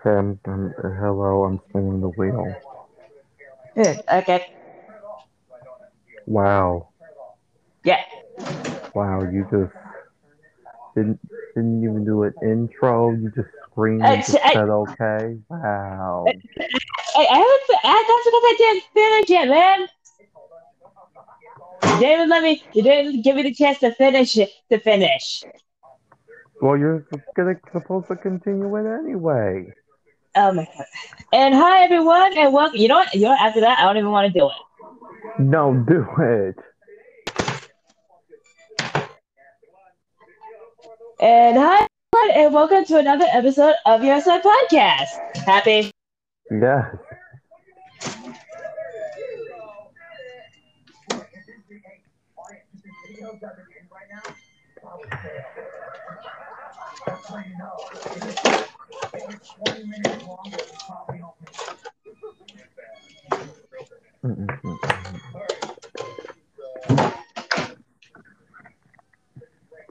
Okay, I'm, I'm hello. I'm spinning the wheel. Yeah, okay. Wow, Yeah. wow. You just didn't didn't even do an intro. You just screamed I, and just I, said okay. Wow. I, I haven't. I, that's because I didn't finish it, man. You didn't let me. You didn't give me the chance to finish it. To finish. Well, you're gonna supposed to continue it anyway. Oh my god. And hi everyone, and welcome. You know what? You know what? After that, I don't even want to do it. No, do it. And hi everyone, and welcome to another episode of Your Side Podcast. Happy. Yes. Mm-hmm.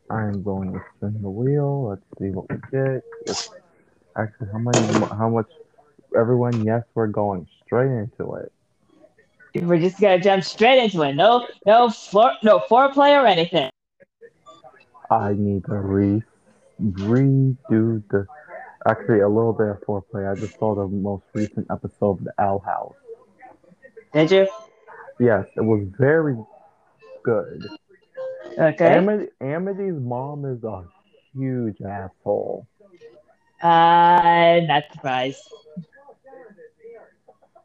I'm going to spin the wheel. Let's see what we get. Actually, how many? How much? Everyone, yes, we're going straight into it. We're just gonna jump straight into it. No, no, for, no foreplay or anything. I need to re redo the. Actually, a little bit of foreplay. I just saw the most recent episode of the Owl House. Did you? Yes, it was very good. Okay. Amity, Amity's mom is a huge asshole. I'm not surprised.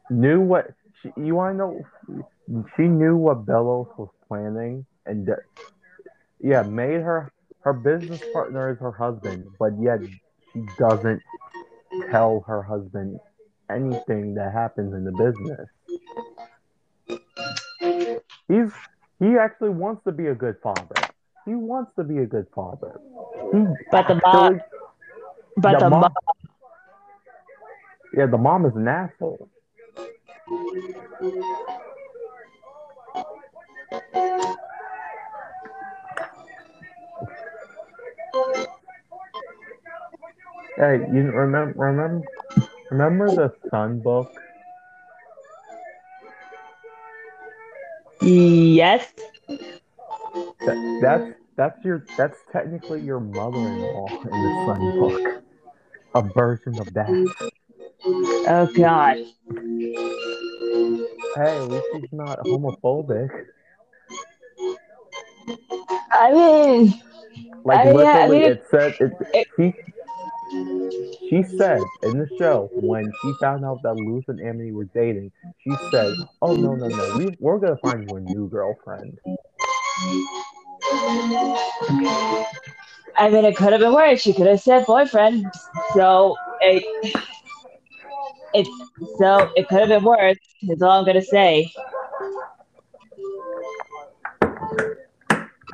Knew what she, you want to know? She knew what Belos was planning, and yeah, made her her business partner is her husband, but yet doesn't tell her husband anything that happens in the business. He's he actually wants to be a good father. He wants to be a good father. He But the mom, but the, mom, mom, yeah, the mom is an asshole. Hey, you remember remember remember the Sun book? yes. That, that's that's your that's technically your mother-in-law in the Sun book. A version of that. Oh God. Hey, at least she's not homophobic. I mean, Like yeah, I literally, mean- it said it. She she said in the show when she found out that Luz and Amity were dating, she said, "Oh no no no, we we're gonna find you a new girlfriend." I mean, it could have been worse. She could have said boyfriend. So it, it, so it could have been worse. That's all I'm gonna say.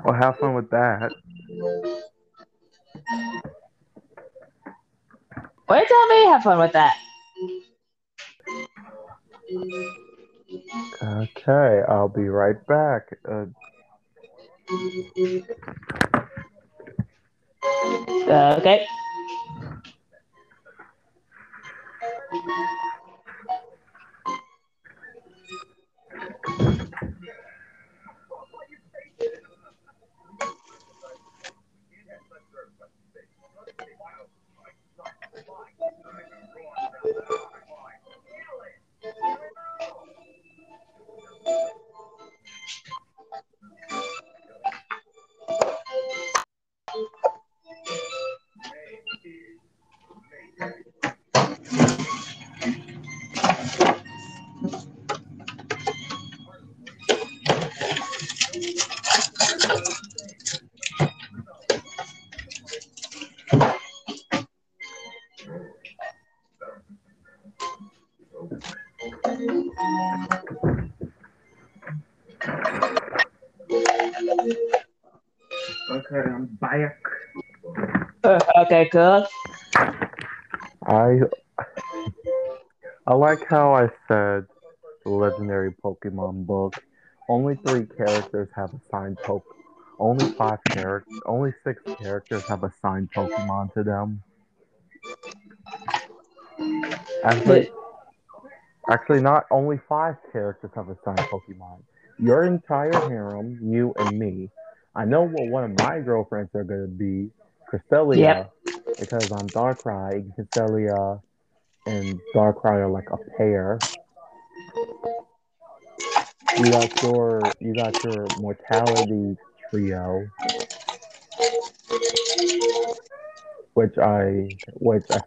Well, have fun with that. Wait, tell me, have fun with that. Okay, I'll be right back. Uh, Uh, okay. okay, Okay, cool. I I like how I said the legendary Pokemon book. Only three characters have assigned Poke. Only five characters. Only six characters have assigned Pokemon to them. Actually, actually, not only five characters have assigned Pokemon. Your entire harem, you and me. I know what one of my girlfriends are gonna be, Cresselia, Yep. Because I'm Darkrai, Cresselia and Darkrai are like a pair. You got your you got your mortality trio, which I which I,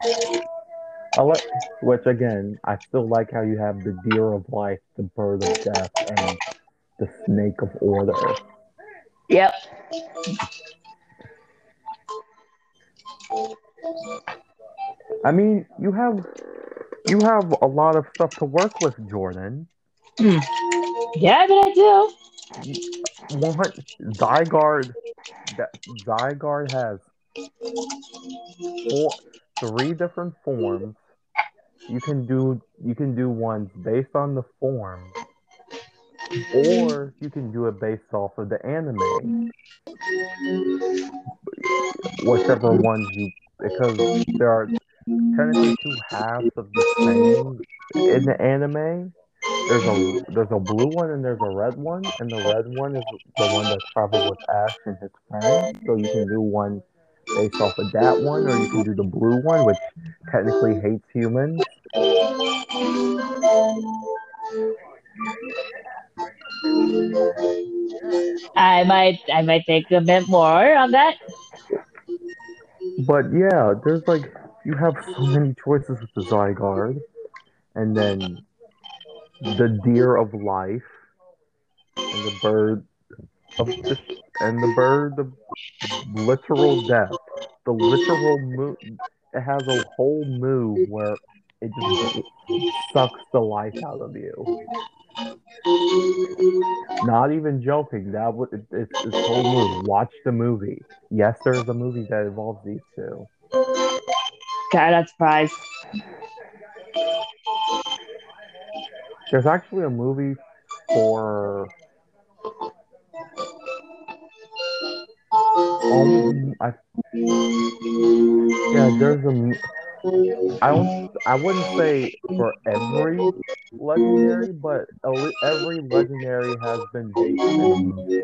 I like which again I still like how you have the deer of life, the bird of death, and the snake of order. Yep. I mean, you have you have a lot of stuff to work with, Jordan. Yeah, but I do. What Zygarde, that Zygarde has four, three different forms. You can do you can do ones based on the form, or you can do it based off of the anime. Whichever ones you because there are technically two halves of the same in the anime. There's a there's a blue one and there's a red one, and the red one is the one that travels with Ash and his friends. So you can do one based off of that one, or you can do the blue one, which technically hates humans. I might I might think a bit more on that. But yeah, there's like you have so many choices with the Zygarde, and then the deer of life, and the bird of the, and the bird of literal death. The literal move. It has a whole move where it just sucks the life out of you. Not even joking. That would it, it's it's whole movie. Watch the movie. Yes, there is a movie that involves these two. God, not surprised. There's actually a movie for. Um, I, yeah, there's a. I don't. I wouldn't say for every legendary, but every legendary has been based in a movie.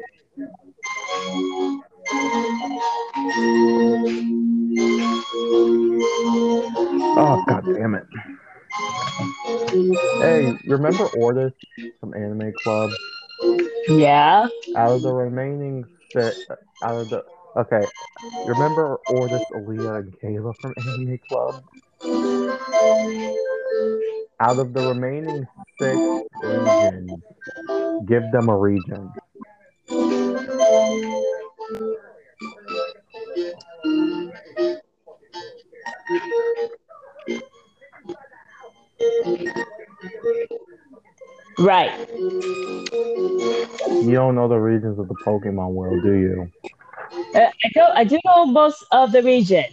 Oh god damn it! Hey, remember Ordis from Anime Club? Yeah. Out of the remaining six, out of the okay, remember Ordis, Aaliyah, and Kayla from Anime Club? Out of the remaining six regions, give them a region. Right. You don't know the regions of the Pokemon world, do you? Uh, I do I do know most of the region.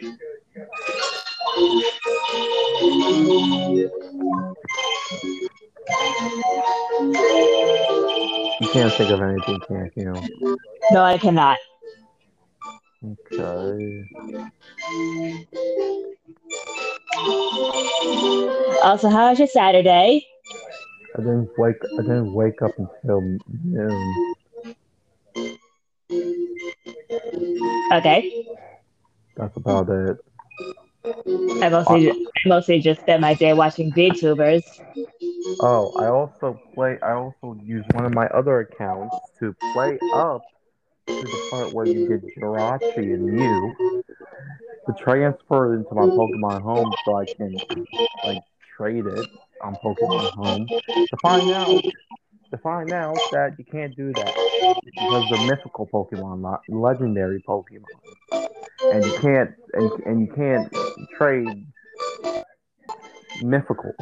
You can't think of anything, can't you? No, I cannot. Okay. Also, how was your Saturday? I didn't wake. I didn't wake up until noon. Okay. That's about it. I mostly I mostly just spend my day watching VTubers. Oh, I also play. I also use one of my other accounts to play up to the part where you get Jirachi and Mew to transfer it into my Pokemon Home so I can like trade it on Pokemon Home to find out to find out that you can't do that because they're mythical Pokemon, not legendary Pokemon, and you can't and, and you can't trade mythicals.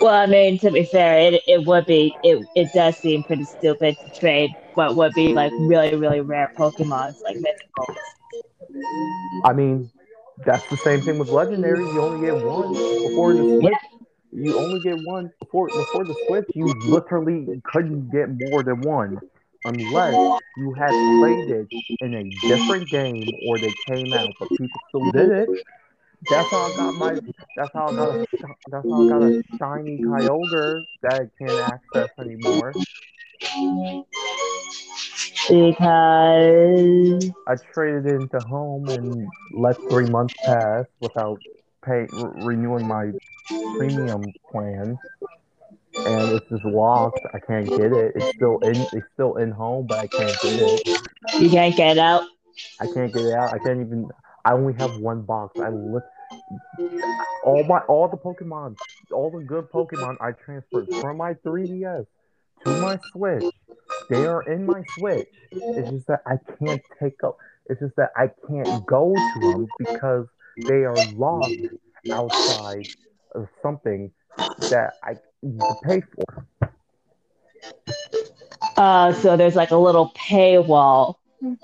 Well, I mean, to be fair, it, it would be it it does seem pretty stupid to trade what would be like really really rare Pokemon like mythicals. I mean, that's the same thing with legendary. You only get one before the switch. You only get one before before the switch. You literally couldn't get more than one unless you had played it in a different game or they came out, but people still did it. That's how I got my. That's how I got a. That's how I got a shiny Kyogre that I can't access anymore. Because I traded it into home and let three months pass without pay re- renewing my premium plan, and it's just locked. I can't get it. It's still in. It's still in home, but I can't get it. you can't get out. I can't get it out. I can't even. I only have one box. I look. All my all the Pokemon, all the good Pokemon I transferred from my 3DS to my Switch. They are in my Switch. It's just that I can't take up. It's just that I can't go to them because they are locked outside of something that I pay for. Uh, so there's like a little paywall.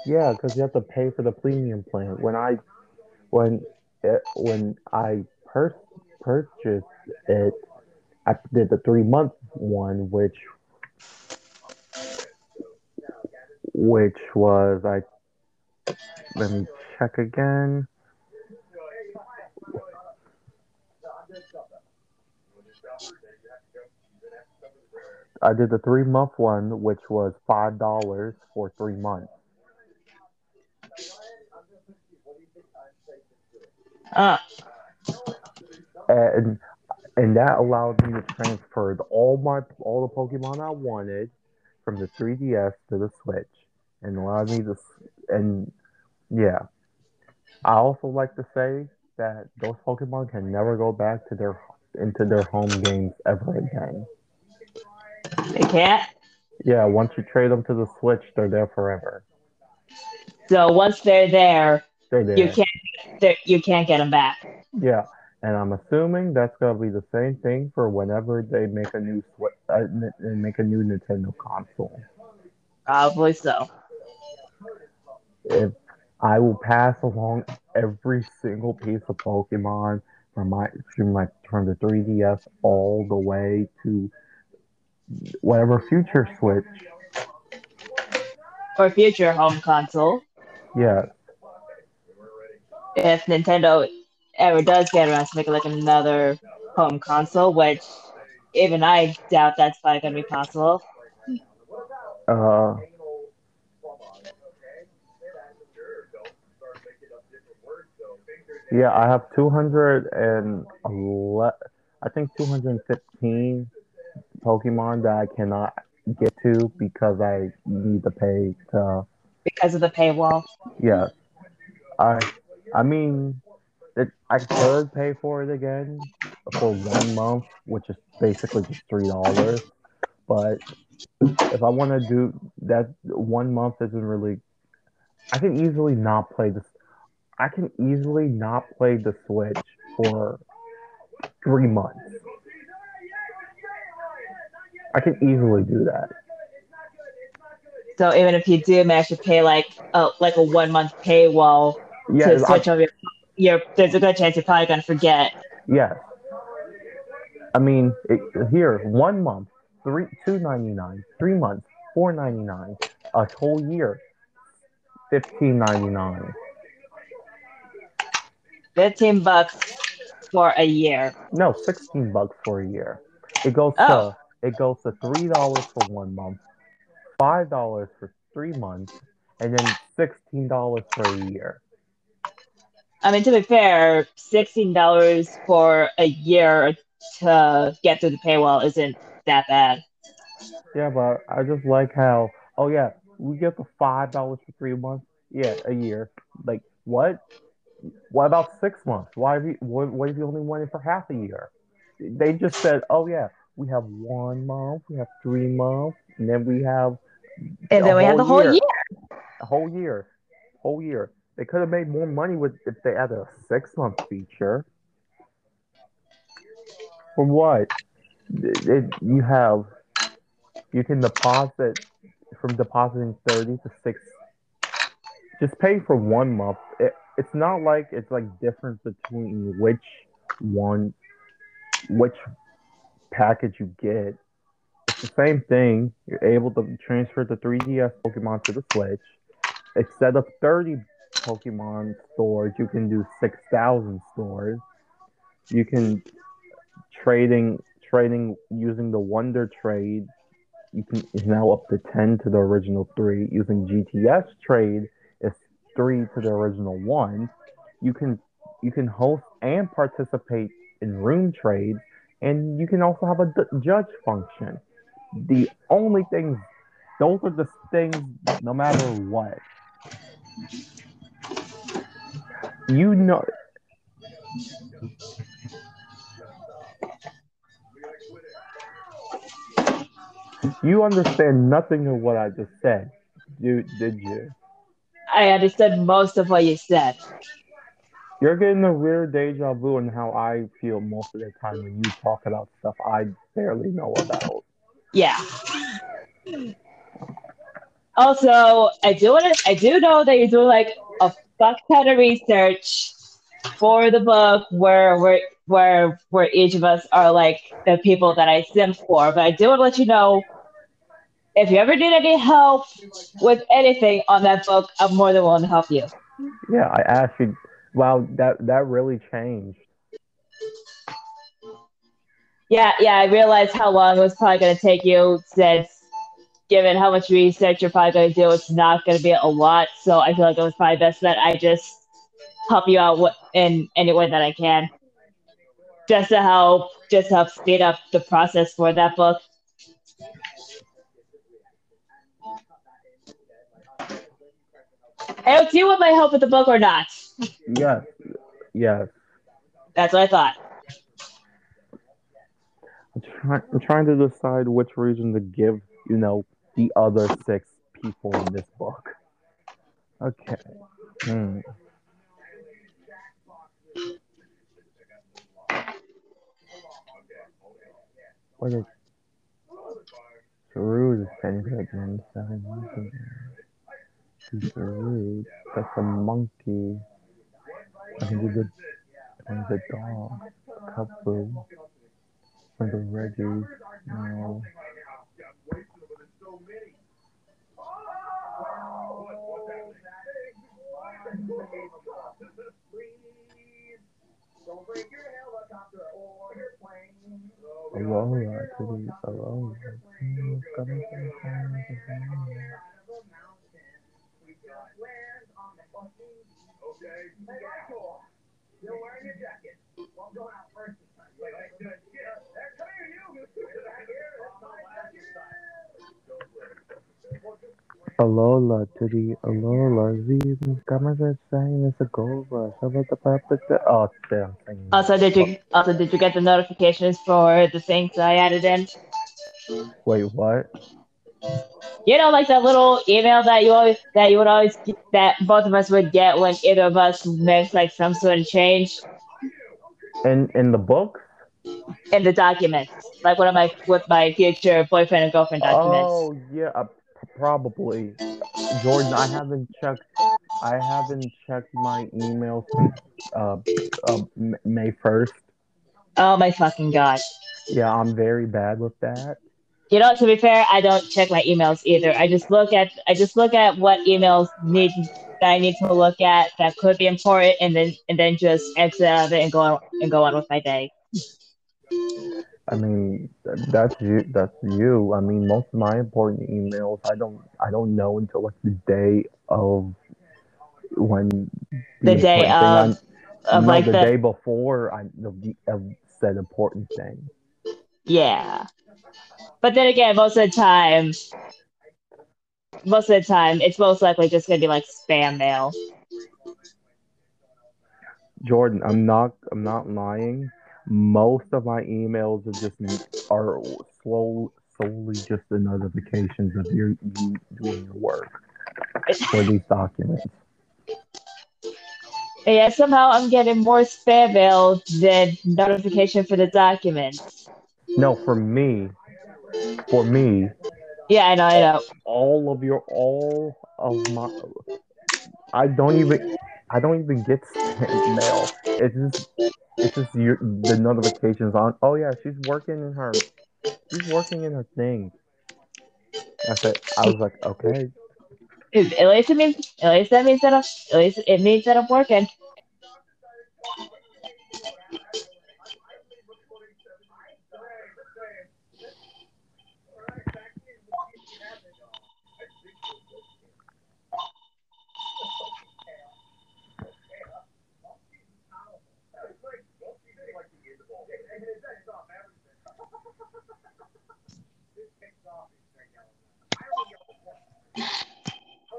Yeah, because you have to pay for the premium plan. When I when it, when I pur- purchased it, I did the three month one, which which was I. Let me check again. I did the three month one, which was five dollars for three months. Uh, and and that allowed me to transfer all my all the Pokemon I wanted from the 3DS to the Switch, and allowed me to and yeah. I also like to say that those Pokemon can never go back to their into their home games ever again. They can't. Yeah, once you trade them to the Switch, they're there forever. So once they're there, They're there. you can't they're- you can't get them back. Yeah, and I'm assuming that's gonna be the same thing for whenever they make a new Switch, uh, make a new Nintendo console. Probably so. if I will pass along every single piece of Pokemon from my from my from the 3DS all the way to whatever future Switch. Or future home console. Yeah, If Nintendo ever does get around to making like another home console, which even I doubt that's probably gonna be possible. uh, yeah, I have 211, I think 215 Pokemon that I cannot get to because I need to pay to Because of the paywall. Yeah, I I mean, it, I could pay for it again for one month, which is basically just three dollars. But if I want to do that, one month isn't really. I can easily not play this. I can easily not play the Switch for three months. I can easily do that. So even if you do manage to pay like a like a one month paywall Yeah, to I- switch over your, your there's a good chance you're probably gonna forget. Yes. I mean, it, here one month, three two ninety nine, three months, four ninety nine, a whole year, fifteen ninety nine. Fifteen bucks for a year. No, sixteen bucks for a year. It goes Oh. to it goes to three dollars for one month, five dollars for three months, and then sixteen dollars for a year. I mean to be fair, sixteen dollars for a year to get through the paywall isn't that bad. Yeah, but I just like how. Oh yeah, we get the five dollars for three months. Yeah, a year. Like what? What about six months? Why have you? What, what if you only want it for half a year? They just said, oh yeah, we have one month, we have three months, and then we have. And then we have the whole year. year. A whole year, whole year. They could have made more money with if they had a six month feature. For what? It, it, you have you can deposit from depositing 30 to 6 just pay for one month it, it's not like it's like difference between which one which package you get it's the same thing. You're able to transfer the 3ds pokemon to the switch. Instead of 30 pokemon stores you can do 6000 stores. You can trading trading using the wonder trade. You can is now up to 10 to the original 3 using GTS trade is 3 to the original 1 you can you can host and participate in room trade and you can also have a judge function the only things those are the things no matter what you know You understand nothing of what I just said, you, did you? I understood most of what you said. You're getting a weird deja vu on how I feel most of the time when you talk about stuff I barely know about. Yeah. Also, I do want to. I do know that you're doing like a fuck ton of research for the book, where where where where each of us are like the people that I sim for. But I do want to let you know if you ever need any help with anything on that book, I'm more than willing to help you. Yeah, I asked you. Wow, that that really changed. Yeah, yeah, I realized how long it was probably going to take you since, given how much research you're probably going to do, it's not going to be a lot. So I feel like it was probably best that I just help you out in any way that I can, just to help, just to help speed up the process for that book. Hey, do you want my help with the book or not? Yes. Yes. That's what I thought. I'm, try- I'm trying to decide which reason to give, you know, the other six people in this book. Okay. Hmm. What is Peru is technically rude. That's a monkey. The the dog. Couple. And the Reggie. To aloha. Okay. Hey, Michael. You're wearing your jacket. Well, I'm going out first this time. Wait, wait, good. Yeah. There, come here, you. Back here. Alola to the Alola Z's cameras saying it's a gold rush. How about the puppet? Oh, damn. Also, did you also did you get the notifications for the things I added in? Wait, what? You know, like that little email that you always that you would always get, that both of us would get when either of us makes like some sort of change. In in the book. In the documents, like one of my with my future boyfriend and girlfriend documents. Oh yeah, uh, probably. Jordan, I haven't checked. I haven't checked my email since uh, uh, May first. Oh my fucking god. Yeah, I'm very bad with that you know, to be fair, I don't check my emails either. I just look at I just look at what emails need that I need to look at that could be important, and then and then just exit out of it and go on and go on with my day. I mean, that's you. That's you. I mean, most of my important emails, I don't, I don't know until like the day of when the day of, of no, like the, the, day before. I the, said important thing. Yeah. But then again, most of the time, most of the time, it's most likely just gonna be like spam mail. Jordan, I'm not I'm not lying. Most of my emails are just are slow solely just the notifications of your you doing your work for these documents. Yeah, somehow I'm getting more spam mail than notification for the documents. No, for me, for me. Yeah, I know, I know. All of your, all of my, I don't even, I don't even get mail. It's just, it's just your, the notifications on. Oh yeah, she's working in her, she's working in her thing. That's it. I was like, okay. At least it means, at least that means that I'm, at least it means that I'm working.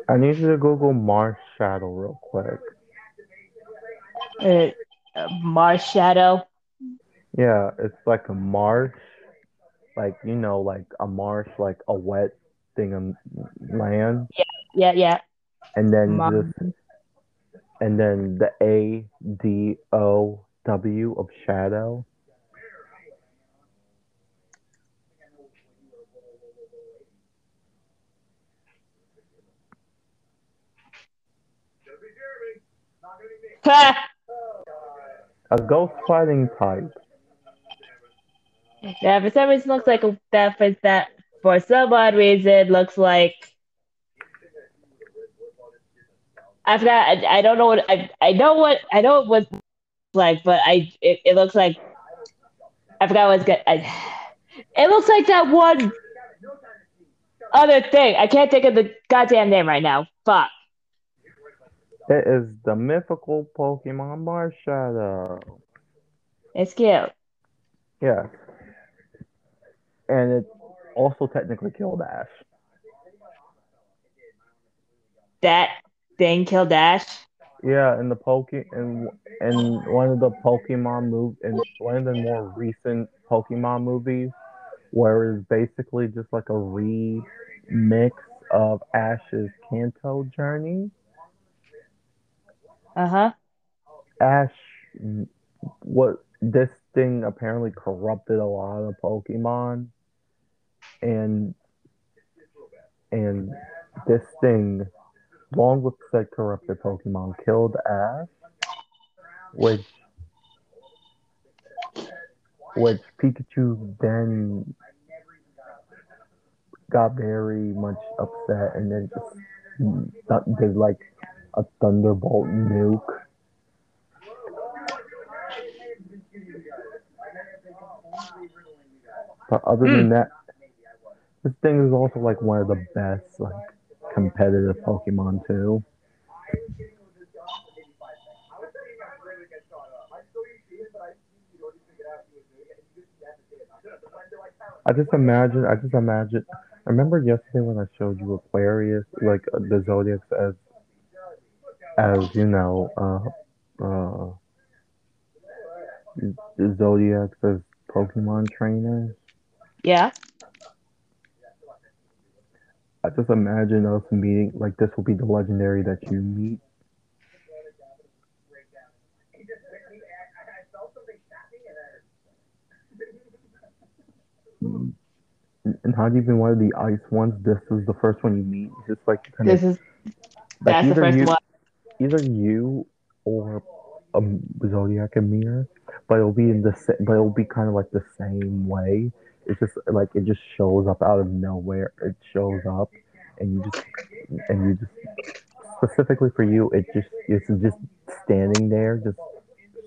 I need you to Google Mars Shadow real quick. Uh, uh, Marshadow. Yeah, it's like a marsh, like you know, like a marsh, like a wet thing of land. Yeah, yeah, yeah. And then this, and then the A D O W of shadow. a ghost fighting type. Yeah, for some reason looks like a, that for that for some odd reason looks like I forgot I, I don't know what I I know what I know what like, but I it, it looks like I forgot what's good. It looks like that one other thing. I can't think of the goddamn name right now. Fuck. It is the mythical Pokemon Marshadow. It's cute. Yeah. And it also technically killed Ash. That thing killed Ash? Yeah, in the Poke in in one of the Pokemon move in one of the more recent Pokemon movies, where it's basically just like a remix of Ash's Kanto journey uh huh. Ash, what this thing apparently corrupted a lot of Pokemon, and and this thing, along with said corrupted Pokemon, killed Ash, which which Pikachu then got very much upset and then just did like a Thunderbolt nuke. But other mm. than hmm. that, this thing is also like one of the best like competitive Pokemon too. I just imagine. I just imagine. I remember yesterday when I showed you Aquarius, like the zodiacs as as you know, uh, uh, the Zodiacs as Pokemon trainers. Yeah. I just imagine us meeting like this will be the legendary that you meet. And how do you even one of the ice ones? This is the first one you meet. It's just like kind this of, is that's the first you, one either you or a Zodiac and Mirror, but it'll be in the same. but it'll be kind of like the same way. It's just like it just shows up out of nowhere. It shows up, and you just and you just specifically for you, it just it's just standing there, just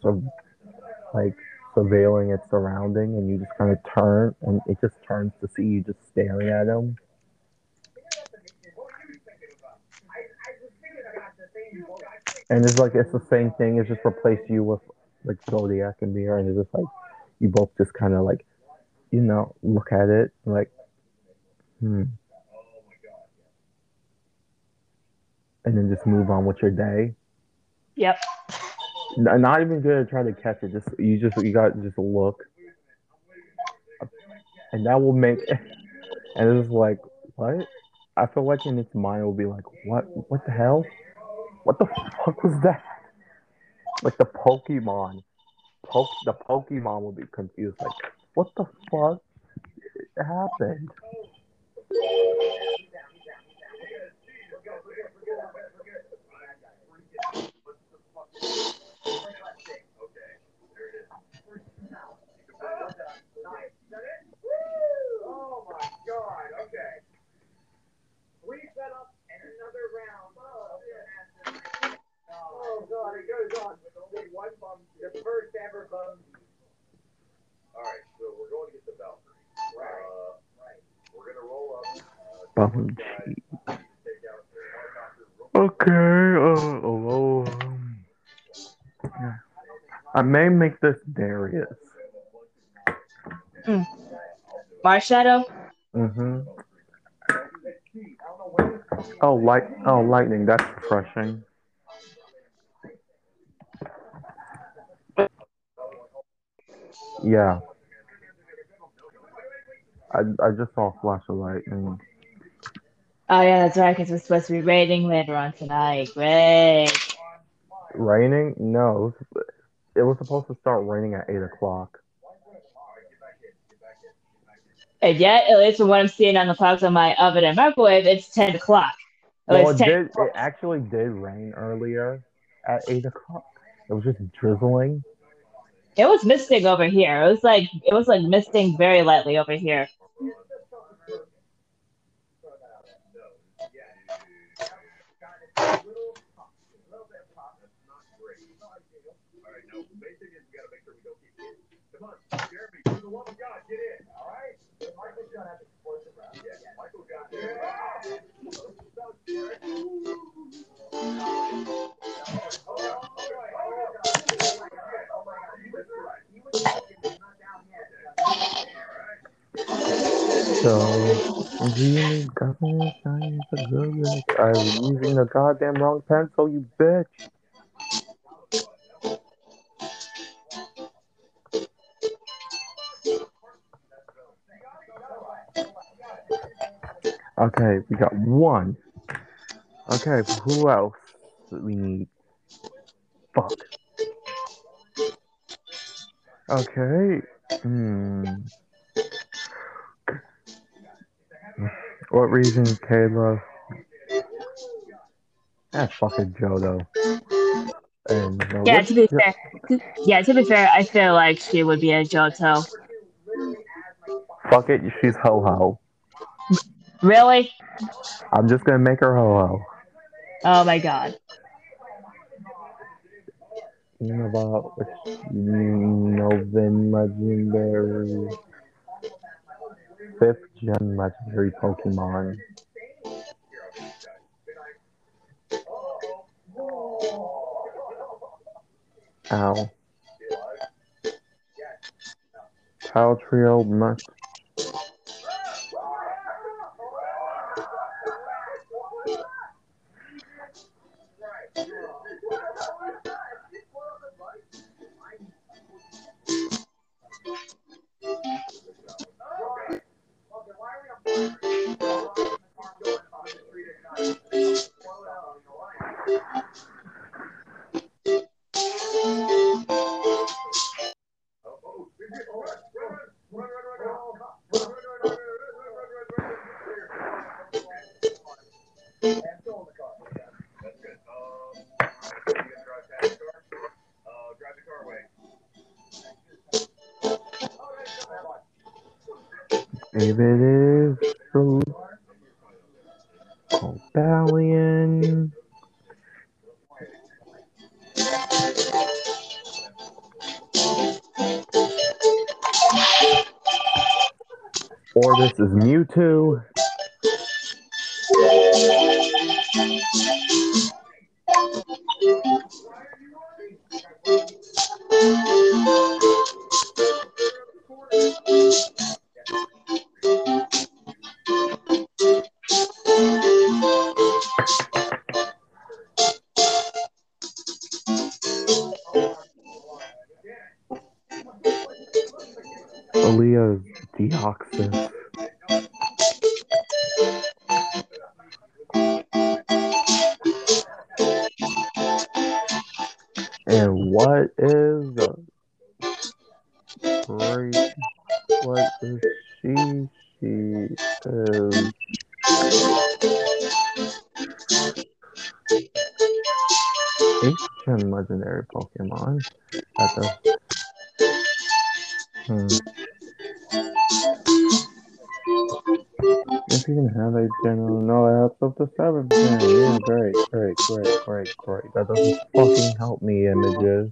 sort of like surveilling its surrounding, and you just kind of turn, and it just turns to see you just staring at him. And it's like it's the same thing. It's just replace you with like Zodiac and Mirror, and it's just like you both just kind of like, you know, look at it like, hmm. And then just move on with your day. Yep. Not even gonna try to catch it. Just you just you got to just look, and that will make. And it's like what? I feel like in its mind it will be like what? What the hell? What the fuck was that? Like the Pokemon. Po- the Pokemon will be confused. Like what the fuck happened? Oh my god, okay. We set up another round. Oh god, it goes on with only one bum, the first ever bum. Alright, so we're going to get the Valkyrie. Right. Uh, Right. we're gonna roll up. Uh, Bum guys, cheek. take out the helicopter real Okay. Uh, oh, um, yeah. I may make this Darius. Marshadow. Mm-hmm. Oh, light. Oh, lightning. That's refreshing. Yeah. I I just saw a flash of lightning. Oh yeah, that's right. Because we're supposed to be raining later on tonight. Great. Raining? No, it was, supposed to start raining at eight o'clock. And yet, at least from what I'm seeing on the clocks on my oven and microwave, it's ten o'clock. Well, it 10 did. It actually did rain earlier at eight o'clock. It was just drizzling. It was misting over here. It was like it was like misting very lightly over here. For got. So, do you need government science or good? I'm using the goddamn wrong pencil, you bitch. Okay, we got one. Okay, who else that we need? Fuck. Okay. Hmm. What reason, Kayla? Ah, fucking Johto. And uh, Yeah, to be fair, yeah, to be fair, I feel like she would be a Johto. Fuck it, she's ho ho. Really? I'm just gonna make her ho ho. Oh my god. About Novin legendary fifth gen legendary Pokemon. Ow. Tile Trio must That's if it is true. Rebellion. Or this is Mewtwo. No, up to seven gen. Yeah, great, great, great, great, great. That doesn't fucking help me, images.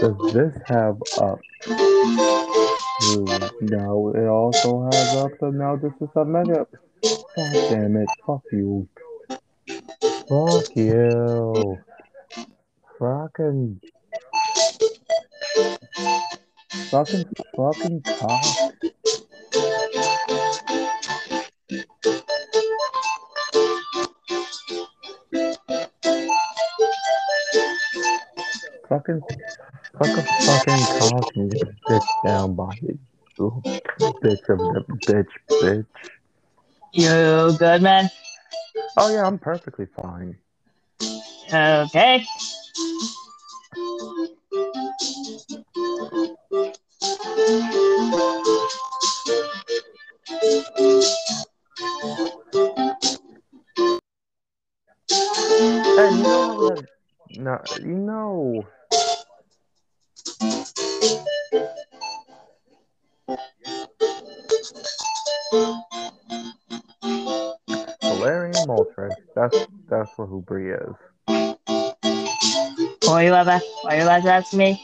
Does this have up now? It also has up to now. This is a mega. God damn it! Fuck you. Fuck you. Fucking. Fucking fucking cock. Fucking fuck a fucking cock and get bitch down by it. Bitch of the bitch bitch. You good, man? Oh yeah, I'm perfectly fine. Okay. You know no you know Galarian Moltres, that's that's what who Bree is. What you about? What you to ask me?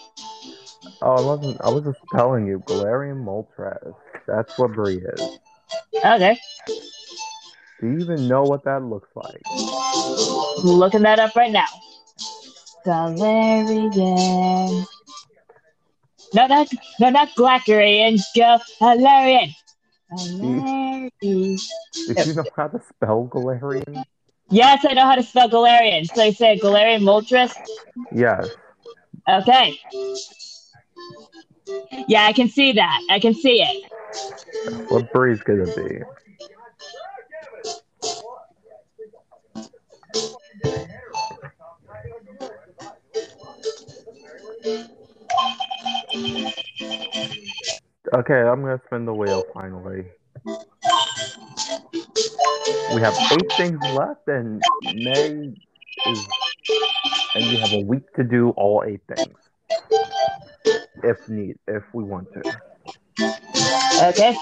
Oh, I wasn't. I was just telling you, Galarian Moltres. That's what Bree is. Okay. Do you even know what that looks like? Looking that up right now. Galarian. No, not no, not Galarian. Galarian. Galarian. Do you know how to spell Galarian? Yes, I know how to spell Galarian. So I said Galarian Moltres. Yes. Okay. Yeah, I can see that. I can see it. That's what Bree's gonna be. Okay, I'm gonna spin the wheel finally. We have eight things left, and May is, and we have a week to do all eight things, if need, if we want to. Okay.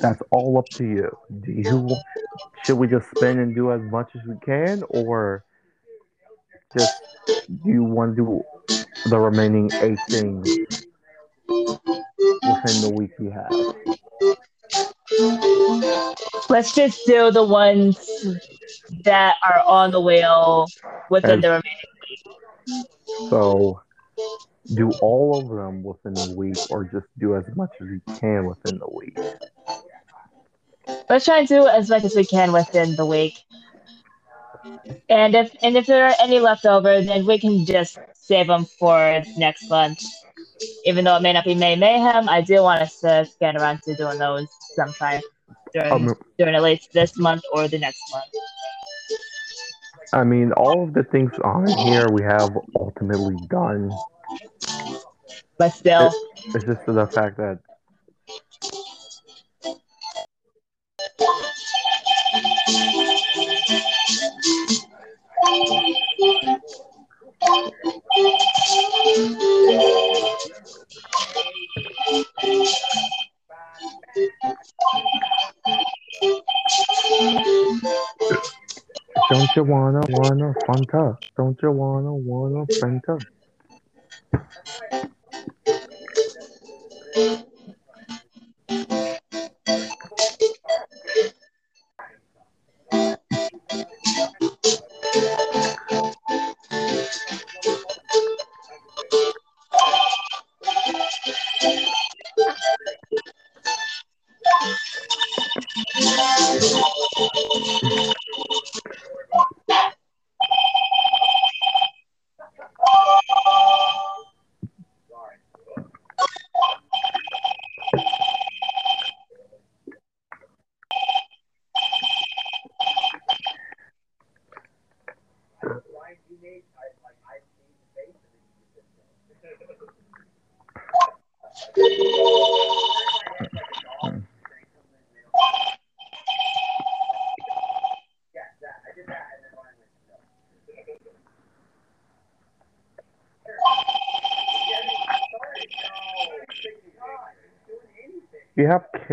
That's all up to you. Do you should we just spin and do as much as we can, or just do you want to do the remaining eight things within the week we have? Let's just do the ones that are on the wheel within the remaining. Week. So do all of them within the week, or just do as much as you can within the week. Let's try and do as much as we can within the week. And if and if there are any left over, then we can just save them for next month. Even though it may not be May Mayhem, I do want us to get around to doing those sometime during Um, during at least this month or the next month. I mean, all of the things on here we have ultimately done. But still, It's just the fact that don't you wanna wanna Fanta? Don't you wanna wanna Fanta?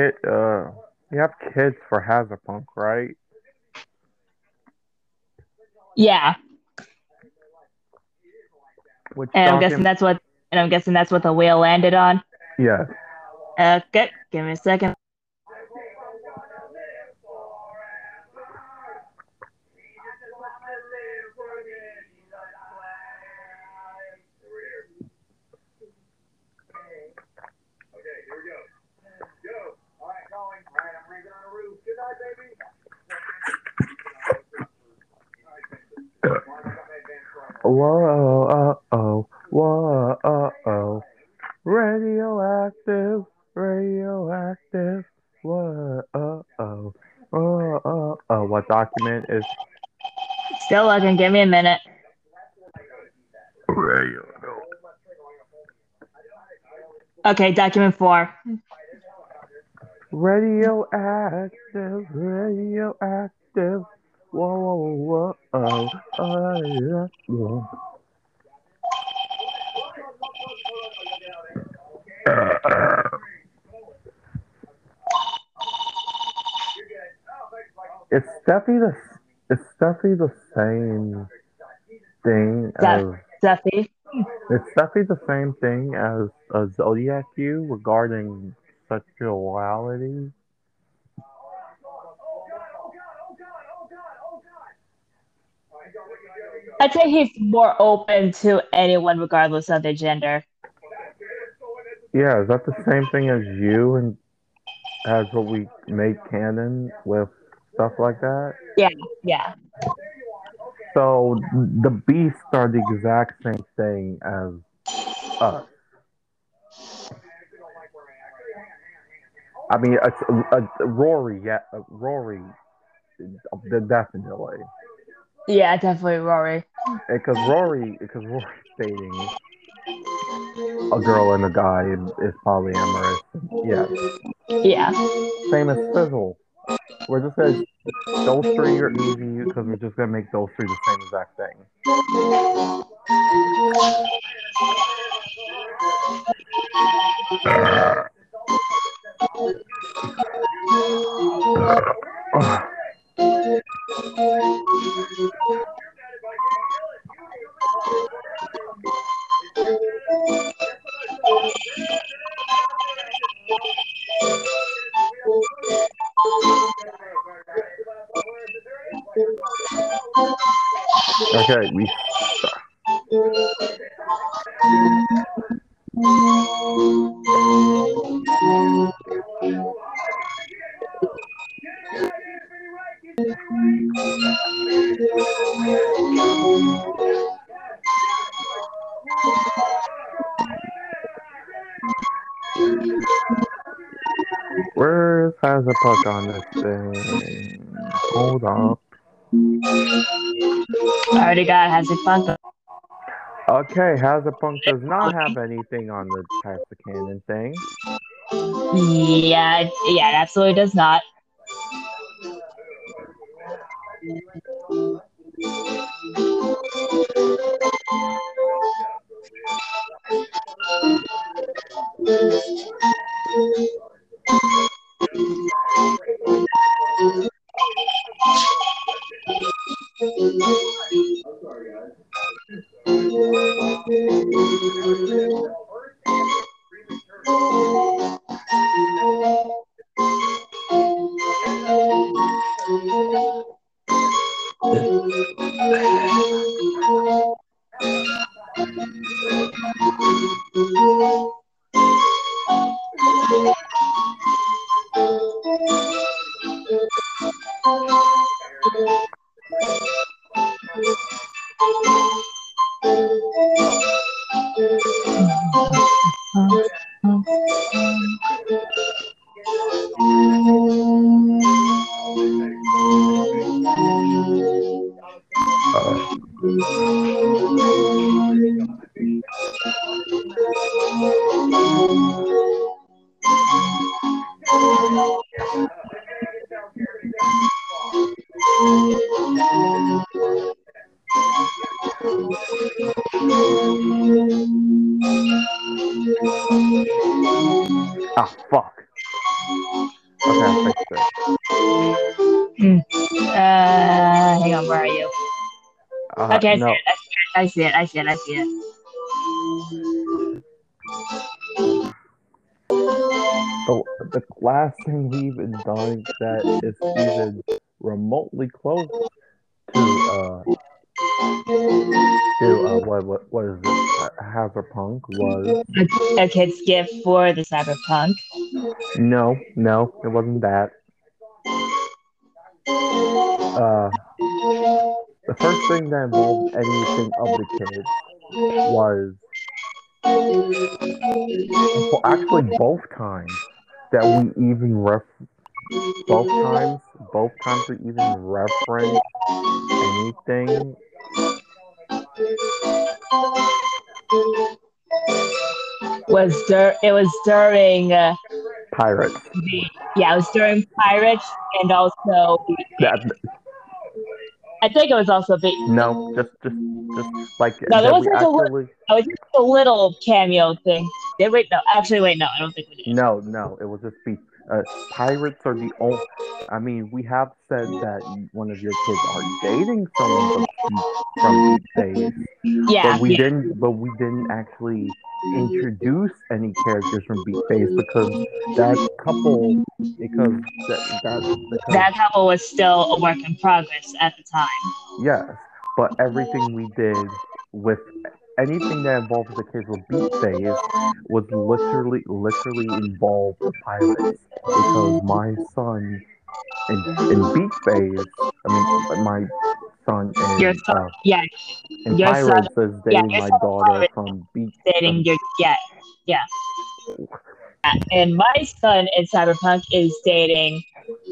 Kid. Uh, you have kids for Hazapunk, right? Yeah, Which and I'm guessing that's what and I'm guessing that's what the whale landed on. Yeah. Okay, give me a second. Okay, here we go. Go. All right, going. All right, I'm ranking on the roof. Good night, baby. Whoa, uh oh, whoa, uh oh. Radioactive, radioactive. Whoa, uh oh, oh, uh oh. What document is Still looking. Give me a minute. radio? Okay, document four. Radioactive, radioactive. Whoa, whoa, whoa, oh, oh, yeah. Is Steffi the is Steffi the same thing as Steffi. is Steffi the same thing as a Zodiac you regarding sexuality? I'd say he's more open to anyone regardless of their gender. Yeah, is that the same thing as you and as what we make canon with stuff like that? Yeah. Yeah. So the beasts are the exact same thing as us. I mean, it's, uh, Rory, yeah, uh, Rory, uh, definitely, Yeah, definitely Rory. Eh, because Rory, because Rory's dating a girl and a guy is polyamorous. Yeah, Yeah. same as Fizzle. We're just gonna those three are easy because we're just gonna make those three the same exact thing. Okay, we where's has a puck on this thing? Hold up. I already got has a fun. Okay, Hazapunk does not have anything on the Types of Canon thing. Yeah, yeah, it absolutely does not. Ah, fuck. See it. I see it. I see it. the, the last thing we've done that is even remotely close to uh to uh what what what is it? Uh, Hazard was A kid's gift for the cyberpunk. no no it wasn't that. Uh, the first thing that involved anything of the kids was well, actually both times that we even ref both times both times we even reference anything Was dur- it was during uh, pirates. the yeah, it was during Pirates and also That I think it was also the no, just just just like No, there was like a li- actually it was just a little cameo thing. Did wait no actually wait no I don't think we did. no no it was just be uh, pirates are the only. I mean, we have said that one of your kids are dating someone from from Beat Phase, Yeah, but we yeah. didn't but we didn't actually introduce any characters from Beat Phase because that couple because that, that because that couple was still a work in progress at the time. yes but everything we did with anything that involves the kids with Beat Phase was literally literally involved with pirates because my son in, in Beat Phase I mean my son Your son- uh, Yeah, in your son- is dating your my daughter from Beat dating your yeah yeah. And my son in Cyberpunk is dating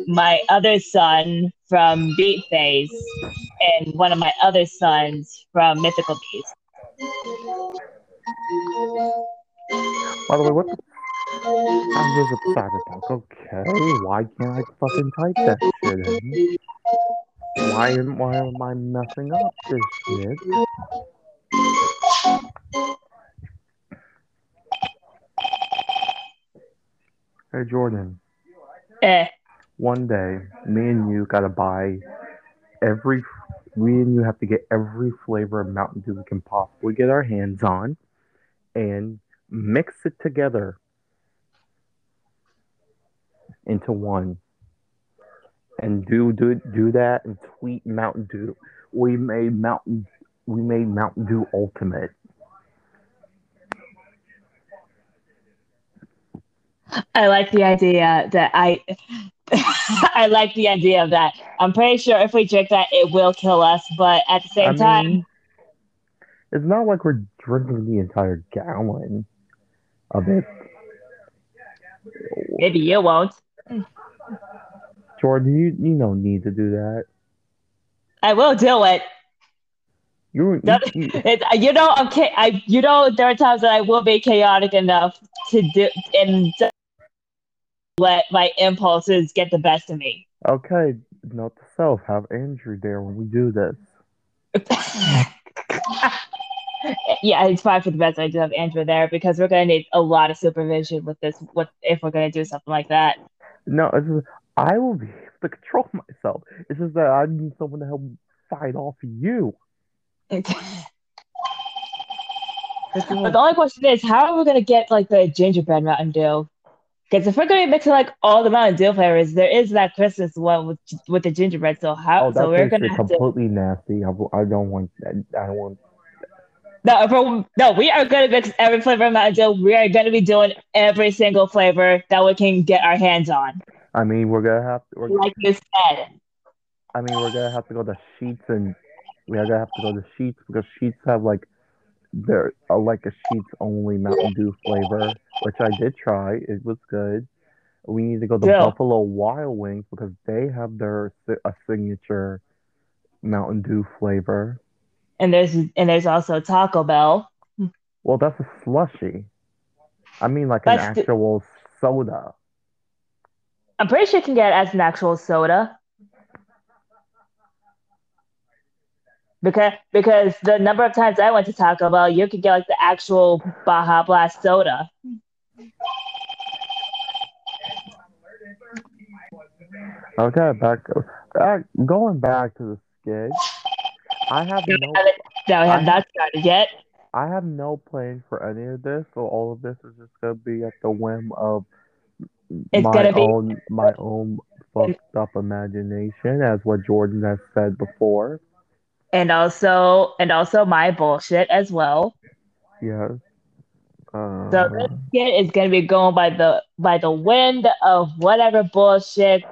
my other son from Beat Phase and one of my other sons from Mythical Beast. By the way, what the I was a cyberpunk. Okay, why can't I fucking type that shit in? Why am why am I messing up this shit? Hey Jordan, Eh, one day me and you gotta buy every we and you have to get every flavor of Mountain Dew we can possibly get our hands on and mix it together into one. And do do do that and tweet Mountain Dew. We made Mountain we made Mountain Dew Ultimate. I like the idea that I I like the idea of that. I'm pretty sure if we drink that it will kill us, but at the same I time mean, it's not like we're drinking the entire gallon of it. maybe you won't. Jordan, you you don't need to do that. I will do it. You, you, you It, uh, you know, I'm cha- I you know there are times that I will be chaotic enough to do and to let my impulses get the best of me. okay? Note to self: have Andrew there when we do this. yeah, it's probably for the best I do have Andrew there because we're gonna need a lot of supervision with this. With if we're gonna do something like that. No, it's just, I will be able to control myself. It's just that I need someone to help fight off you. but the only question is, how are we gonna get like the gingerbread Mountain Dew? Because if we're gonna be mixing like all the Mountain Dew flavors, there is that Christmas one with with the gingerbread. So how? Oh, so we're gonna to. completely nasty. I, I don't want that. I don't want. No, no, we are gonna mix every flavor of Mountain Dew. We are gonna be doing every single flavor that we can get our hands on. I mean, we're gonna have to. We're, Like you said. I mean, we're gonna have to go to Sheetz and we're gonna have to go to Sheetz because Sheetz have like their uh, like a Sheetz only Mountain Dew flavor, which I did try. It was good. We need to go to Yeah. Buffalo Wild Wings because they have their a signature Mountain Dew flavor. And there's and there's also Taco Bell. Well, that's a slushy. I mean, like an That's the- actual soda. I'm pretty sure you can get it as an actual soda. Because because the number of times I went to Taco Bell, you could get like the actual Baja Blast soda. Okay, back, back going back to the skit. I have no No, we I- have not started yet. I have no plan for any of this, so all of this is just gonna be at the whim of It's my gonna be- own my own fucked up imagination, as what Jordan has said before. And also and also my bullshit as well. Yeah. Uh, So this skit is gonna be going by the by the wind of whatever bullshit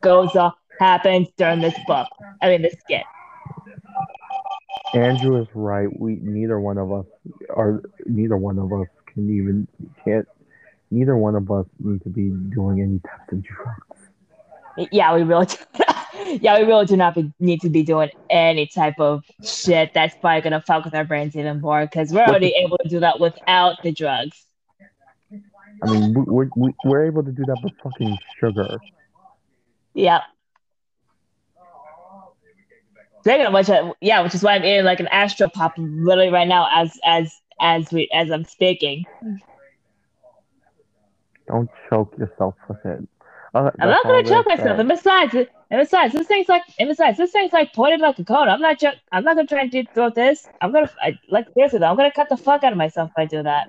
goes on happens during this book. I mean this skit. Andrew is right. We neither one of us are neither one of us can even can't neither one of us need to be doing any types of drugs. Yeah, we really yeah, we really do not be, need to be doing any type of shit that's probably gonna fuck with our brains even more because we're already able to do that without the drugs. I mean, we, we're we, we're able to do that with fucking sugar. Yeah. Speaking of which, uh, yeah, which is why I'm eating like an Astro Pop literally right now as as as we as I'm speaking. Don't choke yourself with it. Uh, I'm not gonna choke myself. And besides, and besides, this thing's like, and besides, this thing's like pointed like a cone. I'm not, ju- I'm not gonna try and do throw this. I'm gonna, I, like seriously though, I'm gonna cut the fuck out of myself if I do that.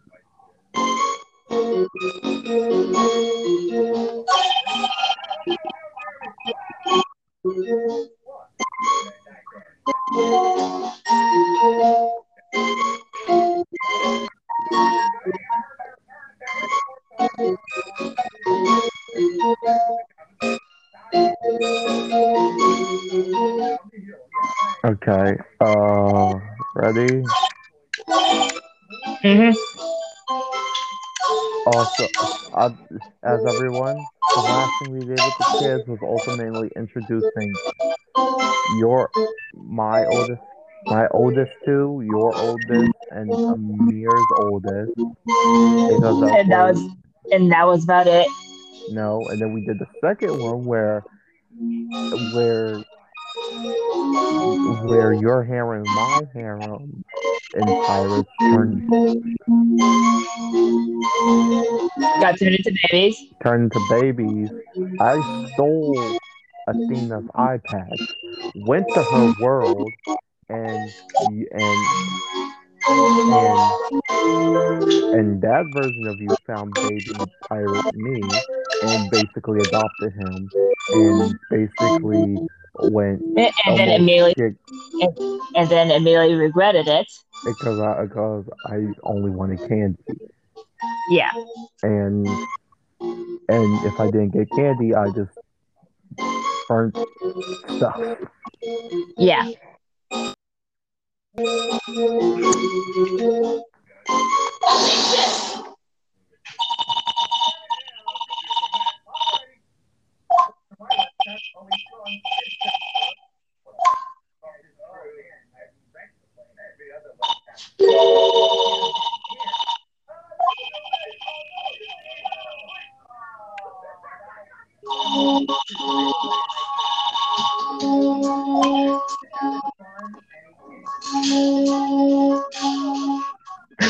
Okay. Uh, ready? Mm-hmm. Also, uh, as everyone, the last thing we did with the kids was ultimately introducing your, my oldest, my oldest two, your oldest, and Amir's oldest. Because And that was, and that was about it. no, and then we did the second one where, where, where your harem, my harem, and pirates turned Got turned into babies. turned into babies. I stole Athena's iPad, went to her world, and and and and that version of you found baby pirate me and basically adopted him and basically went And, and then immediately, and then immediately regretted it. Because I because I only wanted candy Yeah. and and if I didn't get candy I just burnt stuff. Yeah.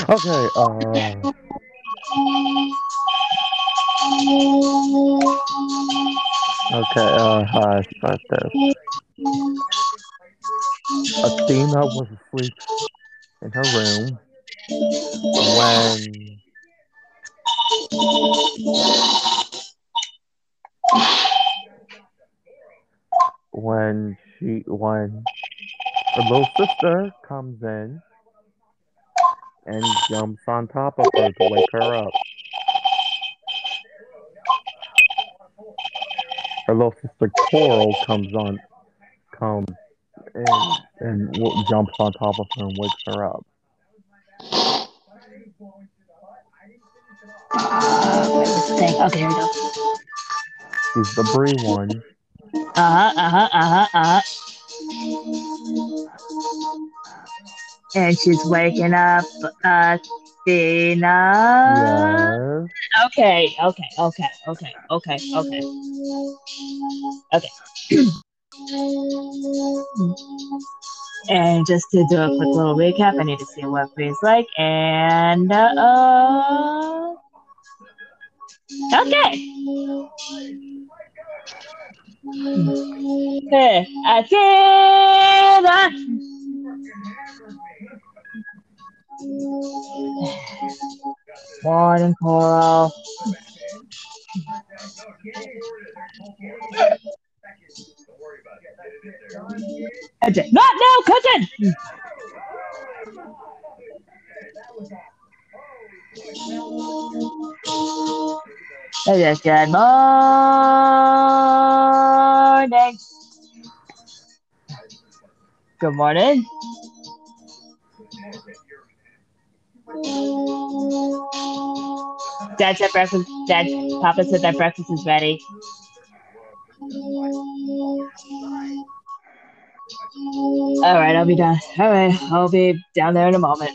Okay, uh Okay, uh hi, start this. Athena was asleep in her room when when she when her little sister comes in and jumps on top of her to wake her up. her little sister Coral comes on, comes and and jumps on top of her and wakes her up. Uh, wait, what's the thing? Okay, here we go. She's the Bree one. Uh huh, uh huh, uh huh, uh huh. And she's waking up Athena. Yes. Okay, okay, okay, okay, okay, okay. Okay. and just to do a quick little recap, I need to see what Bree's like. And, uh, okay. Hey, Athena! Morning, Coral. I did not now, just good morning. Good morning. Dad said breakfast. Dad, Papa said that breakfast is ready. All right, I'll be done. All right, I'll be down there in a moment.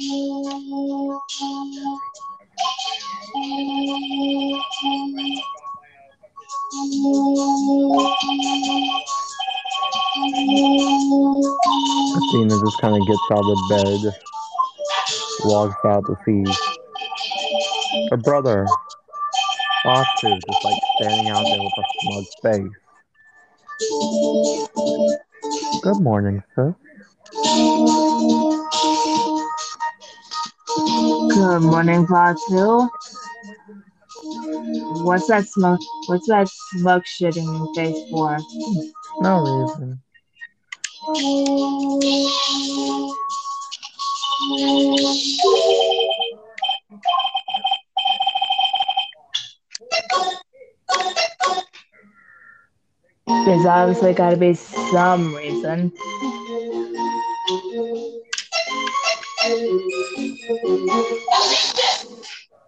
Athena just kind of gets out of bed, walks out to see her brother, Foxy, just like standing out there with a smug face. Good morning, sir. Good morning, Fatu. What's that smoke? What's that smoke shit in your face for? No reason. There's obviously got to be some reason.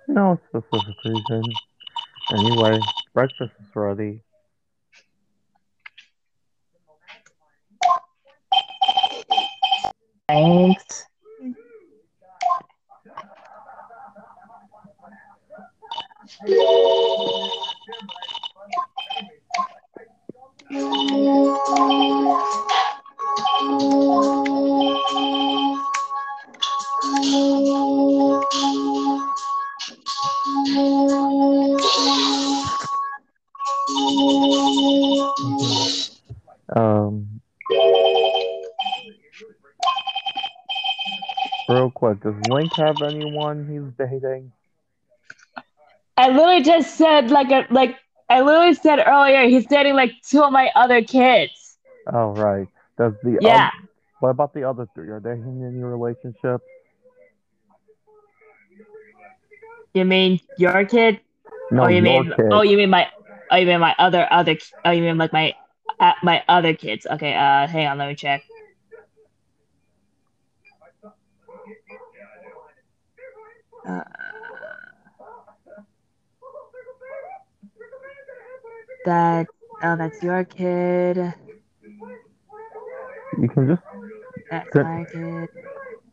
No specific reason. Anyway, breakfast is ready. Thanks. Um, real quick, does Link have anyone he's dating? I literally just said like a like I literally said earlier he's dating like two of my other kids. Oh, right. Does the Yeah. oth- what about the other three? Are they in any relationship? You mean your kid? No, oh, you mean kid. oh you mean my oh you mean my other other oh you mean like my uh, my other kids? Okay, uh, hang on, let me check. Uh, that oh that's your kid. You can just That's Good. my kid.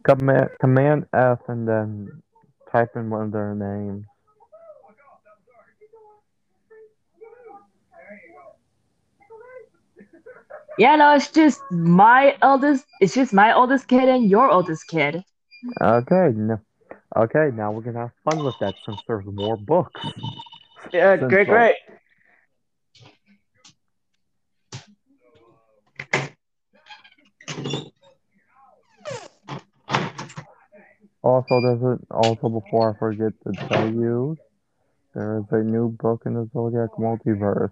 command command F and then type in one of their names. Yeah, no, it's just my eldest. It's just my oldest kid and your oldest kid. Okay, no. Okay, now we're gonna have fun with that since there's more books. Yeah, Since, great, like, great. Also, there's also before I forget to tell you, there is a new book in the Zodiac multiverse.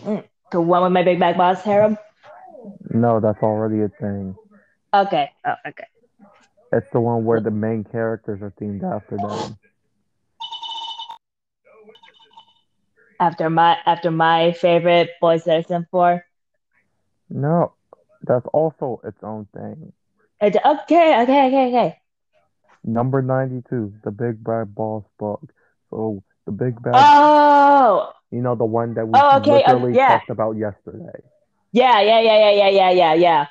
Mm. The one with my big bag boss harem. No, that's already a thing. Okay. Oh, okay. It's the one where the main characters are themed after them. after my after my favorite Boy Citizen Four. No, that's also its own thing. Okay, okay, okay, okay. Number 92, the Big Bad Boss Book. So, the Big Bad, Oh, you know, the one that we Oh, okay, uh, literally yeah. talked about yesterday. yeah, yeah, yeah, yeah, yeah, yeah, yeah, yeah.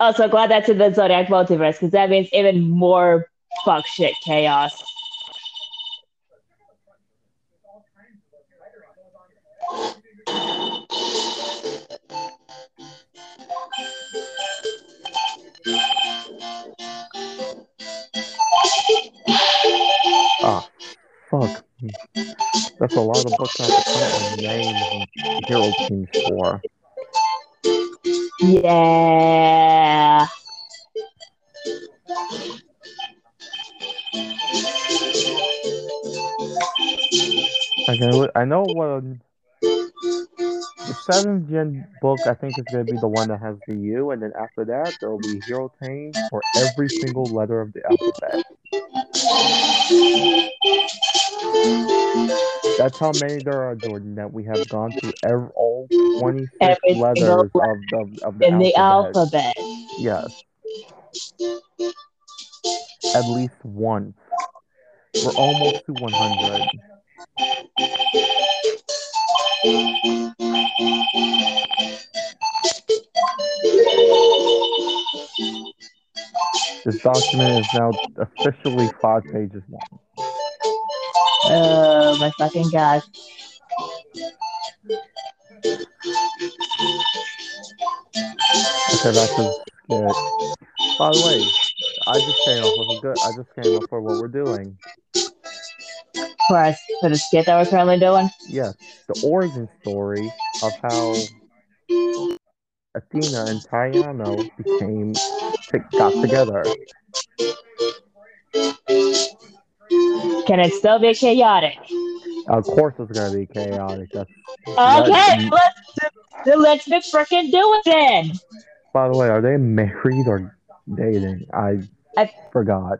Oh, so glad that's in the Zodiac multiverse because that means even more fuck shit chaos. Fuck. That's a lot of books I have to print with names and hero teams for. Yeah. I know, I know what the seventh gen book I think is gonna be the one that has the U, and then after that there will be hero teams for every single letter of the alphabet. That's how many there are, Jordan. That we have gone through every, all twenty six letters of the of the In the alphabet. alphabet. Yes. At least once. We're almost to 100. This document is now officially five pages long. Oh my fucking god. Okay, that's a skit. By the way, I just came up with a good. I just came up for what we're doing. For us, for the skit that we're currently doing. Yes, the origin story of how Athena and Tayano became got together. Can it still be chaotic? Of course, it's gonna be chaotic. That's Okay, let's let's be freaking do it then. By the way, are they married or dating? I, I- forgot.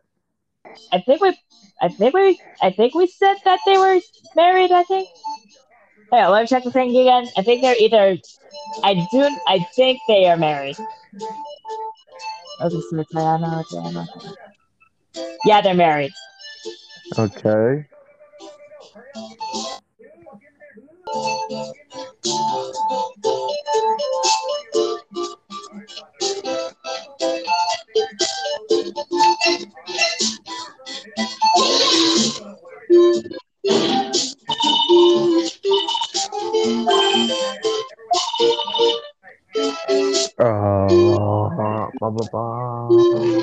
I think we, I think we, I think we said that they were married. I think. Yeah, let me check the thing again. I think they're either. I do. I think they are married. Yeah, they're married. Okay. Uh, blah blah blah.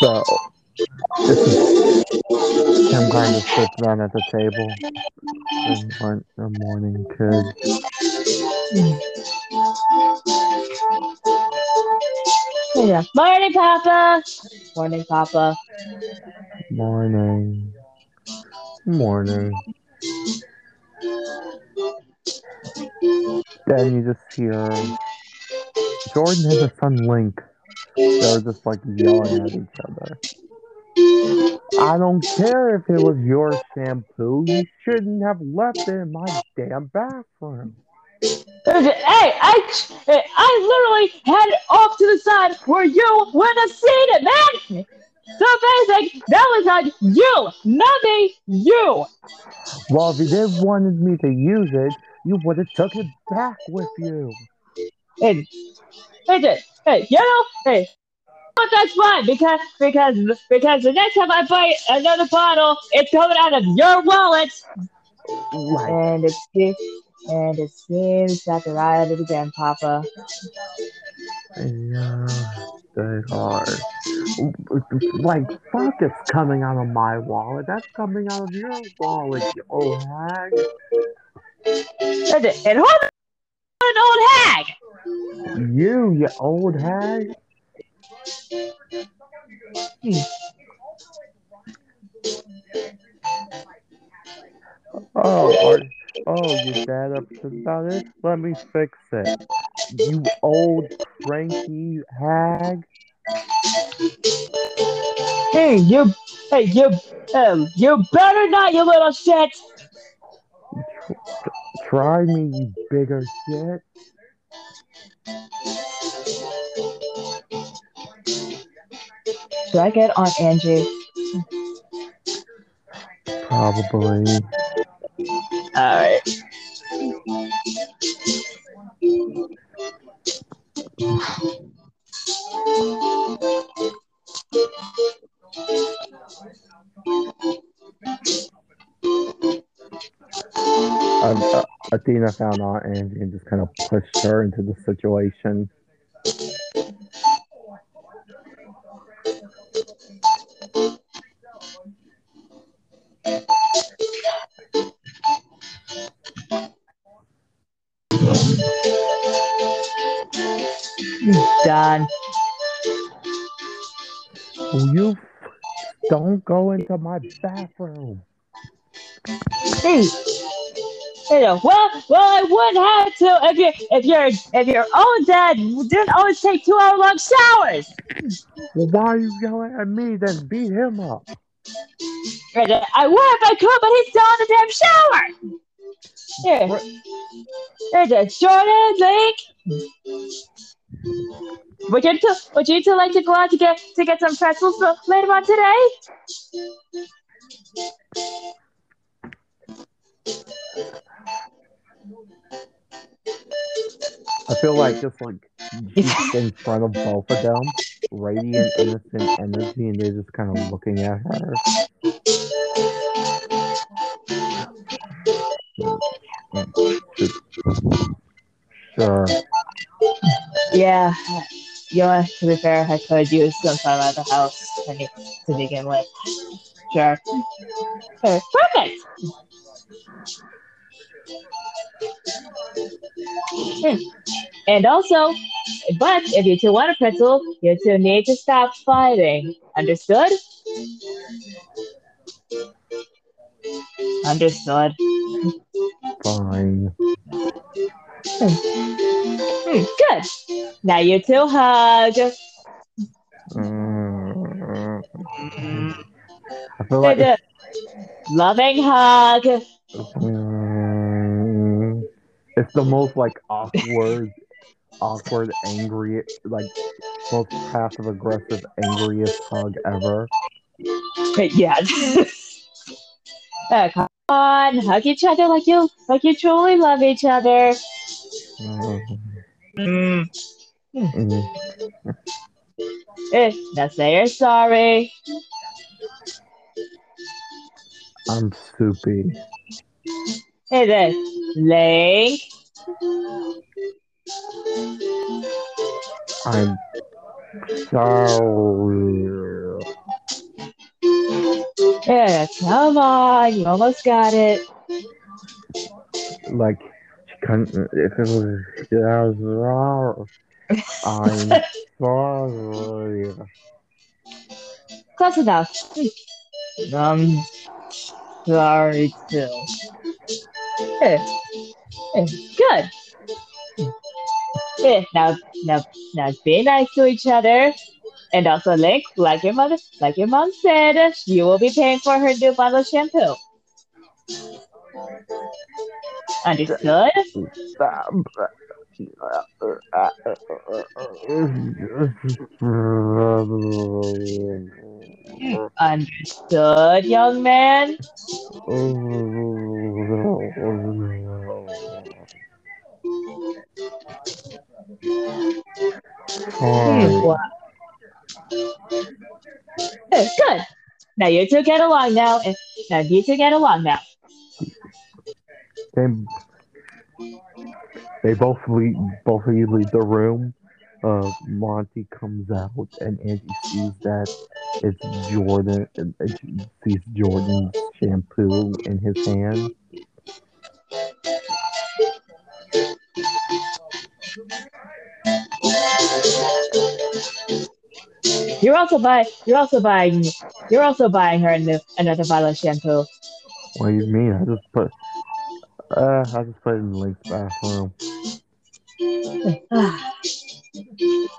So, this is Tim kind of sits down at the table. And one a morning kid. Yeah. Morning, Papa. Morning, Papa. Morning. Morning. Then you just hear Jordan and his son Link. They're just like yelling at each other. I don't care if it was your shampoo. You shouldn't have left it in my damn bathroom. Hey, I, I literally had it off to the side where you would have seen it, man. So basic. That was on you, not me. You. Well, if you did wanted me to use it, you would have took it back with you. Hey, hey, hey, you know, hey. But that's fine because because because the next time I buy another bottle, it's coming out of your wallet. And it seems and it seems that they're at it again, Papa. yeah, they are. Like, fuck, it's coming out of my wallet. That's coming out of your wallet, you old hag. And, and hold an old hag. You, you old hag. Oh, are, oh, you're that upset about it? Let me fix it. You old cranky hag. Hey, you, hey, you, um, you better not, you little shit. Try me, you bigger shit. Should I get on Angie? Probably. All right. Um, uh, Athena found Aunt Angie and just kind of pushed her into the situation. Done. You don't go into my bathroom? Hey. You know, well, well, I would have to if you if your if your own dad didn't always take two hour long showers. Well, why are you yelling at me? Then beat him up. And, uh, I would if I could, but he's still in the damn shower. Here, What? there's a Jordan Lake. Would you two, would you two like to go out to get to get some pretzels later on today? I feel like just like in front of both of them, radiant, innocent energy, and they're just kind of looking at her. Sure. Yeah. You know, to be fair, I could use some time out of the house to to begin with. Sure. Okay, Perfect. Hmm. And also, but if you two want a pretzel, you two need to stop fighting. Understood? Understood. Fine. Hmm, good. Now you two hug. Mm. I feel like. Loving hug. mm, it's the most like awkward, awkward, angry, like most passive aggressive, angriest hug ever. Yeah. Uh, come on, hug each other like you like you truly love each other. Mm. Mm. Eh, now say you're sorry. I'm soupy. Hey there, Link. I'm sorry. Yeah, come on, you almost got it. Like, she couldn't, if it was, I was wrong. I'm sorry. Close enough. I'm sorry too. Eh, eh, good. Eh, now, now, now, be nice to each other. And also, Link, like your mother, like your mom said, you will be paying for her new bottle of shampoo. Understood? Understood, young man. Fine. Wow. Eh, Good. Now you two get along now. and- Now you two get along now. They both leave, both of you leave the room. Uh, Monty comes out and Angie sees that it's Jordan. And she sees Jordan's shampoo in his hand. You're also buying. You're also buying. You're also buying her new, another bottle of shampoo. What do you mean? I just put. Uh, I just put it in Link's bathroom.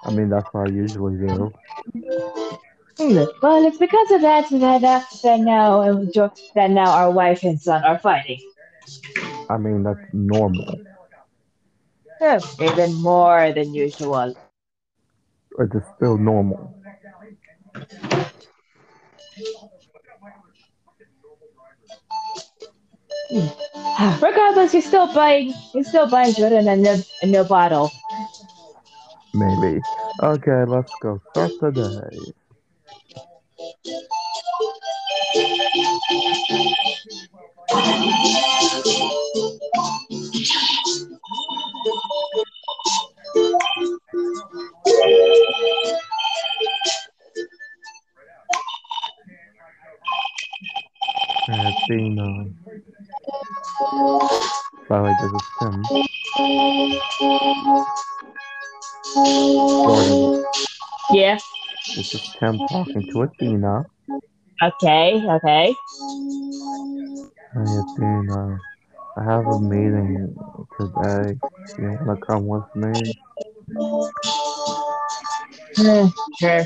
I mean, that's what I usually do. well, it's because of that that that, that now um, Jo- that now our wife and son are fighting. I mean, that's normal. Yeah, Even more than usual. It is just still normal. Regardless, you're still buying. You're still buying Jordan a new, a new bottle. Maybe. Okay, let's go. Start the day. Athena. By this is Tim. Jordan, Yeah. this is Tim talking to Athena. Okay. Okay. Athena, I have a meeting today. You wanna come with me? Hmm, Sure.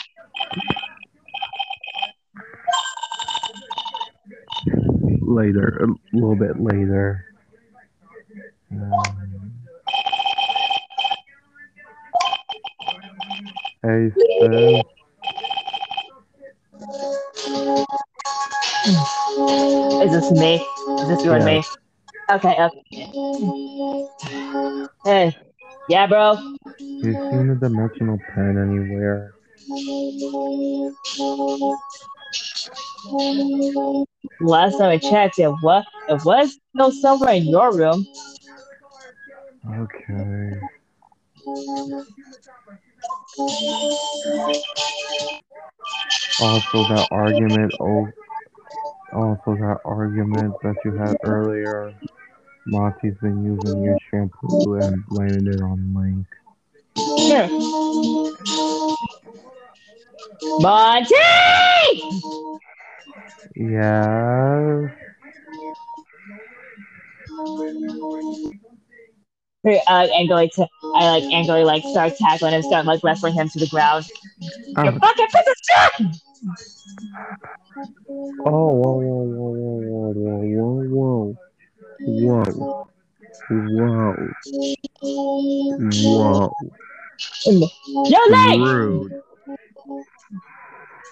Later, a little bit later. Um, hey Is this me? Is this you and me? Okay. Okay. Hey. Yeah, bro. you seen a dimensional pen anywhere? Last time I checked, it was it was still somewhere in your room. Okay. Also, that argument. Oh, also that argument that you had earlier. Monty's been using your shampoo and blaming it on Link. Sure. Monty! Yeah. Uh, angrily, to, I like angrily like start tackling him, start like wrestling him to the ground. You Oh, fucking piece shit! oh, whoa, whoa, whoa, whoa, whoa, whoa, whoa, whoa, whoa, whoa, whoa. Your leg! Rude.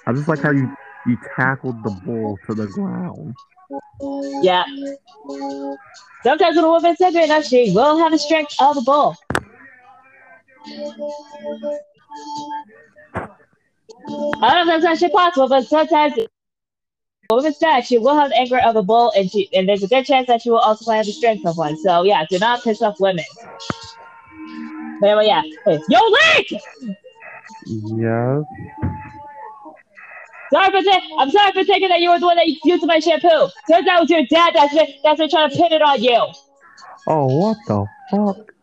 I just like how you you tackled the bull to the ground. Yeah. Sometimes when a woman woman's angry enough, she will have the strength of a bull. I don't know if that's actually possible, but sometimes a woman's mad, she will have the anger of a bull, and she and there's a good chance that she will also have the strength of one. So yeah, do not piss off women. But anyway, yeah. Hey, Yo, Link! Yes. Sorry for ta- I'm sorry for taking that you were the one that used my shampoo. Turns out it was your dad that's been, that's been trying to pin it on you. Oh, what the fuck?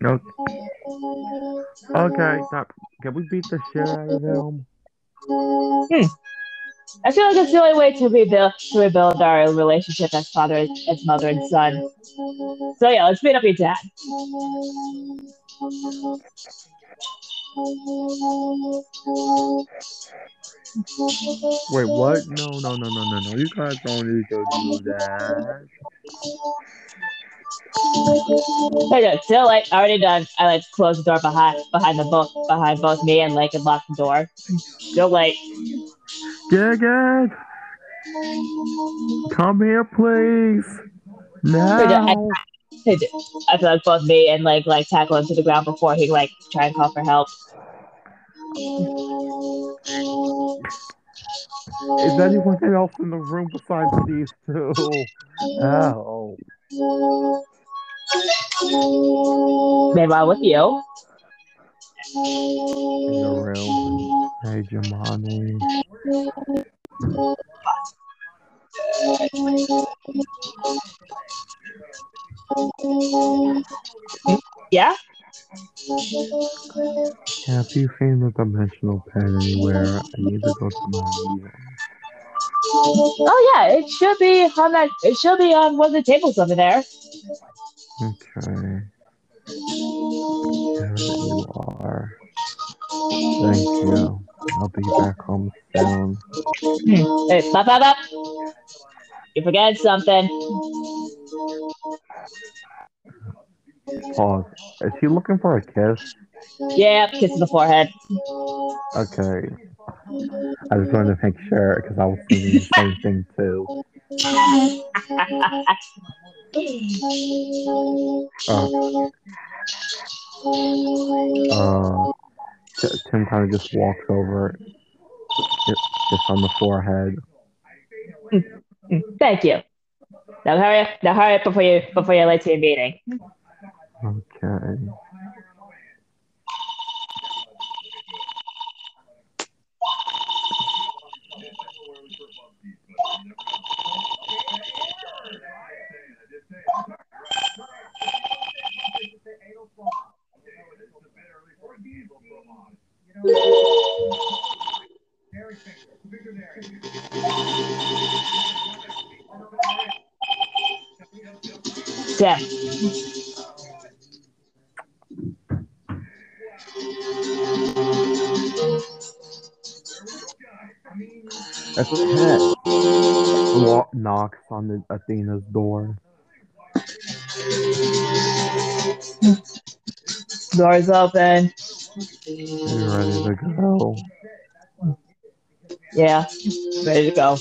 No. Okay, now, can we beat the shit out of him? Hmm. I feel like it's the only way to rebuild to rebuild our relationship as father as mother and son. So yeah, let's beat up your dad. Wait, what? No, no, no, no, no, no. You guys don't need to do that. Okay, still like already done. I like close the door behind behind the both behind both me and like and lock the door. Still like Jagged! Come here, please! Now! I feel like both me and like like tackle him to the ground before he like try and call for help. Is anyone else in the room besides these two? Oh. Meanwhile, with you. in the room. Hey, Jemani. Yeah? Have you seen the dimensional pen anywhere? I need to go to my. Oh yeah, it should be on that. It should be on one of the tables over there. Okay. There you are. Thank you. I'll be back home soon. Hmm. Hey, bop, bop, bop. You forget something. Pause. Is he looking for a kiss? Yeah, kiss the forehead. Okay. I just wanted to make sure because I was thinking the same thing too. Uh, uh, Tim kind of just walks over, just on the forehead. Thank you. Now hurry up. Now hurry up before you before you're late to your meeting. Okay. Tim. A cat wa- knocks on the Athena's door. Doors open. You ready to go? Yeah, ready to go.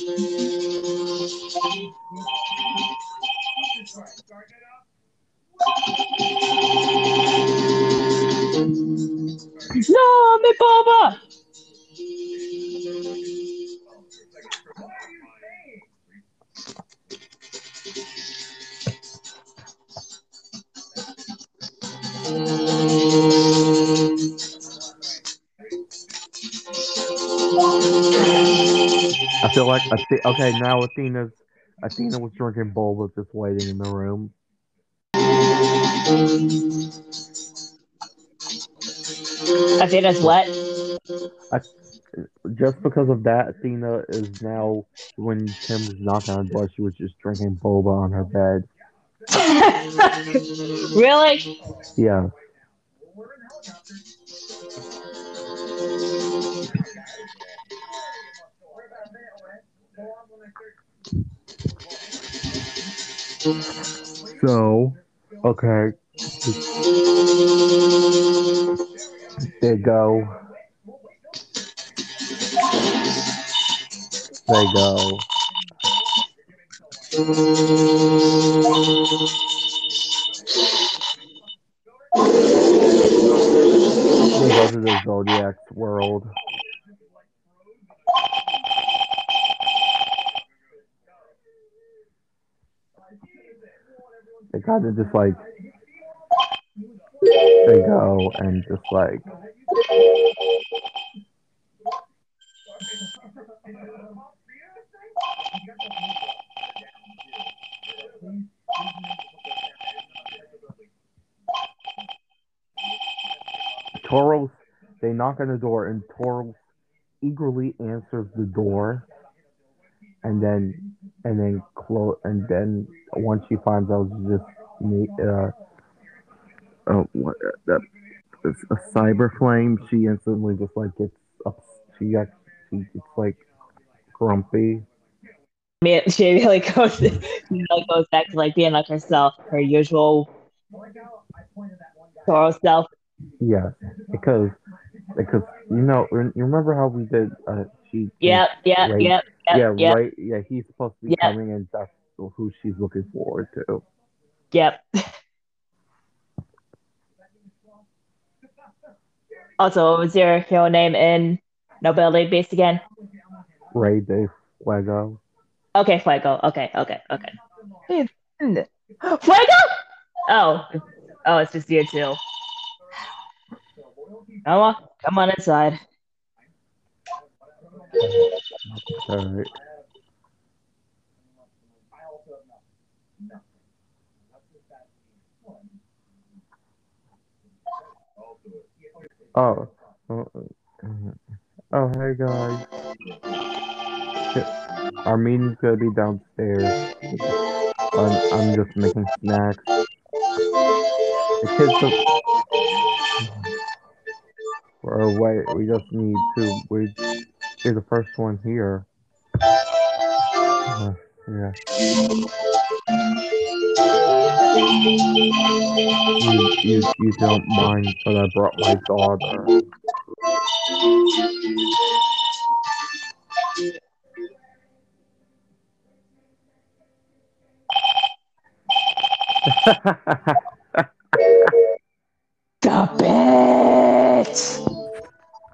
No, mi Baba. I feel like Athe- okay now Athena's Athena was drinking boba just waiting in the room. I think that's what. Just because of that, Athena is now when Tim was knocking on the door, she was just drinking boba on her bed. really? Yeah. So, okay. They go. They go. They go to the Zodiac world. They kind of just like they go and just like Taurus. They knock on the door and Taurus eagerly answers the door, and then and then close and then once she finds out just me, uh, uh, what, uh, a cyber flame, she instantly just like gets up. She got she gets like grumpy. Me- She really goes, she really goes back to like being like herself, her usual Toro self. Yeah, because because you know you remember how we did. Uh, she Yep, yep, Right. yep, yeah yep, yep, right yeah he's supposed to be Yeah. coming and that's who she's looking forward to. yep. Also, what was your hero name in Nobility Beast again? Ray de Fuego. Okay, Fuego. Okay, okay, okay. Fuego! Oh, oh, it's just you two. Come on, come on inside. Alright. Oh. Oh, oh, hey guys. Meeting's gonna be downstairs. I'm, I'm just making snacks. The kids are... Or wait, we just need to. We, you're the first one here. Uh, yeah. You, you, you don't mind, but I brought my daughter. The bitch!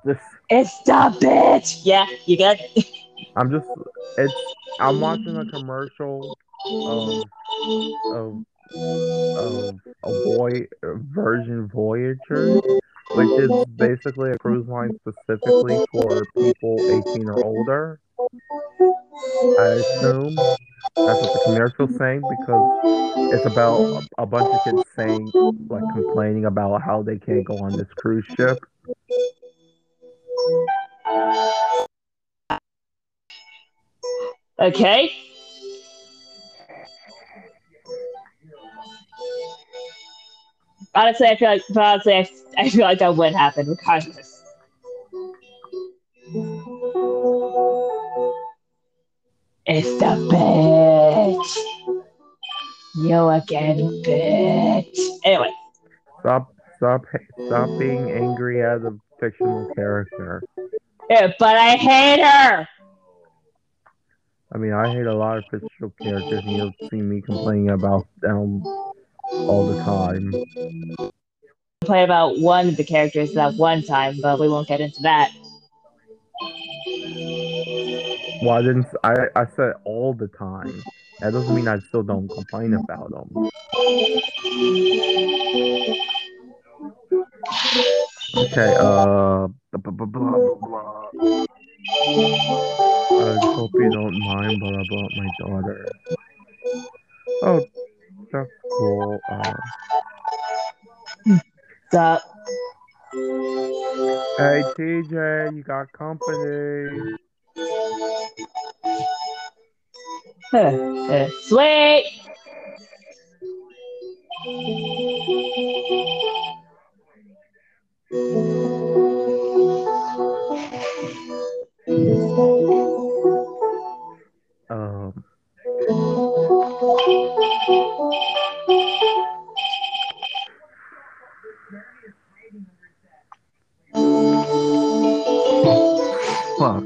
this, It's the bitch! Yeah, you good? I'm just, it's, I'm watching a commercial um, of, of, of a boy, Virgin Voyager, which is basically a cruise line specifically for people 18 or older. I assume that's what the commercial's saying because it's about a bunch of kids saying, like, complaining about how they can't go on this cruise ship. Okay. Honestly, I feel like honestly, I, I feel like that would happen regardless. It's the bitch. You again, bitch. Anyway, Stop, stop, stop being angry at a fictional character. yeah, but I hate her. I mean, I hate a lot of fictional characters, and you'll see me complaining about them all the time. Play about one of the characters that one time, but we won't get into that. Well, I didn't. I I said all the time. That doesn't mean I still don't complain about them. Okay. Uh. Blah, blah, blah, blah, blah. I hope you don't mind, but I brought my daughter. Oh, cool. Uh, Sup? hey, TJ, you got company. Huh, uh, Sweet. Um. Fuck.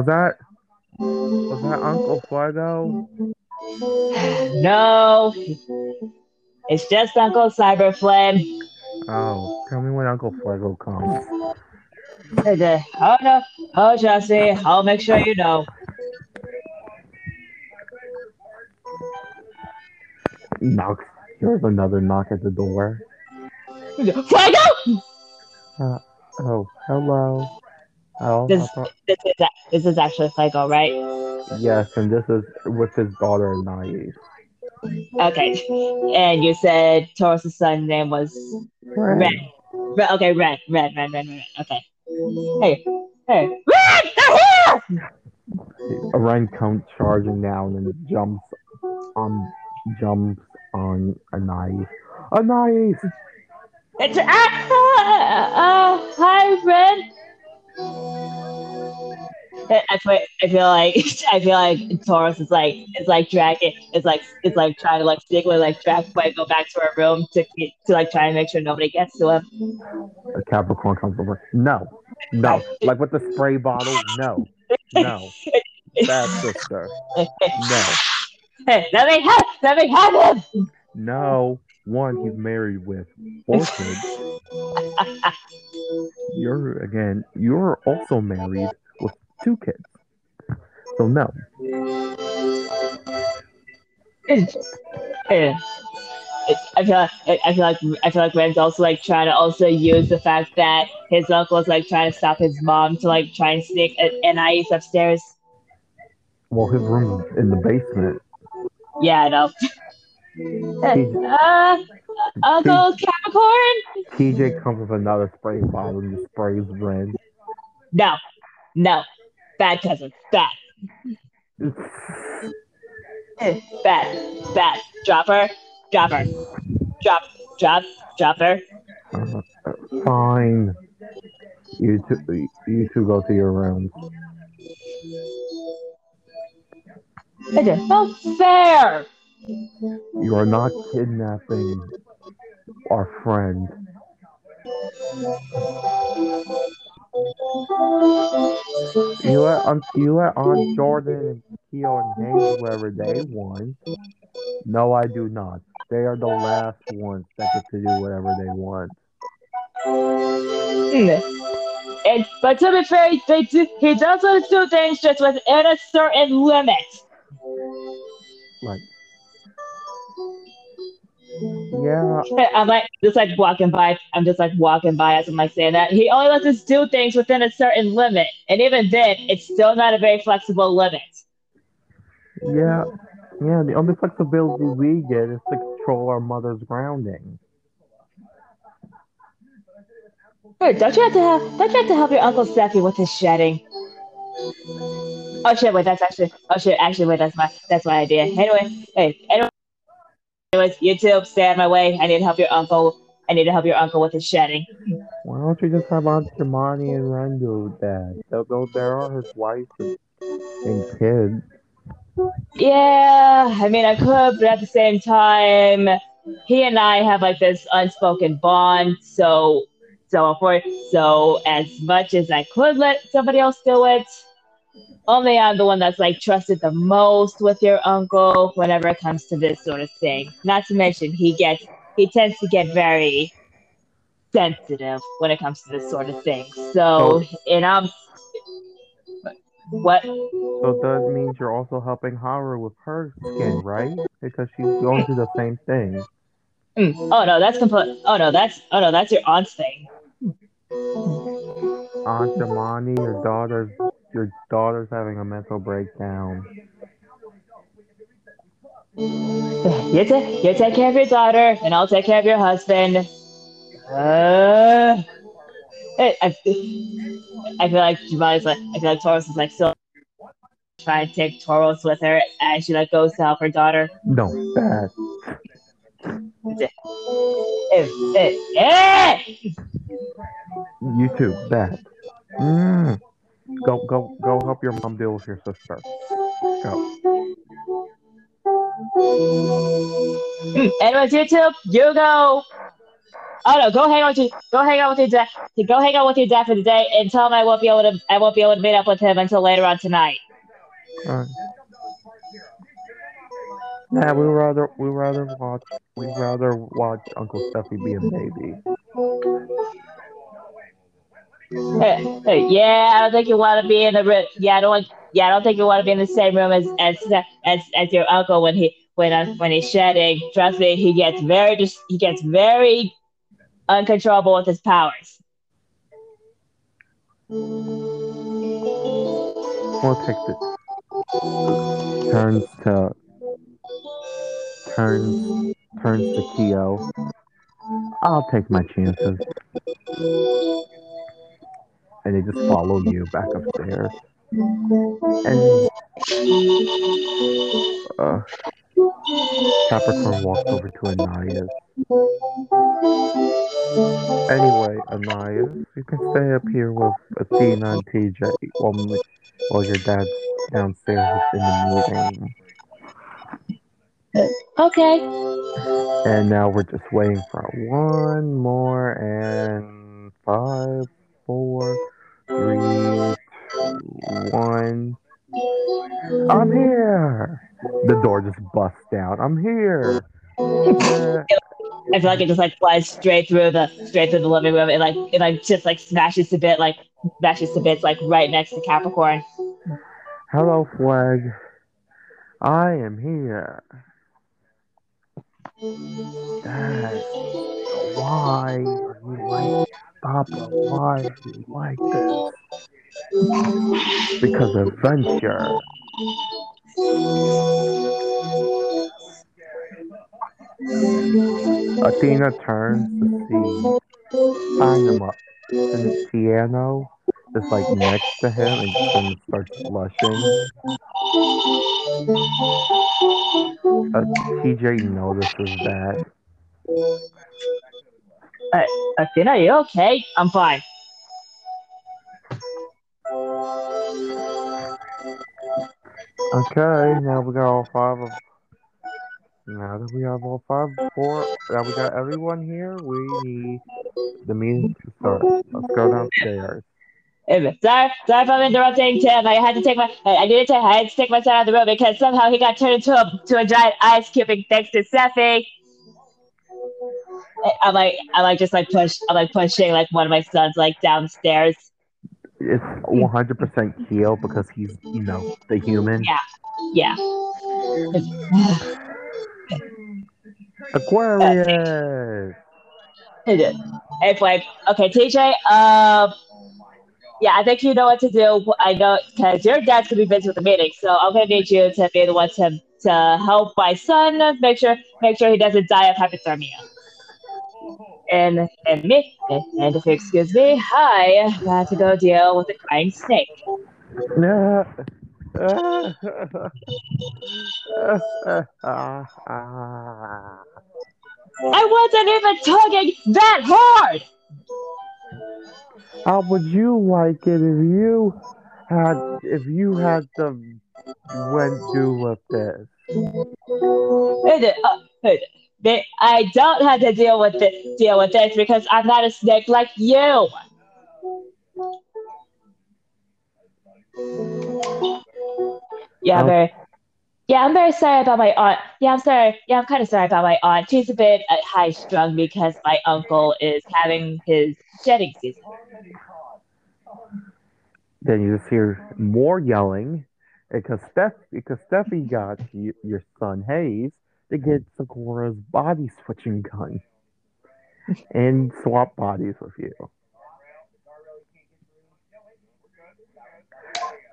Was that was that Uncle Fuego? No. It's just Uncle Cyber Flynn. Oh, tell me when Uncle Flego comes. Oh no, oh Jesse, I'll make sure you know. Knocks. There's another knock at the door. Fuego! Uh, oh, hello. Oh, This, this is this is actually Fuego, right? yes, and this is with his daughter Naive. Okay. And you said Taurus' son name was Red. Red. Okay, Red, Red, Red, Red, Red. Okay. Hey, hey, Red! They're here! Ren comes charging down and jumps on jumps on Anais. Anais! It's ah, ah, uh, hi, Red. I feel, I feel like I feel like Taurus is like it's like dragging it's like it's like trying to like secretly like drag go back to her room to get, to like try and make sure nobody gets to him. A Capricorn comes over. No, no, like with the spray bottle. No, no, bad sister. No, Hey, let me have let me have him. no. One, he's married with four kids. You're again. You're also married with two kids. So no. Yeah. I feel like I feel like I feel like Ren's also like trying to also use the fact that his uncle is like trying to stop his mom to like try and sneak an Anais upstairs. Well, his room is in the basement. Yeah, I know. uh, Uncle Capricorn? TJ comes with another spray bottle and sprays Ren. No, no, bad cousin, bad, bad, bad. Drop her, drop her, drop, drop, drop her. Uh, fine. You two, you two go to your rooms. It's not fair. You are not kidnapping our friend. You let um, you let Aunt Jordan and Keo and Hayes wherever they want. No, I do not. They are the last ones that get to do whatever they want. And but to be fair, they do, he does want to do things just within a certain limit. Like, yeah, I'm like just like walking by. I'm just like walking by as I'm like saying that he only lets us do things within a certain limit, and even then, it's still not a very flexible limit. yeah, yeah. The only flexibility we get is to control our mother's grounding. Wait, don't you have to have? Don't you have to help your uncle Steffi with his shedding? Oh shit! Wait, that's actually. Oh shit! Actually, wait, that's my. That's my idea. Anyway, hey, anyway. Anyways, you two, stay out of my way. I need to help your uncle. I need to help your uncle with his shedding. Why don't you just have Aunt Jemani and Ren do that? Though though there are his wife and, and kids. Yeah, I mean, I could, but at the same time, he and I have like this unspoken bond. So, so for so as much as I could let somebody else do it, only I'm the one that's like trusted the most with your uncle whenever it comes to this sort of thing. Not to mention, he gets he tends to get very sensitive when it comes to this sort of thing. So, and I'm what? So that means you're also helping Haru with her skin, right? Because she's going through the same thing. Mm. Oh no, that's complete. Oh no, that's oh no, that's your aunt's thing. Aunt Jemani, your daughter's your daughter's having a mental breakdown. You take you take care of your daughter, and I'll take care of your husband. Uh, I, I, I feel like Jemani's like I feel like Taurus is like still trying to take Taurus with her as she like goes to help her daughter. No, bad. Eh! You too, bad. Mm. Go, go, go help your mom deal with your sister. Go. Anyways, you two, you go. Oh no, go hang out with your, go hang out with your dad. Go hang out with your dad for the day, and tell him I won't be able to. I won't be able to meet up with him until later on tonight. Alright. Nah, we rather we rather watch we rather watch Uncle Steffi be a baby. Hey, yeah, I don't think you want to be in the room. Yeah, I don't. Want, yeah, I don't think you want to be in the same room as as as, as your uncle when he when uh, when he's shedding. Trust me, he gets very just he gets very uncontrollable with his powers. We'll take turns to turns turns to Keo. I'll take my chances. They just follow you back upstairs. And uh, Capricorn walks over to Anais. Anyway, Anaya, you can stay up here with Athena and TJ while, while your dad's downstairs in the meeting. Okay. And now we're just waiting for one more and five, four, three, two, one. I'm here. The door just busts down. I'm here. Uh, I feel like it just like flies straight through the straight through the living room. It like it like just like smashes to bit like smashes to bits like right next to Capricorn. hello, Flag. I am here. Dad, why are you like Papa? Why are you like this? Because adventure. Athena turns to see Anima in the piano, just like next to him, and then starts blushing. Uh, TJ notices that. Athena, are you okay? I'm fine. Okay, now we got all five of. Now that we have all five, four, now we got everyone here. We need the meeting to start. Let's go downstairs. Sorry, sorry if I'm interrupting Tim. I had to take my, I needed to, I had to take my son out of the room because somehow he got turned into a to a giant ice cube thanks to Steffi. I- I'm like, I like just like push, I'm like pushing like one of my sons like downstairs. It's 100% Keo because he's, you know, the human. Yeah. Yeah. Aquarius! Hey, Blake. Okay, TJ. Um, yeah, I think you know what to do. I know because your dad's gonna be busy with the meeting, so I'm gonna need you to be the one to to help my son make sure make sure he doesn't die of hypothermia. And and me and, if you excuse me, hi, I have to go deal with a crying snake. No. I wasn't even tugging that hard. How would you like it if you had if you had to went do with this? Hey, uh, hey, they- I don't have to deal with this, deal with this because I'm not a snake like you. Yeah, very. Yeah, I'm very sorry about my aunt. Yeah, I'm sorry. Yeah, I'm kind of sorry about my aunt. She's a bit uh, high strung because my uncle is having his shedding season. Then you just hear more yelling because Steph because Steffi got you, your son Hayes to get Sakura's body switching gun and swap bodies with you.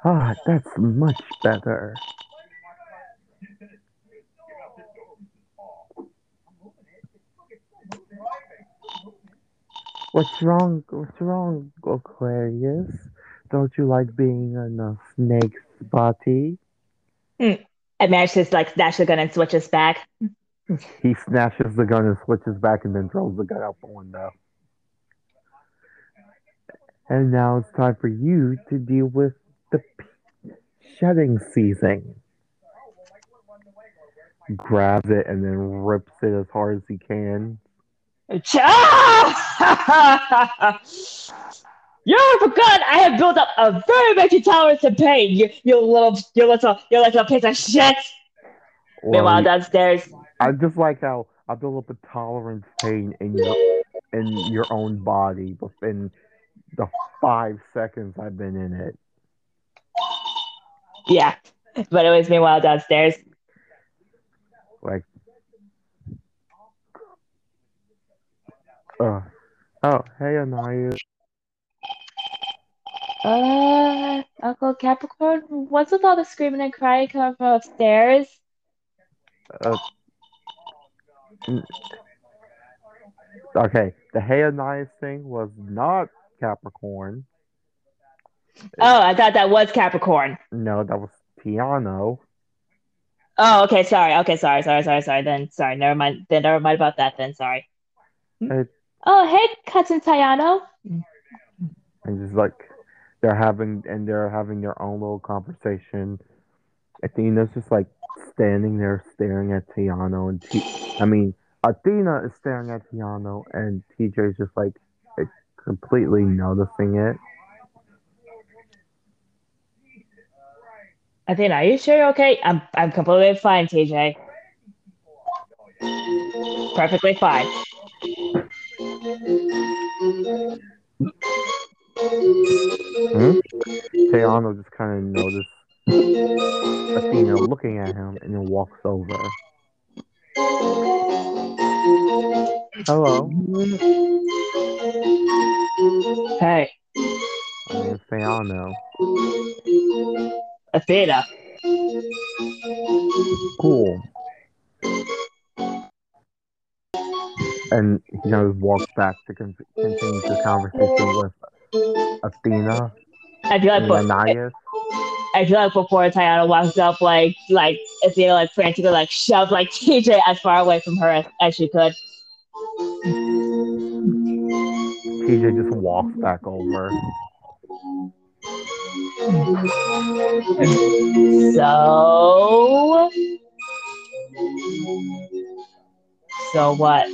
Ah, that's much better. What's wrong? What's wrong, Aquarius? Don't you like being in a snake's body? Hmm. And Mash just like snatch the gun and switches back. He snatches the gun and switches back and then throws the gun out the window. And now it's time for you to deal with the p- shedding season. Grabs it and then rips it as hard as he can. You forgot I have built up a very mighty tolerance to pain. You, you little, you little, you little piece of shit. Meanwhile, downstairs, I just like how I build up a tolerance pain in your in your own body within the five seconds I've been in it. yeah. But it was meanwhile downstairs. Like, uh, oh, hey, Anaya. Uh, Uncle Capricorn, what's with all the screaming and crying coming from upstairs? Uh, okay, the Hey Anais thing was not Capricorn. Oh, I thought that was Capricorn. No, that was Piano. Oh, okay, sorry. Okay, sorry, sorry, sorry, sorry. Then sorry, never mind. Then never mind about that. Then sorry. Hey. Oh, hey, cousin Tayano. and just like they're having and they're having their own little conversation. Athena's just like standing there staring at Tiano, and T- I mean Athena is staring at Tiano, and TJ's just like like, completely noticing it. Athena, are you sure you're okay? I'm I'm completely fine, TJ. Perfectly fine. Hmm? Tiano just kind of noticed Athena looking at him, and then walks over. Hello, Hey, my name's Tiano. Athena. Cool. And he kind of walks back to con- continue the conversation with Athena I feel like and I feel like before Tayana walks up, like like Athena like frantically like shoved like TJ as far away from her as, as she could. TJ just walks back over. So So what?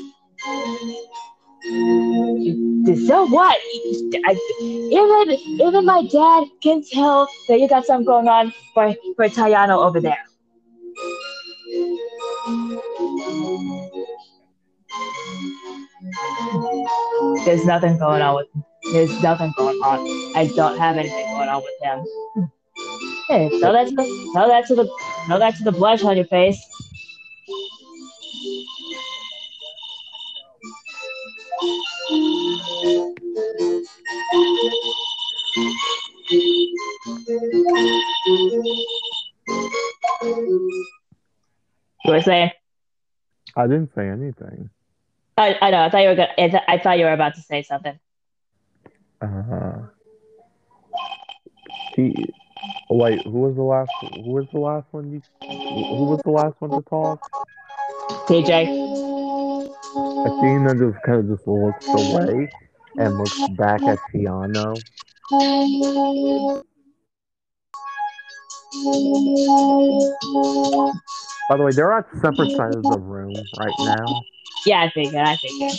So what? I, even even my dad can tell that you got something going on for for Tayano over there. There's nothing going on with there's nothing going on. I don't have anything going on with him. Hey, tell that to the tell that to the tell that to the blush on your face. You were saying? I didn't say anything. I, I know. I thought you were gonna. I, th- I thought you were about to say something. Uh, huh. he, wait, who was the last? Who was the last one? You, who was the last one to talk? TJ. Athena just kind of just looks away and looks back at Tiano. By the way, they're on separate sides of the room right now, Yeah, I figured. I figured.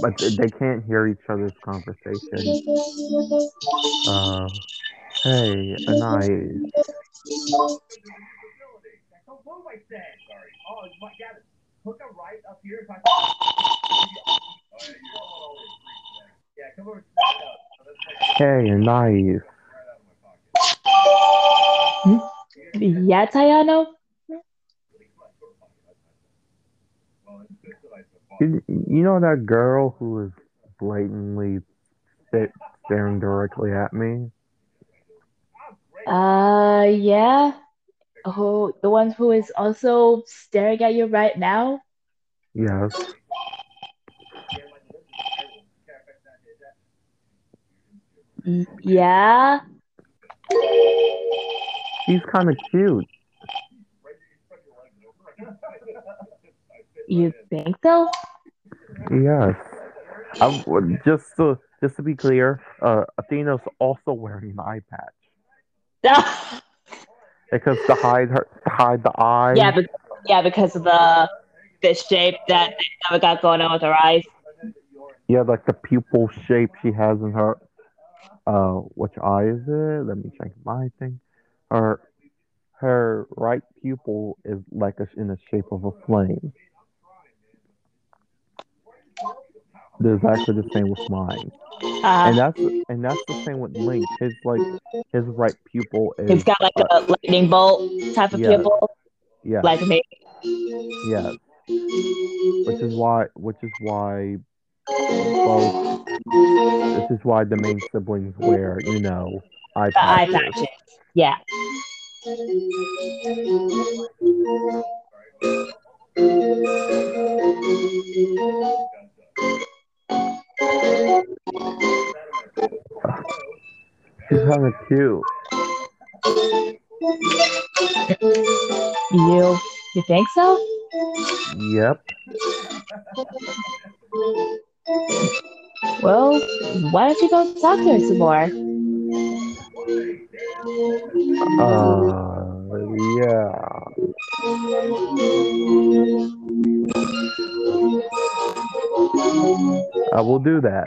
but they they can't hear each other's conversation. Uh, hey, Anais. So move, I said. Sorry. You might got it. Hook a right up here. If I... Yeah, come over. Hey, Anais. Yeah, Tayano. You, you know that girl who was blatantly sta- staring directly at me? Uh, yeah. Oh, the one who is also staring at you right now. Yes. Yeah. She's kind of cute. You think so? Yes. I, just to just to be clear, uh, Athena's also wearing an eye patch because to hide her to hide the eye. yeah, but yeah, because of the the shape that they never got going on with her eyes. Yeah, like the pupil shape she has in her. Uh, which eye is it? Let me check my thing. Her her right pupil is like a, in the shape of a flame. It's exactly the same with mine, and Uh, that's and that's the same with Link. His like his right pupil is he's got like uh, a lightning bolt type of yeah. pupil, yeah like me. yes, which is why which is why both this is why the main siblings wear you know eye The eye patches. patches. Yeah. She's kind of cute. You you think so? Yep. Well, why don't you go talk to her some more? Uh, yeah. I will do that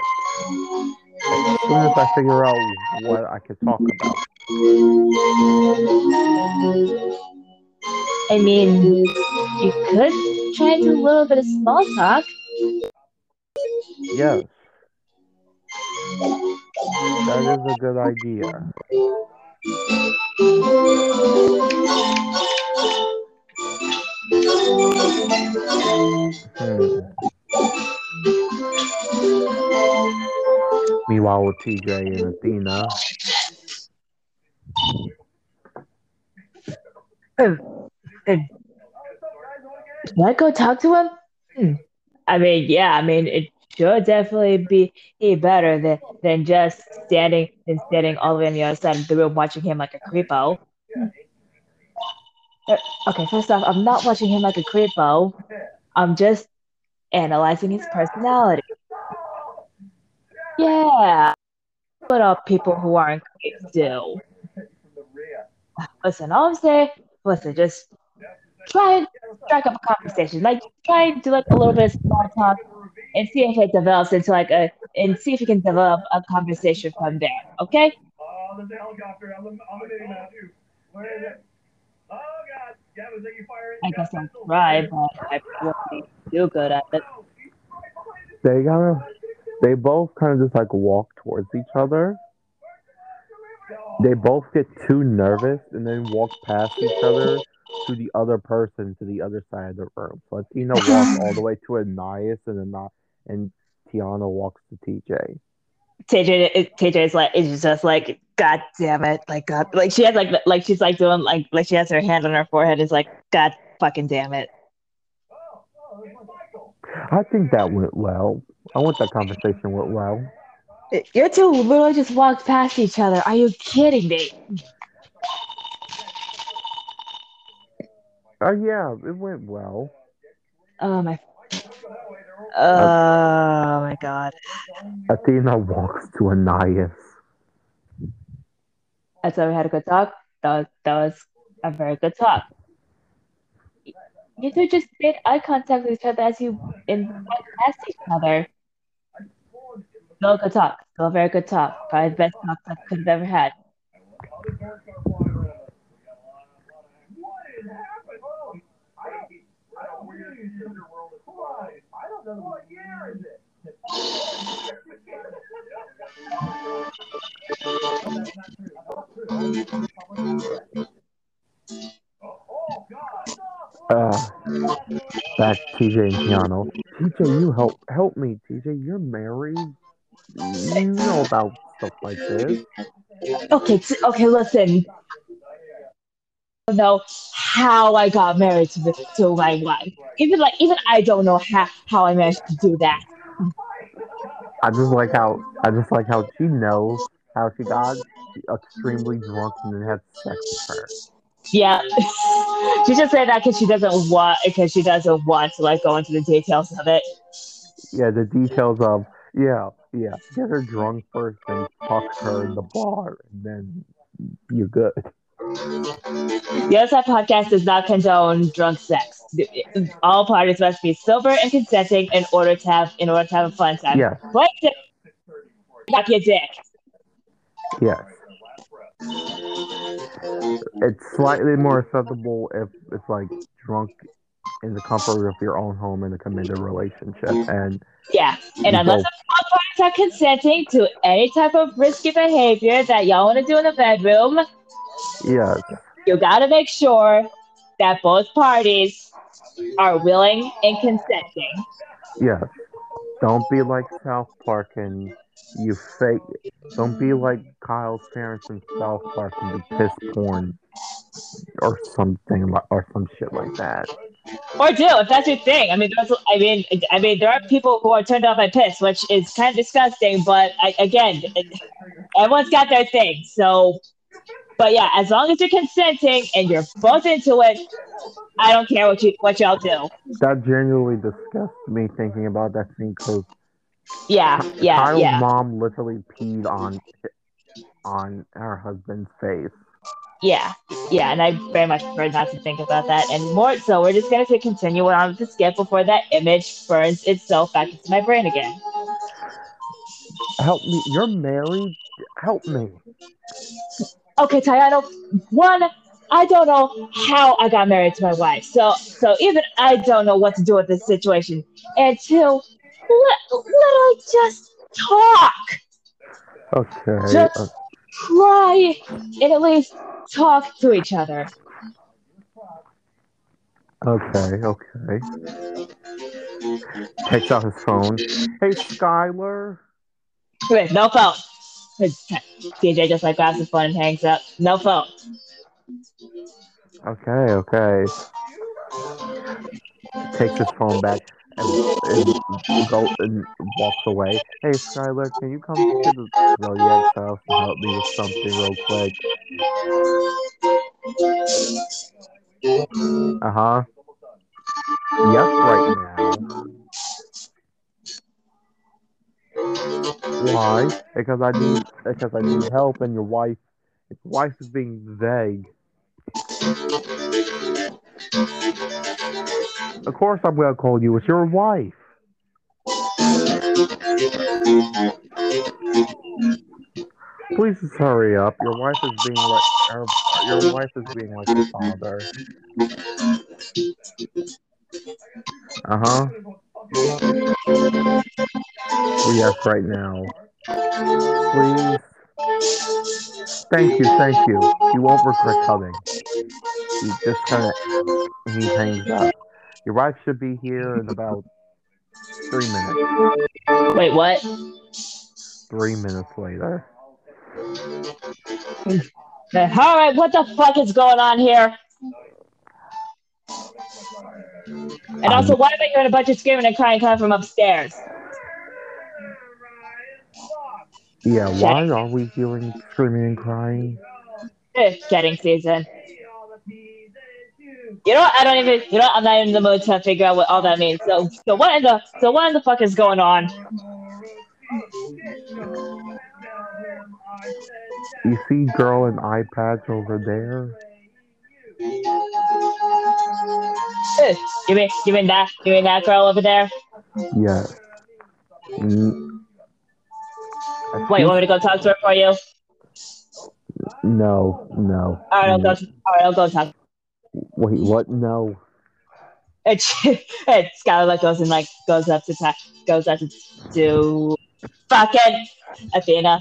as soon as I figure out what I can talk about. I mean, you could try and do a little bit of small talk. Yes. That is a good idea. Hmm. Meanwhile, with TJ and Athena, Should I go talk to him? Hmm. I mean, yeah, I mean, it should definitely be be better than, than just standing and standing all the way on the other side of the room watching him like a creepo. Uh, Okay, first off, I'm not watching him like a creepo. I'm just analyzing his personality. Yeah, what all people who aren't creeps do. Listen, all I'm saying, listen, just try and strike up a conversation. Like try and do like a little bit of small talk and see if it develops into like a and see if you can develop a conversation from there. Okay? Oh, there's a helicopter. I'm the, I'm the mini map too. Where is it? Oh God! Gavin's taking fire. I guess I'll try, but I won't be too good at it. they kind of, they both kind of just like walk towards each other. They both get too nervous and then walk past each other to the other person to the other side of the room. So Athena walks all the way to Ananias and Ana- and Tiana walks to TJ. TJ, TJ is like is just like God damn it, like God, like she has like like she's like doing like like she has her hand on her forehead. Is like God fucking damn it. I think that went well. I want that conversation went well. You two literally just walked past each other. Are you kidding me? Oh yeah, it went well. Oh my. Uh, oh my God. Athena walks to Ananias. And so we had a good talk. That was, that was a very good talk. You two just made eye contact with each other as you in walked past each other. Still a good talk. Still a very good talk. Probably the best talk I could have ever had. What is happening? Oh, I don't. I don't really use the underworld of flies. I don't know what year is it. Oh God! Uh, back TJ and Tiano. TJ, you help help me. TJ, you're married. You know about stuff like this. Okay, t- okay, listen. Don't know how I got married to, to my wife. Even like even I don't know how, how I managed to do that. I just like how I just like how she knows how she got extremely drunk and then had sex with her. Yeah, she just said that because she doesn't want because she doesn't want to like go into the details of it. Yeah, the details of yeah, yeah. Get her drunk first and fuck her in the bar, and then you're good. The other side podcast does not condone drunk sex. All parties must be sober and consenting in order to have in order to have a fun time. Yes, Wait, suck your dick. yes. it's slightly more acceptable if it's like drunk in the comfort of your own home in a committed relationship. And Yeah, and unless both. the parties are consenting to any type of risky behavior that y'all want to do in the bedroom, yes, you got to make sure that both parties are willing and consenting. yes. Don't be like South Park and you fake. Don't be like Kyle's parents in South Park and do piss porn or something like or some shit like that. Or do if that's your thing. I mean, I mean, I mean, there are people who are turned off by piss, which is kind of disgusting. But I, again, everyone's got their thing. So, but yeah, as long as you're consenting and you're both into it, I don't care what you what y'all do. That genuinely disgusts me thinking about that scene because Yeah, yeah, Kyle's yeah, mom literally peed on on her husband's face. yeah, yeah. And I very much prefer not to think about that anymore. So we're just gonna continue on with the skip before that image burns itself back into my brain again. Help me! You're married. Help me! Okay, Tayano, one, I don't know how I got married to my wife. So so even I don't know what to do with this situation. And two, let, literally just talk. Okay. Just- uh, Try and at least talk to each other. okay. Okay. Takes out his phone. Hey, Skylar. Wait, no phone. DJ just like grabs his phone and hangs up. No phone. Okay. Okay. Takes his phone back and, and go and walks away. Hey, Skylar, can you come to the Zodiac's house and help me with something real quick? Uh huh. Yes, right now. Why? Because I need because I need help, and your wife, your wife is being vague. Of course, I'm gonna call you. It's your wife. Please just hurry up. Your wife is being like your wife is being like your father. Uh huh. Yes, right now. Please. Thank you, thank you. You won't regret coming. He just kind of he hangs up. Your wife should be here in about three minutes. Wait, what? Three minutes later. All right, what the fuck is going on here? And also, why am I hearing a bunch of screaming and crying coming from upstairs? Yeah, why are we hearing screaming and crying? Eh, Getting season. You know what? I don't even. You know? I'm not even in the mood to figure out what all that means. So, so what in the? So what in the fuck is going on? You see girl and iPads over there? You mean, you mean that? You mean that girl over there? Yeah. I Wait, you want me to go talk to her for you? No, no. All right, I'll go. All right, I'll go talk. Wait, what? No. And, she, and Skylar goes and like goes up to ta- goes up to, to fucking Athena.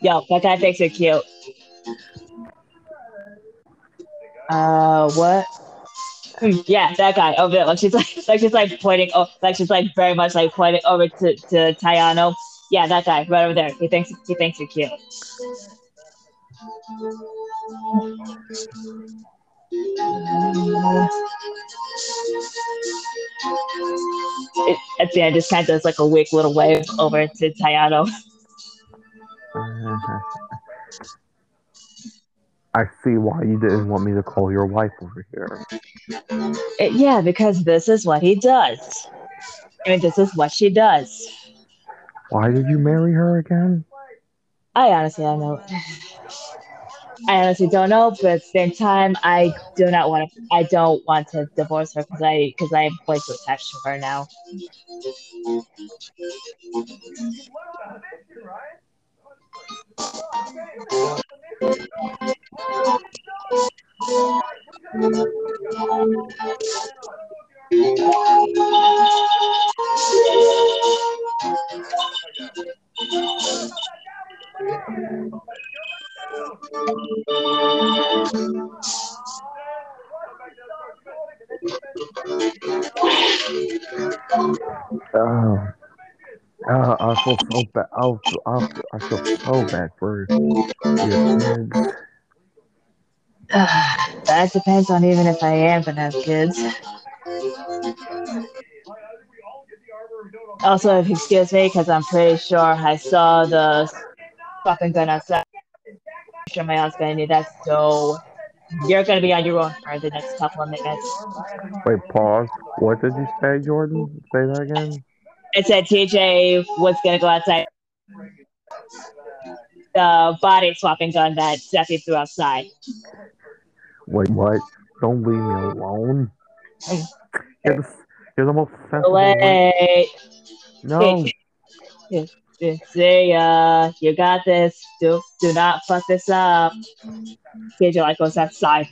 Yo, that guy thinks you're cute. Uh, what? Yeah, that guy over there. Like she's like, like she's like pointing. Oh, like she's like very much like pointing over to to Tayano. Yeah, that guy right over there. He thinks he thinks you're cute. It, at the end, just kind of does like a weak little wave over to Tayano. I see why you didn't want me to call your wife over here. It- yeah, because this is what he does. I mean, this is what she does. Why did you marry her again? I honestly don't know. I honestly don't know, but at the same time, I do not want to. I don't want to divorce her because I because I am way too attached to her now. Right? Oh, uh, I feel so bad. I I feel, I feel so bad for your kids. that depends on even if I am gonna have kids. Also, if you excuse me, because I'm pretty sure I saw the fucking gun outside. I'm sure my husband knew that, so you're gonna be on your own for the next couple of minutes. Wait, pause. What did you say, Jordan? Say that again. I said TJ was gonna go outside. The body swapping gun that Steffi threw outside. Wait, what? Don't leave me alone. You're the, you're the most sensible. Wait, No, see ya. You got this. Do do not fuck this up. TJ like goes outside.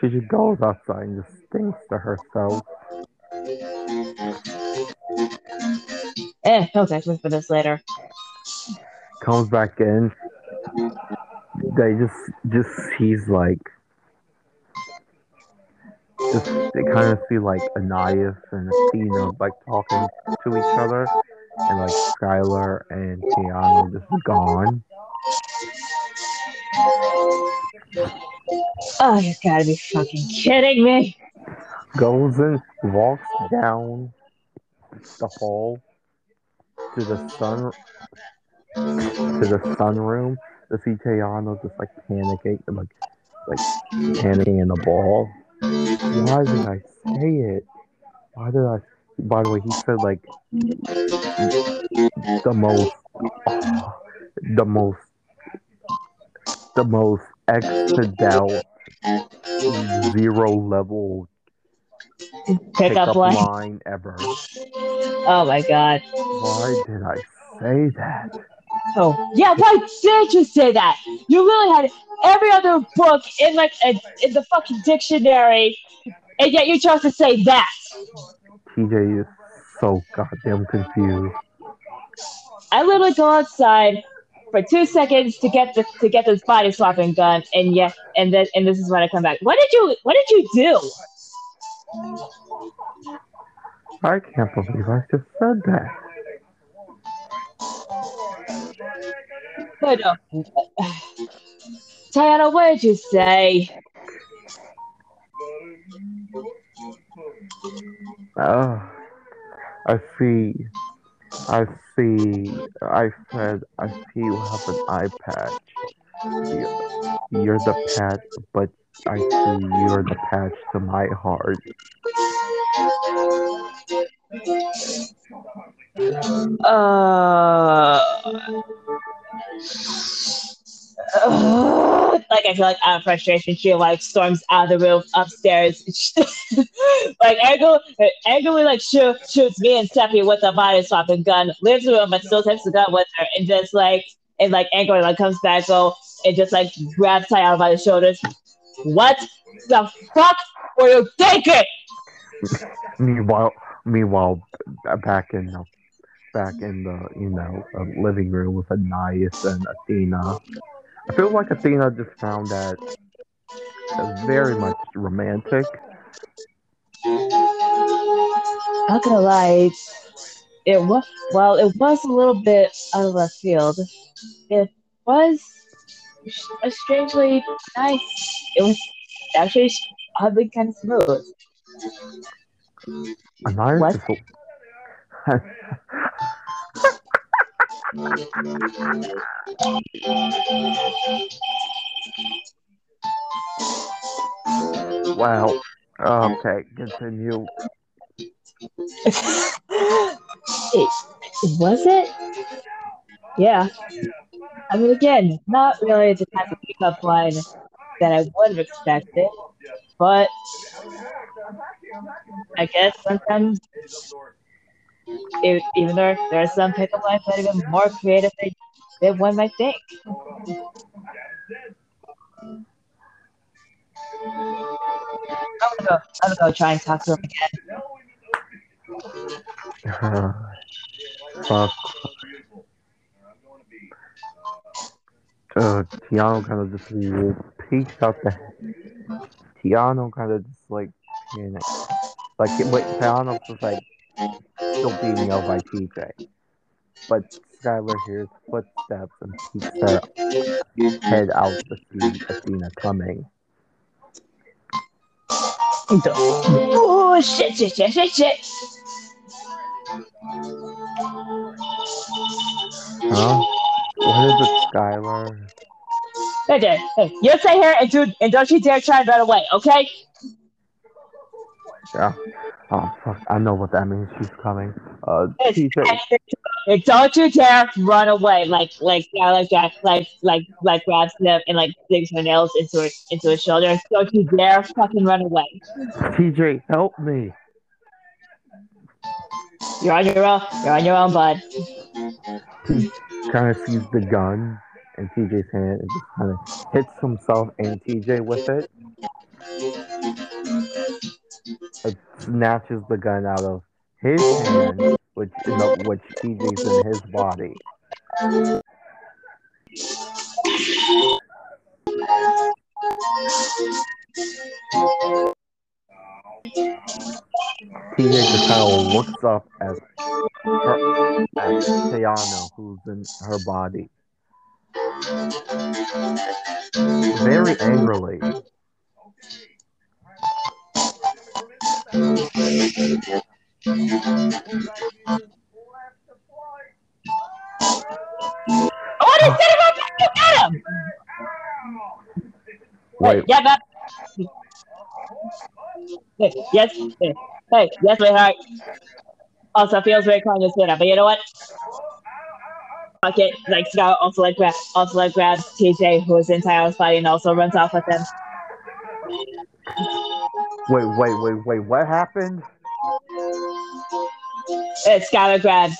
she just goes outside and just stinks to herself. Eh, okay, look for this later. Comes back in. They just, just he's like, just they kind of see like Anais and Athena like talking to each other, and like Skylar and Keanu just gone. Oh, you gotta be fucking kidding me. Goes and walks down the hall to the sun to the sunroom see Tayano just like panicking like like panicking in the ball. Why did I say it? Why did I by the way he said like the most the most the most extra zero level Pickup pickup line. line ever. Oh my god. Why did I say that? Oh yeah, why did you say that? You really had every other book in like a, in the fucking dictionary, and yet you chose to say that. TJ is so goddamn confused. I literally go outside for two seconds to get the to get this body swapping done, and yes, and then and this is when I come back. What did you What did you do? I can't believe I just said that. What? Uh, Tiana, what did you say? Oh, I see. I see. I said, I see you have an eye patch. You're, you're the patch, but I see you're the patch to my heart. Uh, uh, like I feel like out of frustration, she like storms out of the room upstairs. like angrily, angrily like shoot, shoots me and Steffi with a body swapping gun, leaves the room but still takes the gun with her, and just like and like angrily like comes back go and just like grabs Ty out by the shoulders. What the fuck were you thinking? Meanwhile, meanwhile, back in the back in the you know uh, living room with Anais and Athena. I feel like Athena just found that very much romantic. Not gonna lie, it was well, it was a little bit out of left field. It was a strangely nice. It was actually oddly kind of smooth. Anais What? just wow. Okay, continue. it, was it? Yeah. I mean, again, not really the type of pickup line that I would have expected, but I guess sometimes, e- even though there are some pickup lines that are even more creative than than one might think. I'm gonna go. I'm gonna go try and talk to him again. Uh, fuck. Uh, Tiano kind of just peeks out the. Tiano kind of just like panic. Like, it, wait, Tiano's just like still being yelled by TJ. But Skylar hears footsteps and peeks her head out to see Athena coming. Oh shit! Shit! Shit! Shit! Shit! Huh? What is it, Skylar? Hey, there. Hey, you stay here and do and don't you dare try and run away, okay? Yeah. Oh fuck! I know what that means. She's coming. Uh, TJ. And don't you dare run away, like like yeah, like that, like like like grabs him and like digs her nails into her into his shoulder. Don't you dare fucking run away. TJ, help me. You're on your own. You're on your own, bud. Kind of sees the gun in TJ's hand and just kind of hits himself and TJ with it. It snatches the gun out of his hand, which in the, which TJ's in his body. TJ just looks up at her, at Tiano, who's in her body, very angrily. What is it about you got him? Wait, Yeah, that. Hey, yes. Hey, yes, sweetheart. Also feels very kind to say but you know what? Fuck it. Like Scout also like grab also like grabs TJ who is in Tyler's body and also runs off with him. wait, wait, wait, wait. What happened? Uh, Skylar grabs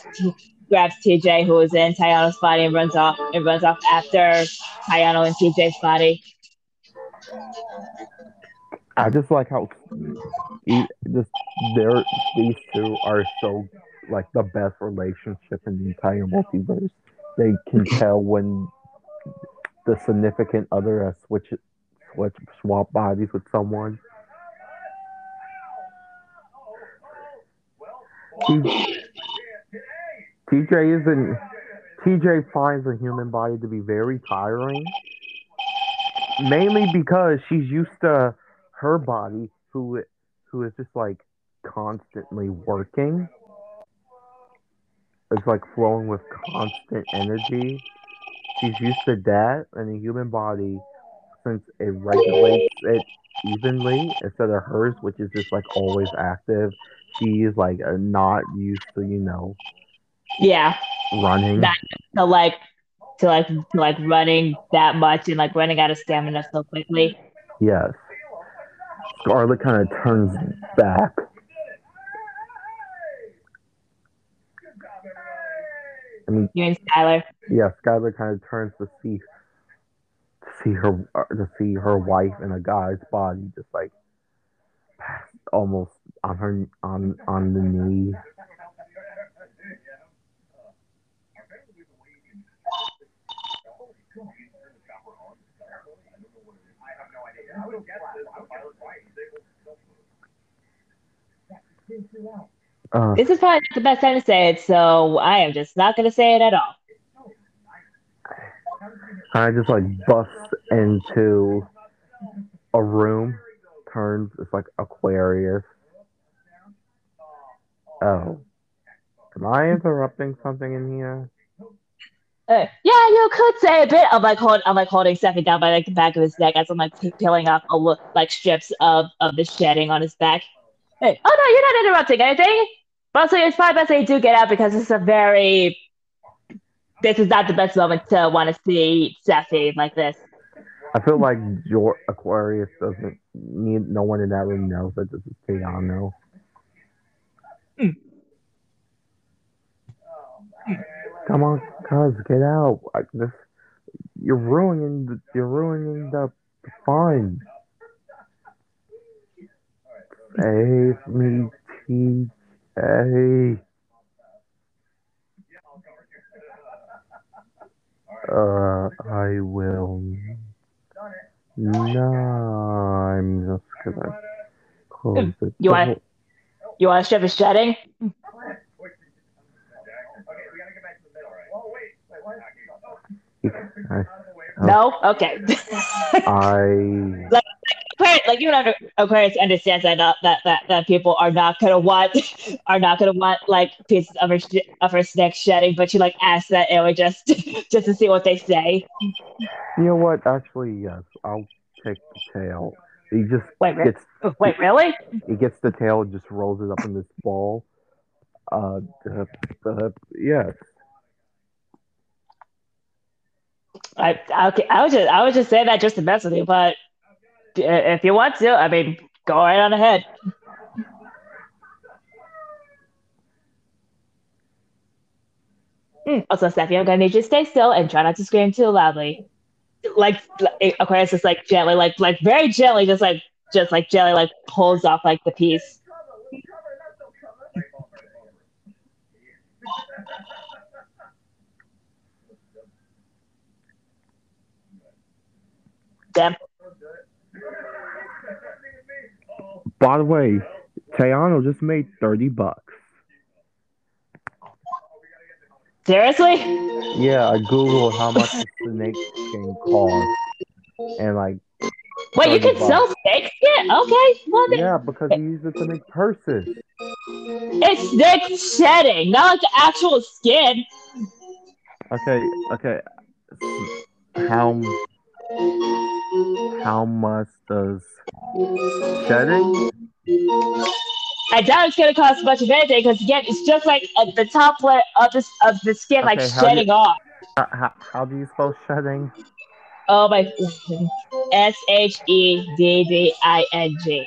grabs TJ who is in Tyano's body and runs off and runs off after Tyano and TJ's body. I just like how just they're these two are so like the best relationship in the entire multiverse. They can mm-hmm. tell when the significant other has switch switch swap bodies with someone. TJ isn't. TJ finds a human body to be very tiring, mainly because she's used to her body, who who is just like constantly working. It's like flowing with constant energy. She's used to that, and the human body, since it regulates it evenly instead of hers, which is just like always active. she's like uh, not used to, you know, Yeah. running. That- To like to like to like running that much and like running out of stamina so quickly. Yes. Scarlet kind of turns back. I mean, You and Skylar. yeah, Skylar kind of turns to see to see her uh, to see her wife in a guy's body, just like almost on her on on the knee. Uh, This is probably not the best time to say it, so I am just not gonna say it at all. I just like bust into a room, turns it's like Aquarius. Oh, am I interrupting something in here? Uh, yeah, you could say a bit. I'm like hold, I'm like holding Steffi down by like the back of his neck as I'm like pe- peeling off a look like strips of of the shedding on his back. Hey, oh no, you're not interrupting anything. But also, it's probably best that you do get out because it's a very. This is not the best moment to want to see Steffi like this. I feel like your Aquarius doesn't need no one in that room knows that this is Keanu. Come on, Cuz, get out. Like this, you're ruining the, you're ruining the, fun. Save me, TJ. Uh, I will. No, I'm just gonna close the You want- You want to strip his shedding? Okay, we gotta get back to the middle, right? Oh, wait, wait, what? I, Oh. No. Okay. I like Aquarius, like you know, Aquarius understands that not, that that that people are not gonna want are not gonna want like pieces of her of her snake shedding, but she like asks that anyway just just to see what they say. You know what? Actually, yes. I'll take the tail. He just Wait, gets wait, really? he gets the tail and just rolls it up in this ball. Uh, uh, uh yes. I okay, I was just I was just saying that just to mess with you, but if you want to, I mean, go right on ahead. Hmm, Also, Stephanie, I'm gonna need you to stay still and try not to scream too loudly. Like, like Aquarius just like gently, like like very gently, just like just like gently, like pulls off like the piece. By the way, Tayano just made thirty bucks. Seriously? Yeah, I googled how much the snake skin cost, and like, Wait, you 30 can sell snake skin? Okay, well then yeah, because he used it to make purses. it's snake shedding, not like the actual skin. Okay, okay. How how much does shedding? I doubt it's gonna cost much of anything because again, it's just like uh, the top layer of the of the skin like Okay, how do you- shedding off. How, how, how do you spell shedding? Oh my, S H E D D I N G.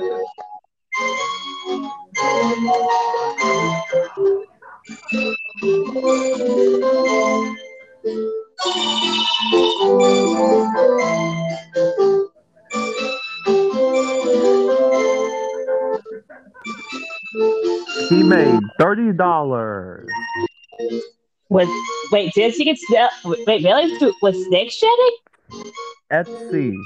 He made thirty dollars. Was wait, did she get sell? Wait, really? Was snake shedding? Etsy.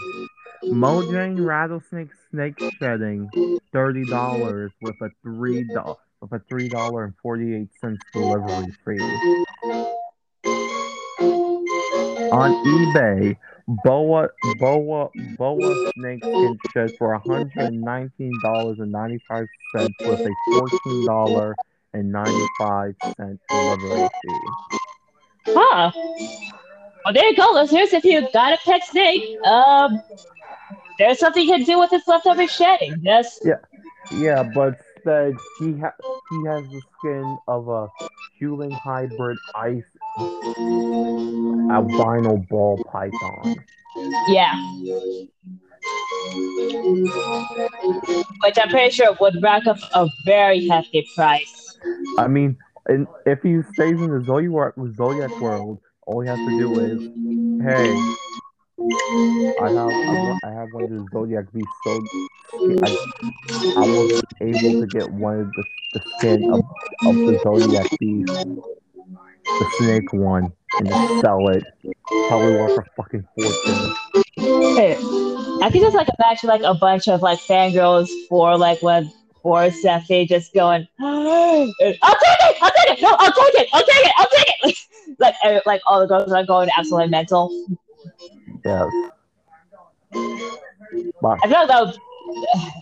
Mojave rattlesnake snake shedding thirty dollars with a three dollar with a three dollar and forty eight cents delivery fee. On eBay, boa boa boa snake skin shed for hundred and nineteen dollars and ninety five cents with a fourteen dollar and ninety five cent delivery fee. Huh. Well, there you go, listeners. If you got a pet snake, um, there's something you can do with its leftover shedding. Yes. Yeah, Yeah, but instead he ha- he has the skin of a human hybrid ice albino ball python. yeah. Which I'm pretty sure would rack up a very hefty price. I mean, and if he stays in the Zodiac Zodiac world, all he has to do is, hey, I have I, have one of the Zodiac beasts, so I, I was able to get one of the, the skin of, of the Zodiac beast, the snake one, and just sell it. Probably worth a fucking fortune. Hey, I could just like imagine like a bunch of like fangirls for like when for Stephanie just going, I'll take it, I'll take it, no, I'll take it, I'll take it, I'll take it. like like all the girls are going absolutely mental. Yes. But I feel like that would,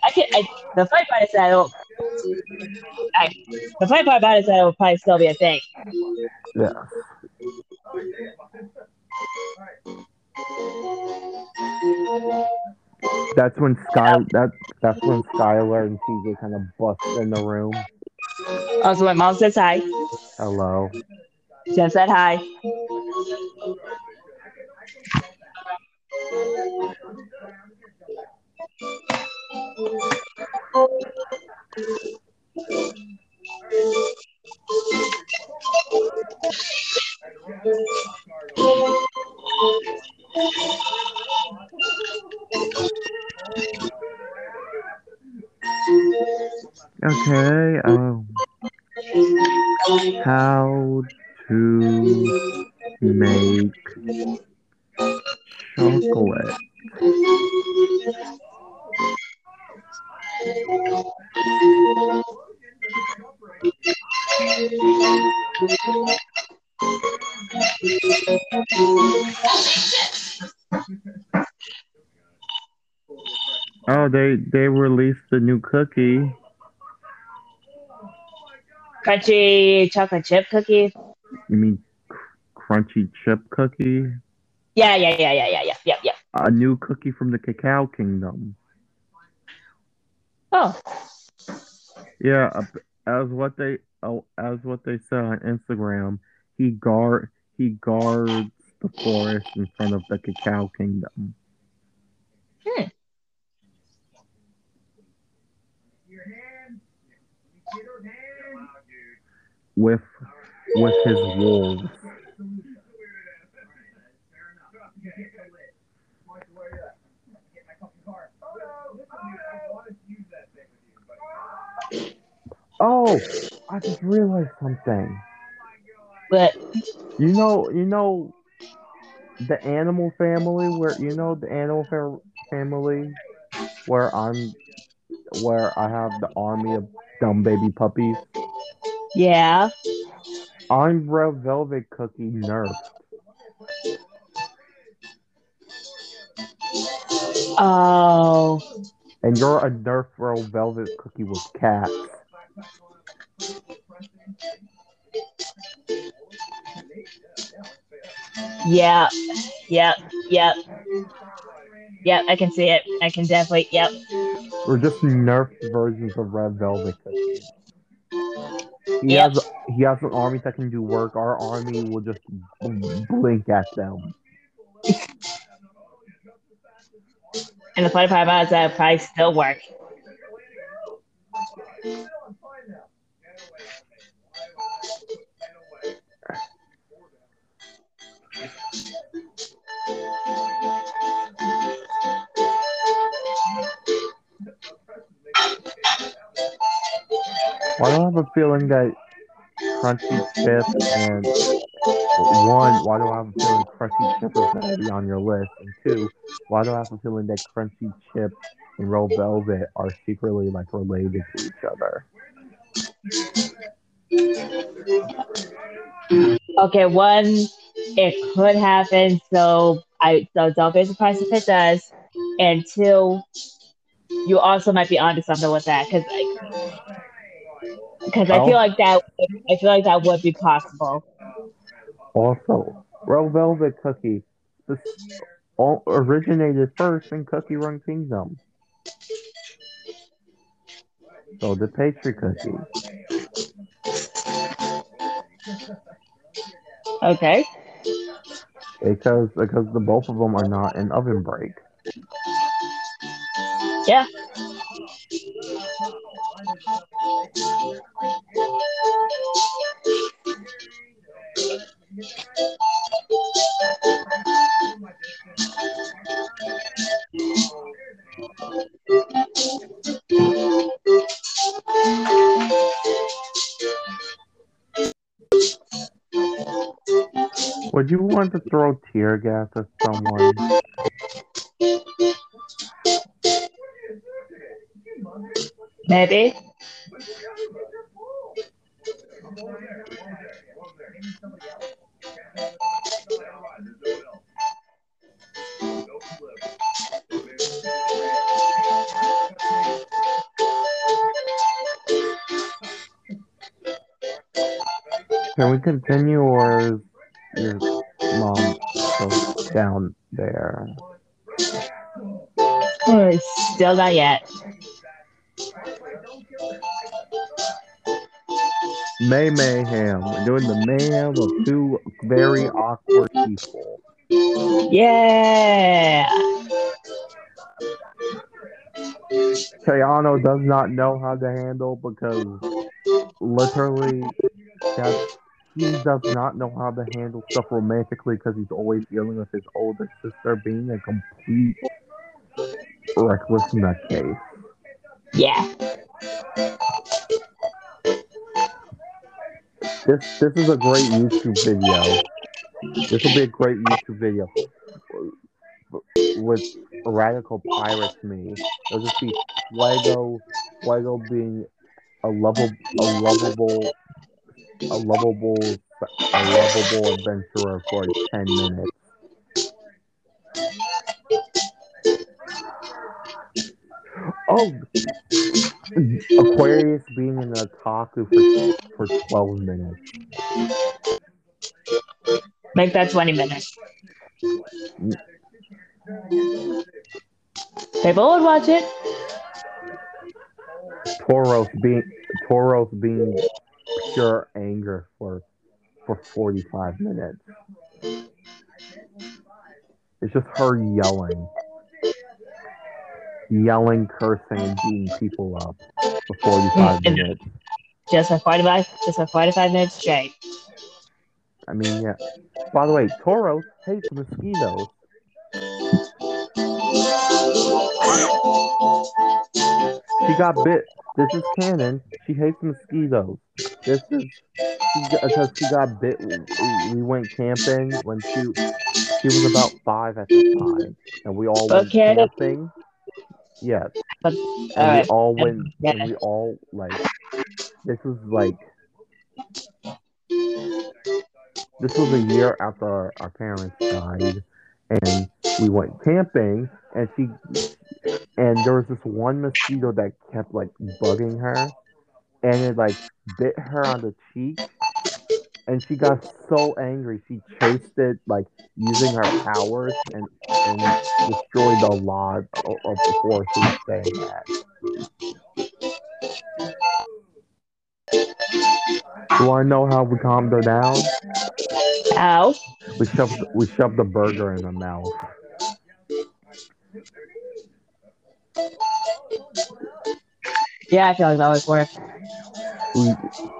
I can. I, the funny part is that it'll, I, the funny part about it is that it will probably still be a thing. Yeah. That's when Sky that that's when Skylar and TJ kind of bust in the room. Oh, also, my mom says hi. Hello. Jen said hi. Okay. Um. How to make chocolate? Oh, they they released the new cookie. Crunchy chocolate chip cookie. You mean cr- crunchy chip cookie? Yeah, yeah, yeah, yeah, yeah, yeah, yeah, yeah. A new cookie from the Cacao Kingdom. Oh, Yeah, as what they oh, as what they said on Instagram, he guard he guards the forest in front of the Cacao Kingdom. hmm. Your hand. Get her hand. with with his wolves. Fair enough. Get the lid. Mark, where you at? Get my fucking car. Oh no! Listen, dude, I wanted to use that thing with you, but Oh, I just realized something. but You know, you know, the animal family where you know the animal fa- family where I'm where I have the army of dumb baby puppies. yeah. I'm Red Velvet Cookie nerfed. Oh, And you're a nerf Red Velvet Cookie with cats. yeah, yep, yep, yep. I can see it. I can definitely. Yep. We're just nerfed versions of Red Velvet Cookie. He Yep. has he has an army that can do work. Our army will just blink at them. And the funny part about that probably still work. Do I have a feeling that Crunchy Chip and one, why do I have a feeling Crunchy Chip is gonna be on your list? And two, why do I have a feeling that Crunchy Chip and Red Velvet are secretly like related to each other? Okay, one, it could happen, so I so don't be surprised if it does. And two, you also might be onto something with that because because I oh. feel Oh. like that I feel like that would be possible. Also, Red Velvet Cookie this all originated first in Cookie Run Kingdom. So the pastry cookie. Okay. Because because the both of them are not an OvenBreak. Yeah. Would you want to throw tear gas at someone? Maybe. Can we continue or is mom still down there? Still not yet. May Mayhem. We're doing the mayhem of two very awkward people. Yeah. Chayano does not know how to handle because literally that he does not know how to handle stuff romantically because he's always dealing with his older sister being a complete reckless nutcase. Yeah. This this is a great YouTube video. This will be a great YouTube video with radical pirates me. It'll just be Fuego Fuego being a lovable, a lovable a lovable a lovable adventurer for ten minutes. Oh, Aquarius being in the otaku for for twelve minutes. Make that 20 minutes. People would watch it. Taurus being Taurus being pure anger for for forty five minutes. It's just her yelling. Yelling, cursing, and beating people up for 45 Mm. minutes. Just for 45, just for 45 minutes straight. I mean, yeah. By the way, Taurus hates mosquitoes. She got bit. This is canon. She hates mosquitoes. This is she got, because she got bit. We, we went camping when she she was about five at the time, and we all went Okay. camping. Yes, But, and alright. we uh, all went. Yeah. And we all like. This was like. This was a year after our, our parents died, and we went camping, and she and there was this one mosquito that kept like bugging her and it like bit her on the cheek and she got so angry she chased it like using her powers and, and destroyed a lot of, of the forest we were staying at. Know how we calmed her down? Ow. We shoved we shoved the burger in her mouth. Yeah, I feel like that would work.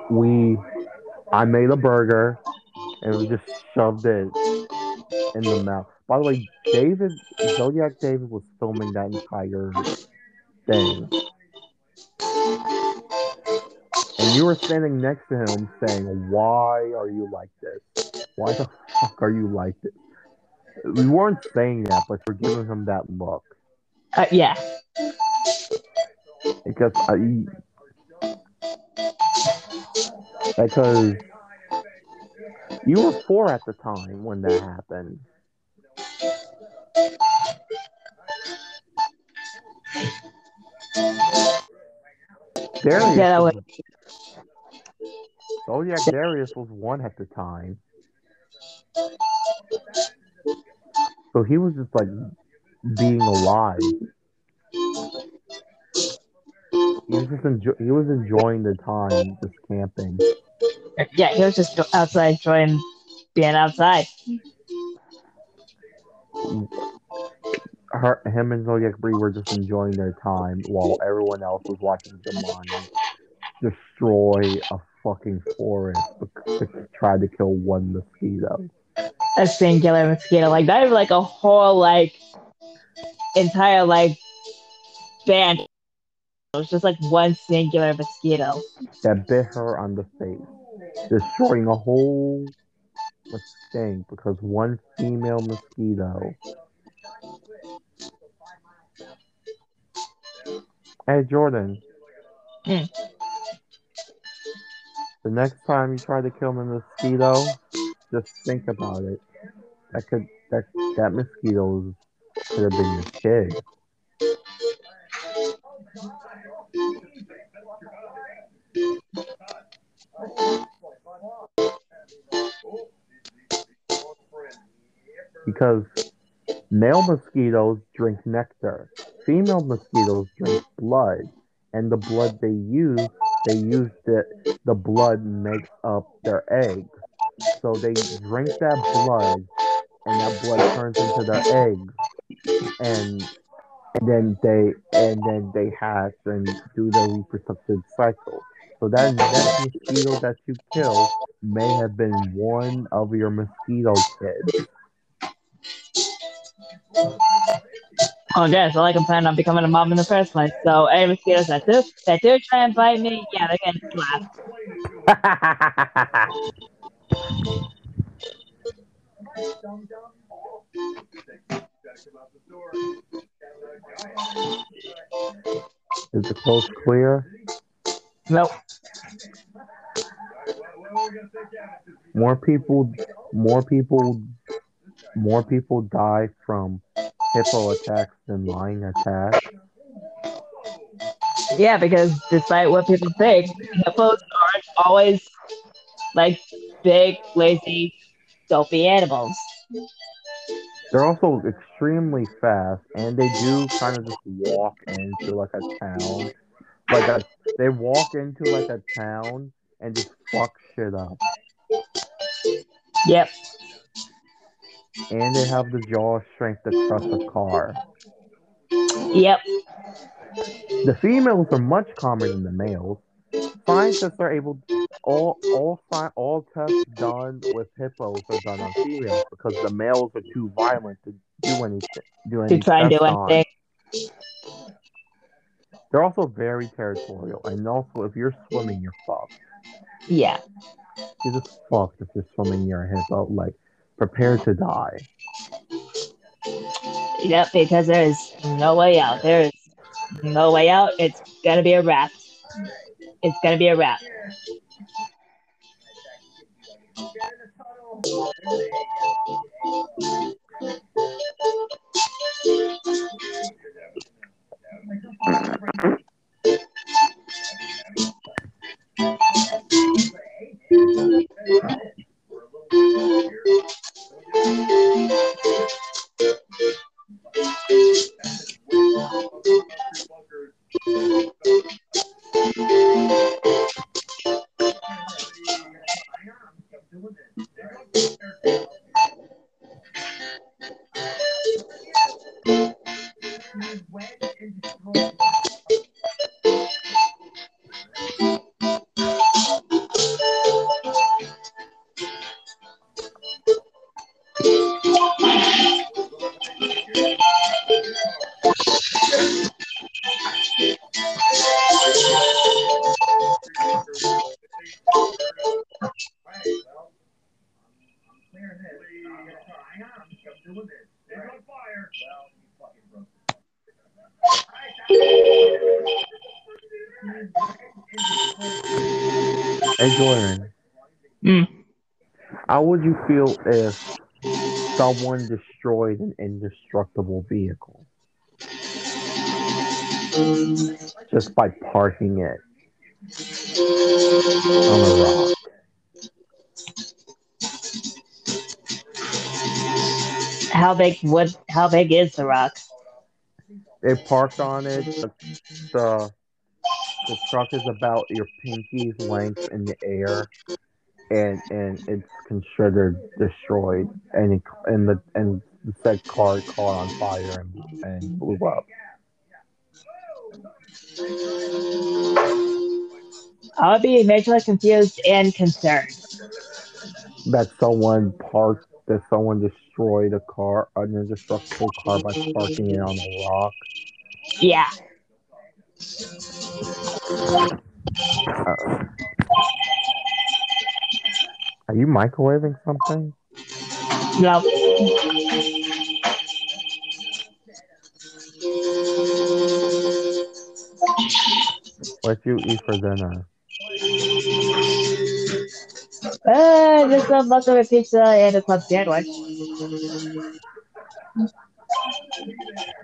we we I made a burger and we just shoved it in the mouth. By the way, David Zodiac David was filming that entire thing. And you were standing next to him saying, Why are you like this? Why the fuck are you like this? We weren't saying that, but we're giving him that look. Uh, yeah. Because I because you were four at the time when that happened. Darius, Yeah, was, Zodiac oh, Darius was one at the time. So he was just like being alive. He was just enjoy- he was enjoying the time just camping. Yeah, he was just outside enjoying being outside. Her, him and Zodiac Bree were just enjoying their time while everyone else was watching Jemani destroy a fucking forest to, to try to kill one mosquito. A singular mosquito. Like, not even like a whole, like, entire, like, band. It was just like one singular mosquito. that bit her on the face, destroying a whole thing because one female mosquito. Hey Jordan. Hmm. The next time you try to kill a mosquito, just think about it. That could that that mosquito could have been your kid. Because male mosquitoes drink nectar, female mosquitoes drink blood, and the blood they use, they use it, the blood makes up their eggs. So they drink that blood, and that blood turns into their eggs. And then they and then they hatch and do the reproductive cycle. So that that mosquito that you kill may have been one of your mosquito kids. Oh, yeah, so like I'm planning on becoming a mom in the first place. So any mosquitoes that do that do try and bite me, yeah, they're getting slapped. Is the coast clear? Nope. More people, more people, more people die from hippo attacks than lion attacks. Yeah, because despite what people think, hippos aren't always like big, lazy, dopey animals. They're also extremely fast, and they do kind of just walk into like a town. Like a, they walk into like a town and just fuck shit up. Yep. And they have the jaw strength to crush a car. Yep. The females are much calmer than the males. Scientists are able all all sci- all tests done with hippos are done on females because the males are too violent to do anything. Do To try and do on. anything. They're also very territorial, and also if you're swimming, you're fucked. Yeah. You're just fucked if you're swimming near a hippo. Like, prepare to die. Yep, because there is no way out. There is no way out. It's gonna be a wrap. It's gonna be a wrap. Hey feel if someone destroyed an indestructible vehicle just by parking it on a rock? How big would how big is the rock? They parked on it. The, the the truck is about your pinky's length in the air, and and it's considered destroyed. And it, and the and the said car caught on fire and, and blew up. I'll be majorly confused and concerned. That someone parked. That someone destroyed a car, an indestructible car by parking it on a rock. Yeah. Uh, are you microwaving something? No. What you eat for dinner? Uh, just a leftover pizza and a club sandwich.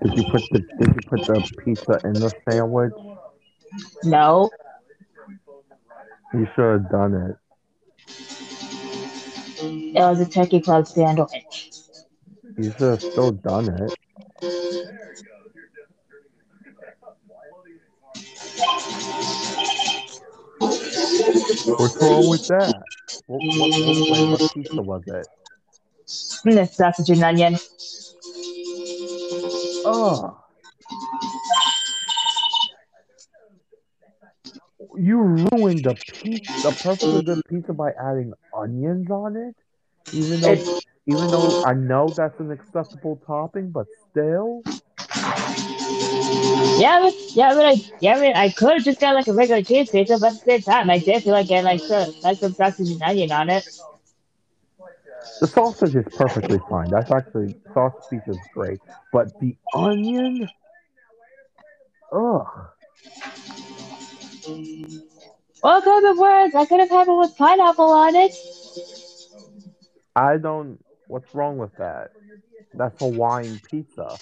Did you put the Did you put the pizza in the sandwich? No. You should have done it. It was a turkey club sandwich. You should have still done it. What's wrong with that? What, what, what flavor pizza was it? It's sausage and onion. Ugh. You ruined the pizza, the perfectly good pizza by adding onions on it. Even though, It's even though I know that's an acceptable topping, but still, yeah, but yeah, but I yeah, but I could have just got like a regular cheese pizza, but at the same time, I did feel like getting like some like some sausage and onion on it. the sausage is perfectly fine. That's actually sausage pizza is great, but the onion, ugh. What kind of words? I could have had it with pineapple on it. I don't. What's wrong with that? That's Hawaiian pizza.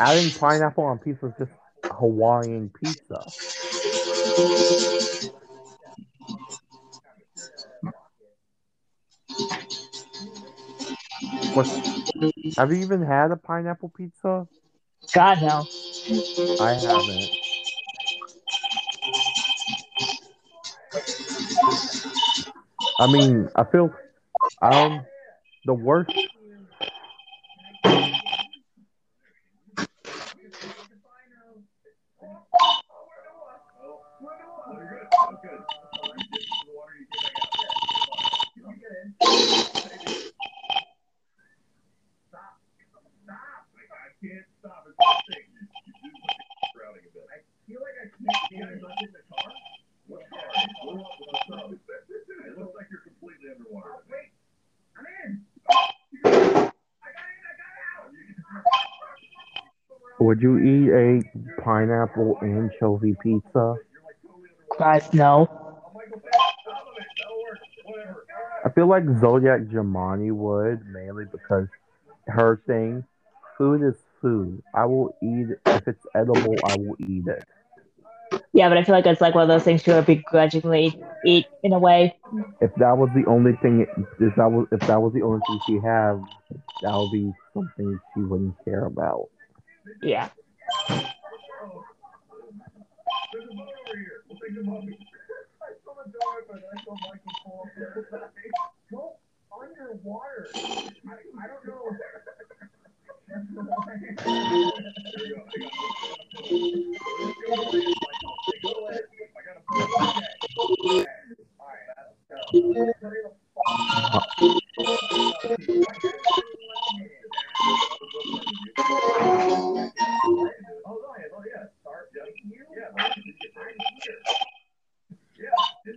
Adding pineapple on pizza is just Hawaiian pizza. What? Have you even had a pineapple pizza? God no. I haven't. I mean, I feel um the worst. Can't stop it. I think you, you do something crowding a bit. I feel like I can't get it in the car. What car? Blow up with a sub. It looks like you're completely underwater. Oh, wait, I'm in. I got in. I got out. Would you eat a pineapple anchovy pizza? Christ no. I'm like, okay, stop of it. That'll work. Whatever. I feel like Zodiac Jemani would mainly because her thing, food is food. I will eat if it's edible. I will eat it. Yeah, but I feel like it's like one of those things she would begrudgingly eat in a way. If that was the only thing, if that was if that was the only thing she had, that would be something she wouldn't care about. Yeah.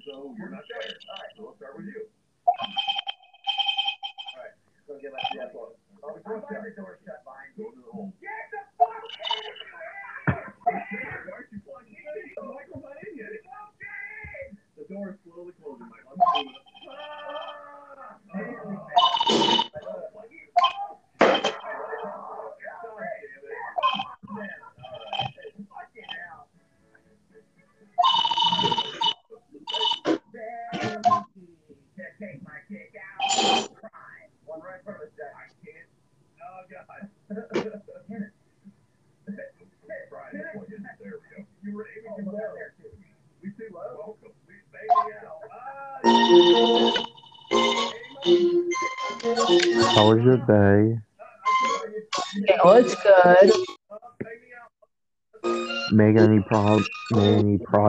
So you're not there. All right. So let's start with you. All right. So get. Go to. Get the fuck in here!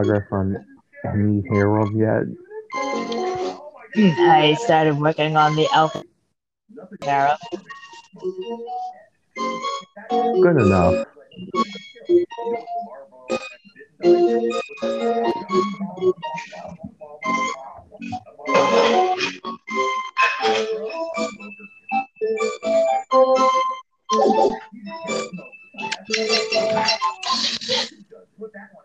Progress on any hero yet? I started working on the Alpha Arrow. Good enough. Put that one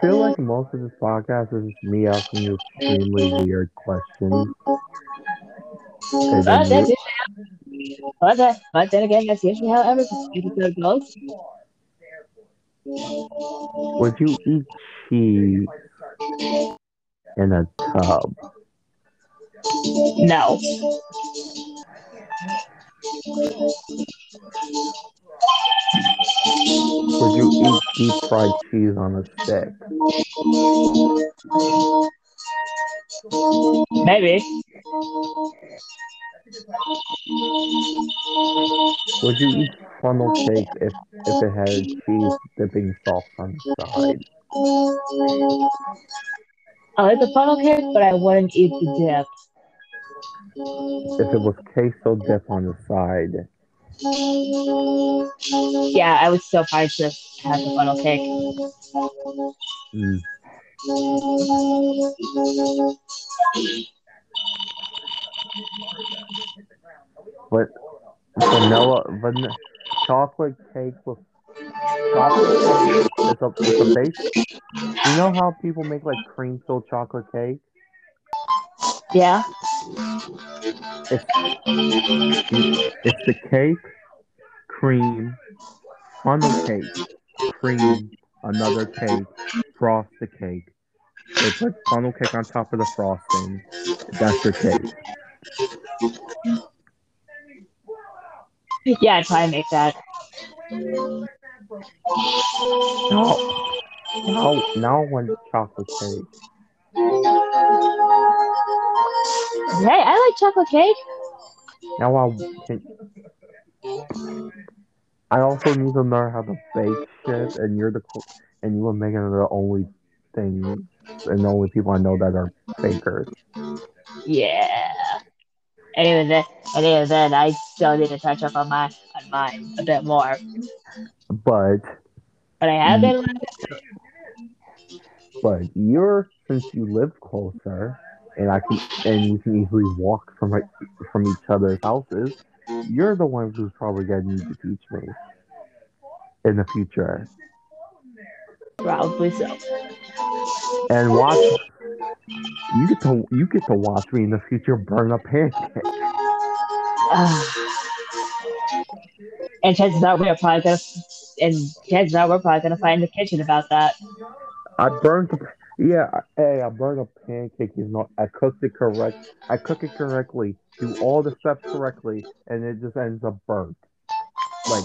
feel like most of this podcast is just me asking you extremely weird questions. And But then that's you, usually how, that, but then again, that's usually how every episode goes. would you eat cheese in a tub? No. Would you eat deep fried cheese on a stick? Maybe. Would you eat funnel cake if, if it had cheese dipping sauce on the side? I like the funnel cake, but I wouldn't eat the dip. If it was queso dip on the side? Yeah, I would still probably just have the funnel cake. Mm. But vanilla, van- chocolate cake with chocolate cake is a, it's a base. You know how people make like cream filled chocolate cake? Yeah. It's it's the cake, cream, funnel cake, cream, another cake, frost the cake. They put funnel cake on top of the frosting. That's your cake. Yeah, I'd probably make that. No, no, I want chocolate cake. Hey, I like chocolate cake. Now I. I also need to learn how to bake shit, and you're the and you and Megan are the only thing and the only people I know that are bakers. Yeah. And even then, and even then, I still need to touch up on my on mine a bit more. But But I have been but you're since you live closer, and I can and we can easily walk from like, from each other's houses. You're the one who's probably gonna need to teach me in the future. Probably so. And watch you get to you get to watch me in the future burn a pancake. and chances are we're probably gonna, and chances are we're probably gonna fight in the kitchen about that. I burned the yeah, hey, I burned a pancake. You know, I cooked it correct. I cook it correctly, do all the steps correctly, and it just ends up burnt. Like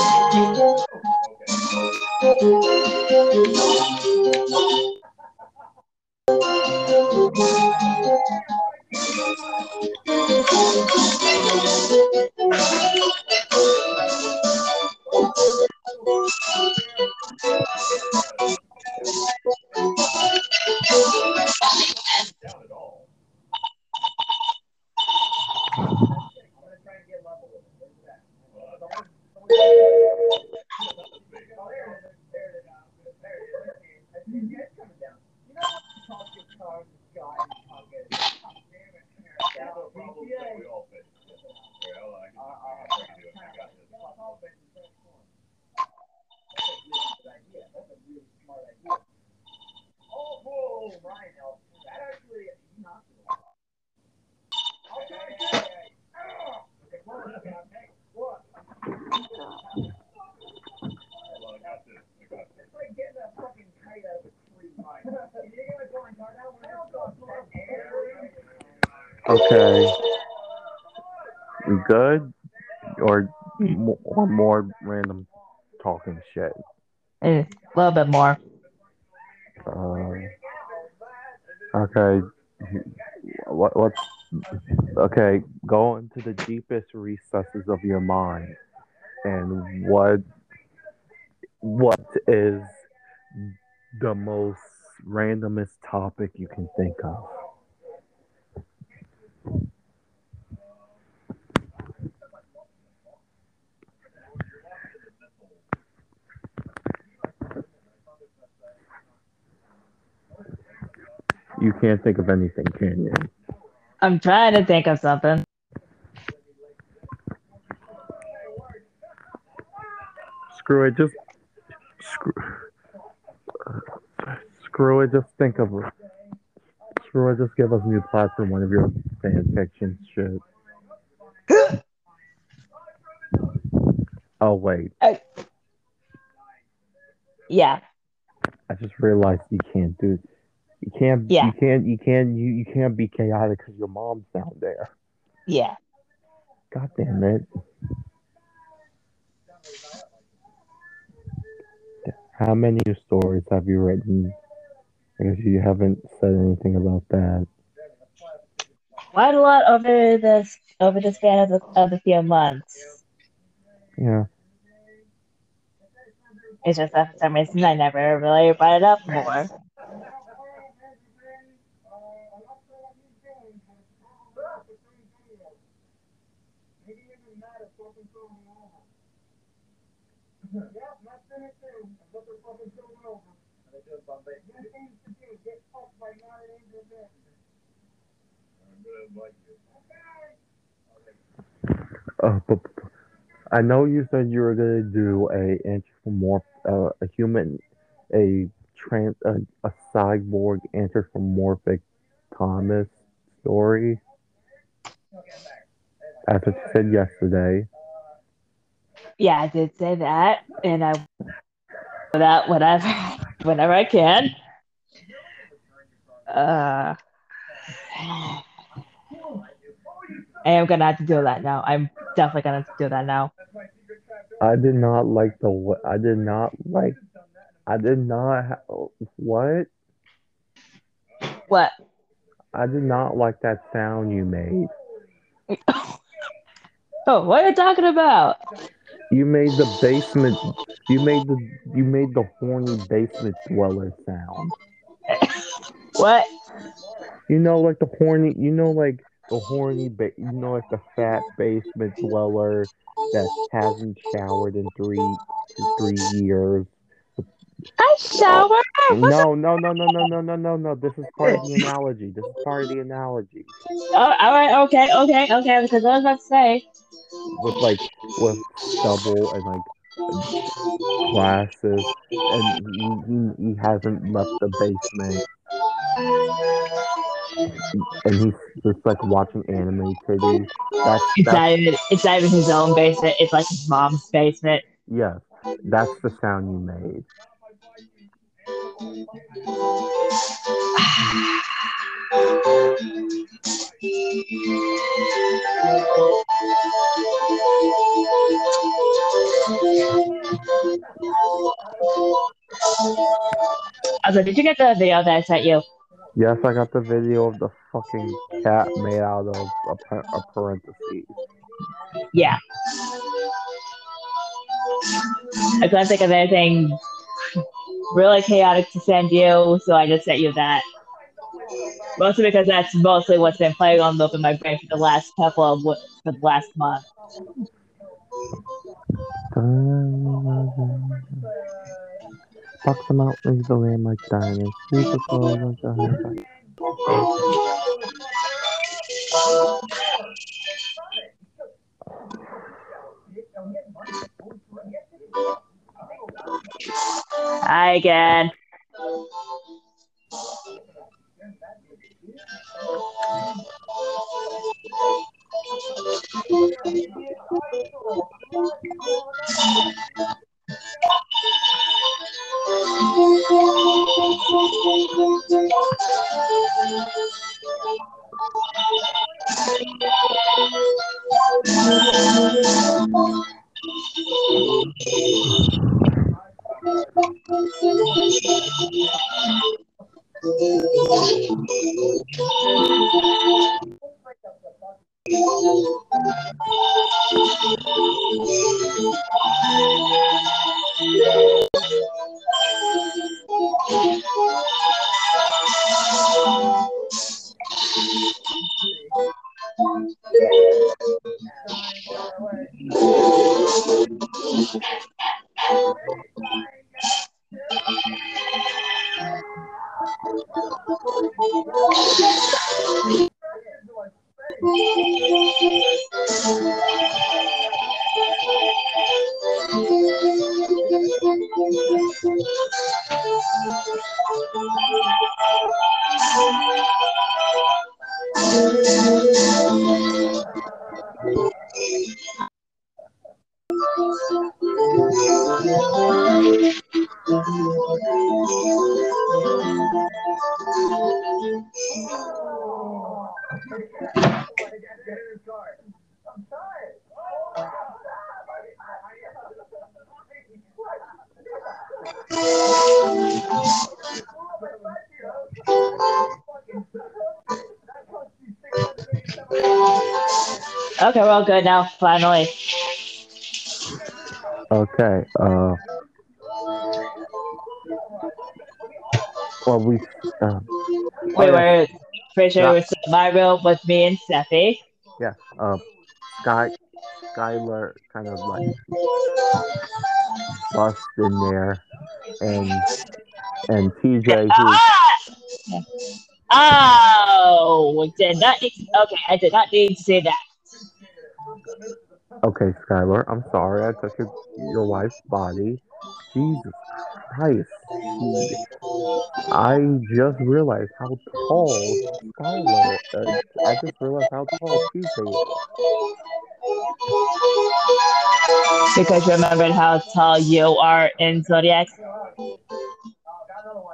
little bit more. Uh, okay. What, what's okay? Go into the deepest recesses of your mind, and what what is the most randomest topic you can think of? You can't think of anything, can you? I'm trying to think of something. Screw it. Just screw. Screw it. Just think of. Screw it. Just give us a new plot for one of your fan fiction shit. oh wait, uh, Yeah. I just realized you can't do. You can't. Yeah. You can't. You can't. You, you can't be chaotic because your mom's down there. Yeah. God damn it. How many stories have you written? I guess you haven't said anything about that. Quite a lot over this over the span of the of the few months. Yeah. It's just that for some reason I never really brought it up more. Uh, I know you said you were gonna do a anthropomorph, uh, a human, a trans, a, a cyborg anthropomorphic Thomas story. That's what you said yesterday. Yeah, I did say that, and I that whenever whenever I can. Uh, I am gonna have to do that now. I'm definitely gonna have to do that now. I did not like the. I did not like. I did not. Ha- what? What? I did not like that sound you made. Oh, what are you talking about? You made the basement. You made the. You made the horny basement dweller sound. What? You know, like the horny. You know, like the horny. Ba- you know, like the fat basement dweller that hasn't showered in three three years. I shower. Oh, What's No, no, no, no, no, no, no, no, no. This is part of the analogy. This is part of the analogy. Oh, all right. Okay. Okay. Okay. Because I was about to say. with like with stubble and like glasses, and he, he, he hasn't left the basement, and he's just like watching anime titties. That's It's that's not even. It's not even his own basement. It's like his mom's basement. yes, that's the sound you made. Also, did you get the video that I sent you? Yes, I got the video of the fucking cat made out of a, a parentheses. Yeah. I couldn't think of anything really chaotic to send you, so I just sent you that. Mostly because that's mostly what's been playing on loop in my brain for the last couple of for the last month. Fuck them out, diamonds. A high Hi again. Okay, we're all good now, finally. Okay, uh. Well, we. Uh, We were pretty sure Yeah. it was my room with me and Steffi. yeah, uh, Sky, Skylar kind of like bust in there, and and TJ who! Oh, did not okay, I did not need to say that. Okay, Skylar, I'm sorry I took your, your wife's body. Jesus Christ, I just realized how tall Skylar. Uh, I just realized how tall TJ is. Because you remembered how tall you are in Zodiac.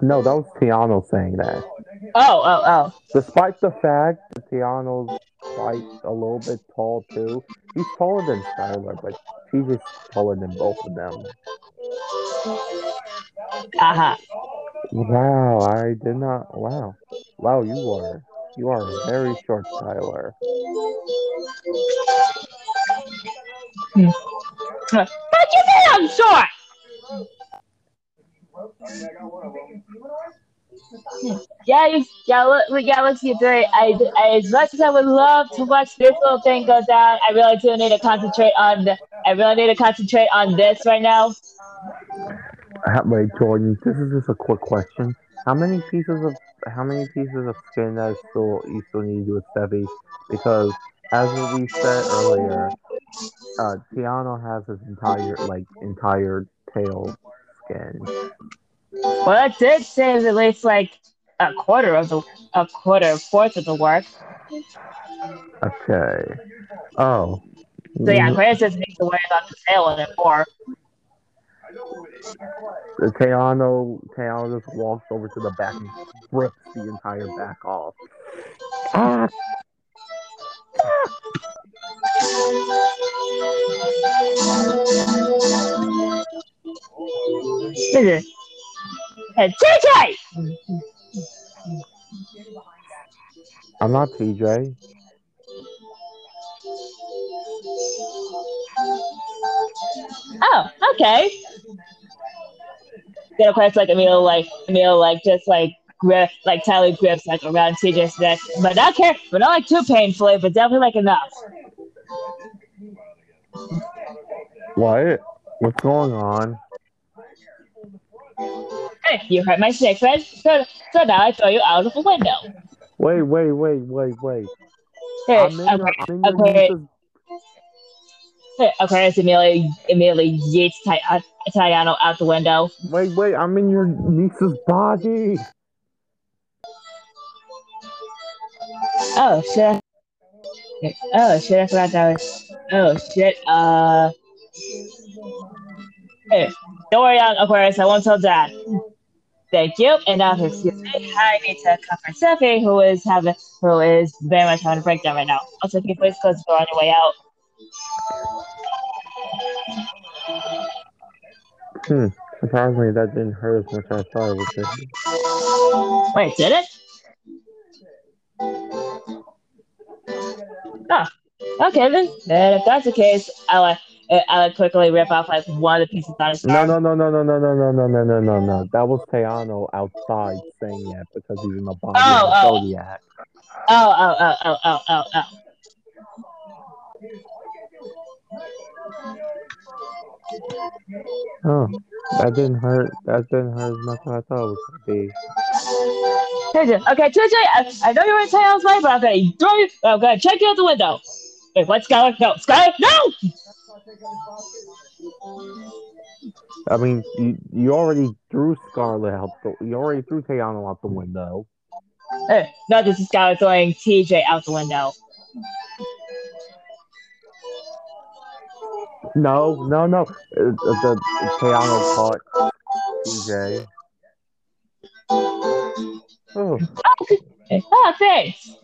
No, that was Tiano saying that. Oh, oh, oh. Despite the fact that Tiano's quite a little bit tall too, he's taller than Skylar, but she's just taller than both of them. Aha. Wow, I did not. Wow, wow, you are you are very short, Skylar. What you mean I'm short? Yeah, yeah, look, let's get through it. As much as I would love to watch this little thing go down, I really do need to concentrate on. The, I really need to concentrate on this right now. Wait, Jordan, this is just a quick question. How many pieces of how many pieces of skin that is still you still need to do with Steffi? Because as we said earlier, uh, Tiano has his entire like entire tail skin. Well, it did save at least like a quarter of the, a quarter, fourth of the work. Okay. Oh. So yeah, Chris doesn't need to worry about the tail anymore. The Teano, Teano just walks over to the back and rips the entire back off. Ah! Listen. Hey, TJ! I'm not TJ. Oh, okay. Then of course, like Emil, like Emil, like just like grip, like tightly grips like around TJ's neck, but not care, but not like too painfully, but definitely like enough. What? What's going on? You hurt my friend, so so now I throw you out of the window. Wait, wait, wait, wait, wait. Hey, I'm in your, okay, I'm in okay. hey, Aquarius immediately immediately yeets Ty- uh, out the window. Wait, wait, I'm in your niece's body. Oh shit. Oh shit, I forgot that was. Oh shit, uh. Hey, don't worry, Aquarius, I won't tell Dad. Thank you. And now, excuse me, I need to comfort Sophie, who is having, who is very much having a breakdown right now. Also, can you please close the door on your way out? Hmm. Surprisingly, that didn't hurt as much as I thought it would. do. Wait, did it? Oh, okay then. Then if that's the case, I'll, uh, I'll quickly rip off like one of the pieces on his No, no, no, no, no, no, no, no, no, no, no, no, no. That was Teano outside saying that because he's in the body Oh, of the oh. Zodiac. Oh, oh, oh, oh, oh, oh, oh. Oh, that didn't hurt. That didn't hurt as much as I thought it was gonna be. Okay, TJ, I, I know you're in Tails way, but I'm gonna throw you. I'm gonna check you out the window. Wait, what, Skylar? No, Skylar, no! I mean, you, you already threw Scarlet out the. You already threw Teano out the window. Eh, no, this is Skylar throwing TJ out the window. No, no, no. Uh, the Teano caught TJ. Oh, Eh, Oh, thanks.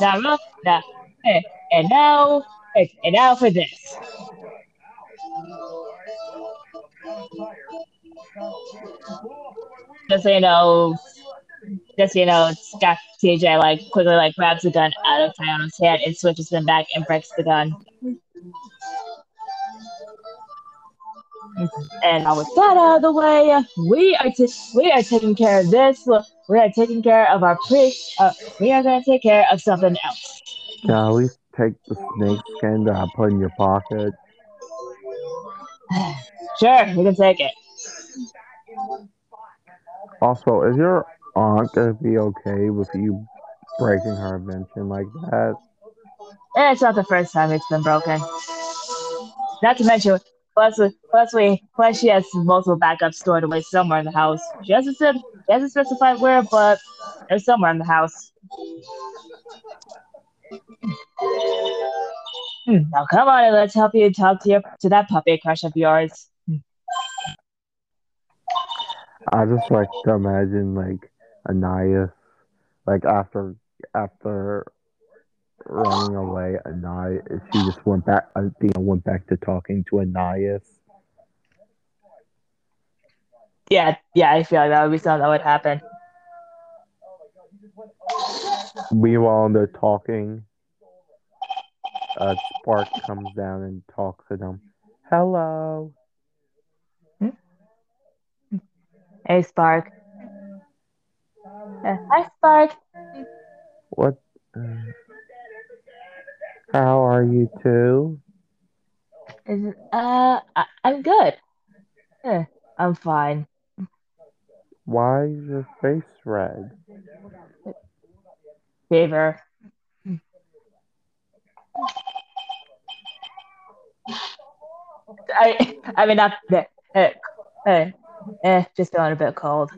Now, look, now, eh, and now, and now for this. Just so you know, just so you know, Scott TJ like quickly like grabs the gun out of Tyano's hand and switches them back and breaks the gun. And now with that out of the way, we are t- we are taking care of this. We are taking care of our pre. Uh, we are going to take care of something else. least take the snake skin that I put in your pocket? Sure, we can take it. Also, is your aunt gonna be okay with you breaking her invention like that? Eh, it's not the first time it's been broken. Not to mention, plus, plus we, plus she has multiple backups stored away somewhere in the house. She hasn't said, she hasn't specified where, but they're somewhere in the house. Hmm, Now come on, let's help you talk to your to that puppy crush of yours. I just like to imagine like Anais, like after after running away, Anais, she just went back. Athena went back to talking to Anais. Yeah, yeah, I feel like that would be something that would happen. Meanwhile, they're talking. Uh, Spark comes down and talks to them. Hello. Hey, Spark. Uh, hi, Spark. What? Uh, how are you two? Is uh, I, I'm good. Eh, I'm fine. Why is your face red? Fever. I, I mean, not that. Uh, uh, eh, just feeling a bit cold.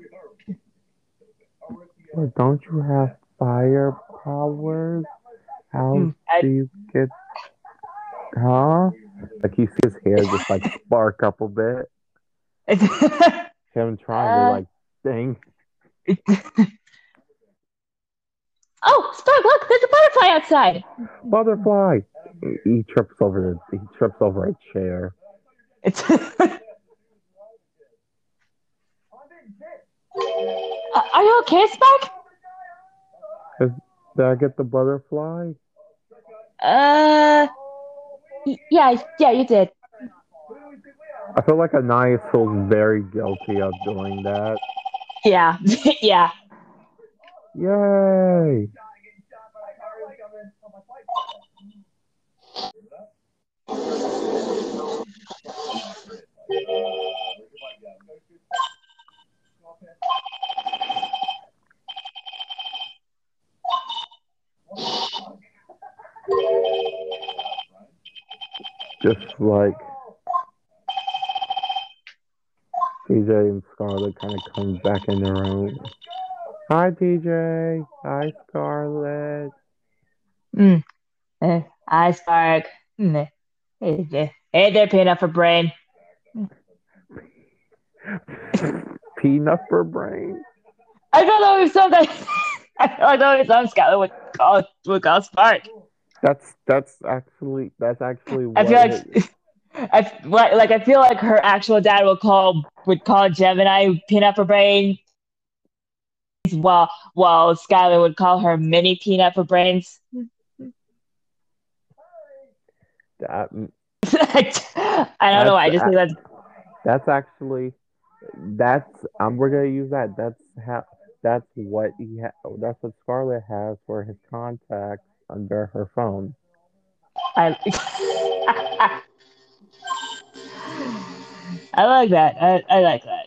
Well, Don't you have fire powers? How Hmm, I- do you get? Huh? Like you see his hair just like spark up a bit. Him trying to Uh. like thing. oh, Spark! Look, there's a butterfly outside. Butterfly. He, he trips over. He trips over a chair. It's. Uh, are you okay, Spark? Did I get the butterfly? Uh, y- yeah, yeah, you did. I feel like Anais feels very guilty of doing that. Yeah, yeah. Yay! Just like TJ and Scarlett kind of come back in their own. Hi TJ. Hi Scarlett. Mm. Eh, I spark. Mm. Hey, there. hey there, peanut for brain. Peanut for brain. I don't know if something. I don't know if some Skylar would call would call Spark. That's that's actually that's actually I feel it- like I f- like like I feel like her actual dad would call would call Jemani peanut for brain, while while Skylar would call her mini peanut for brains. that I don't know. why, I just think that's that's actually that's um we're gonna use that. That's how that's what he ha- that's what Scarlett has for his contacts under her phone. I. I like that. I, I like that.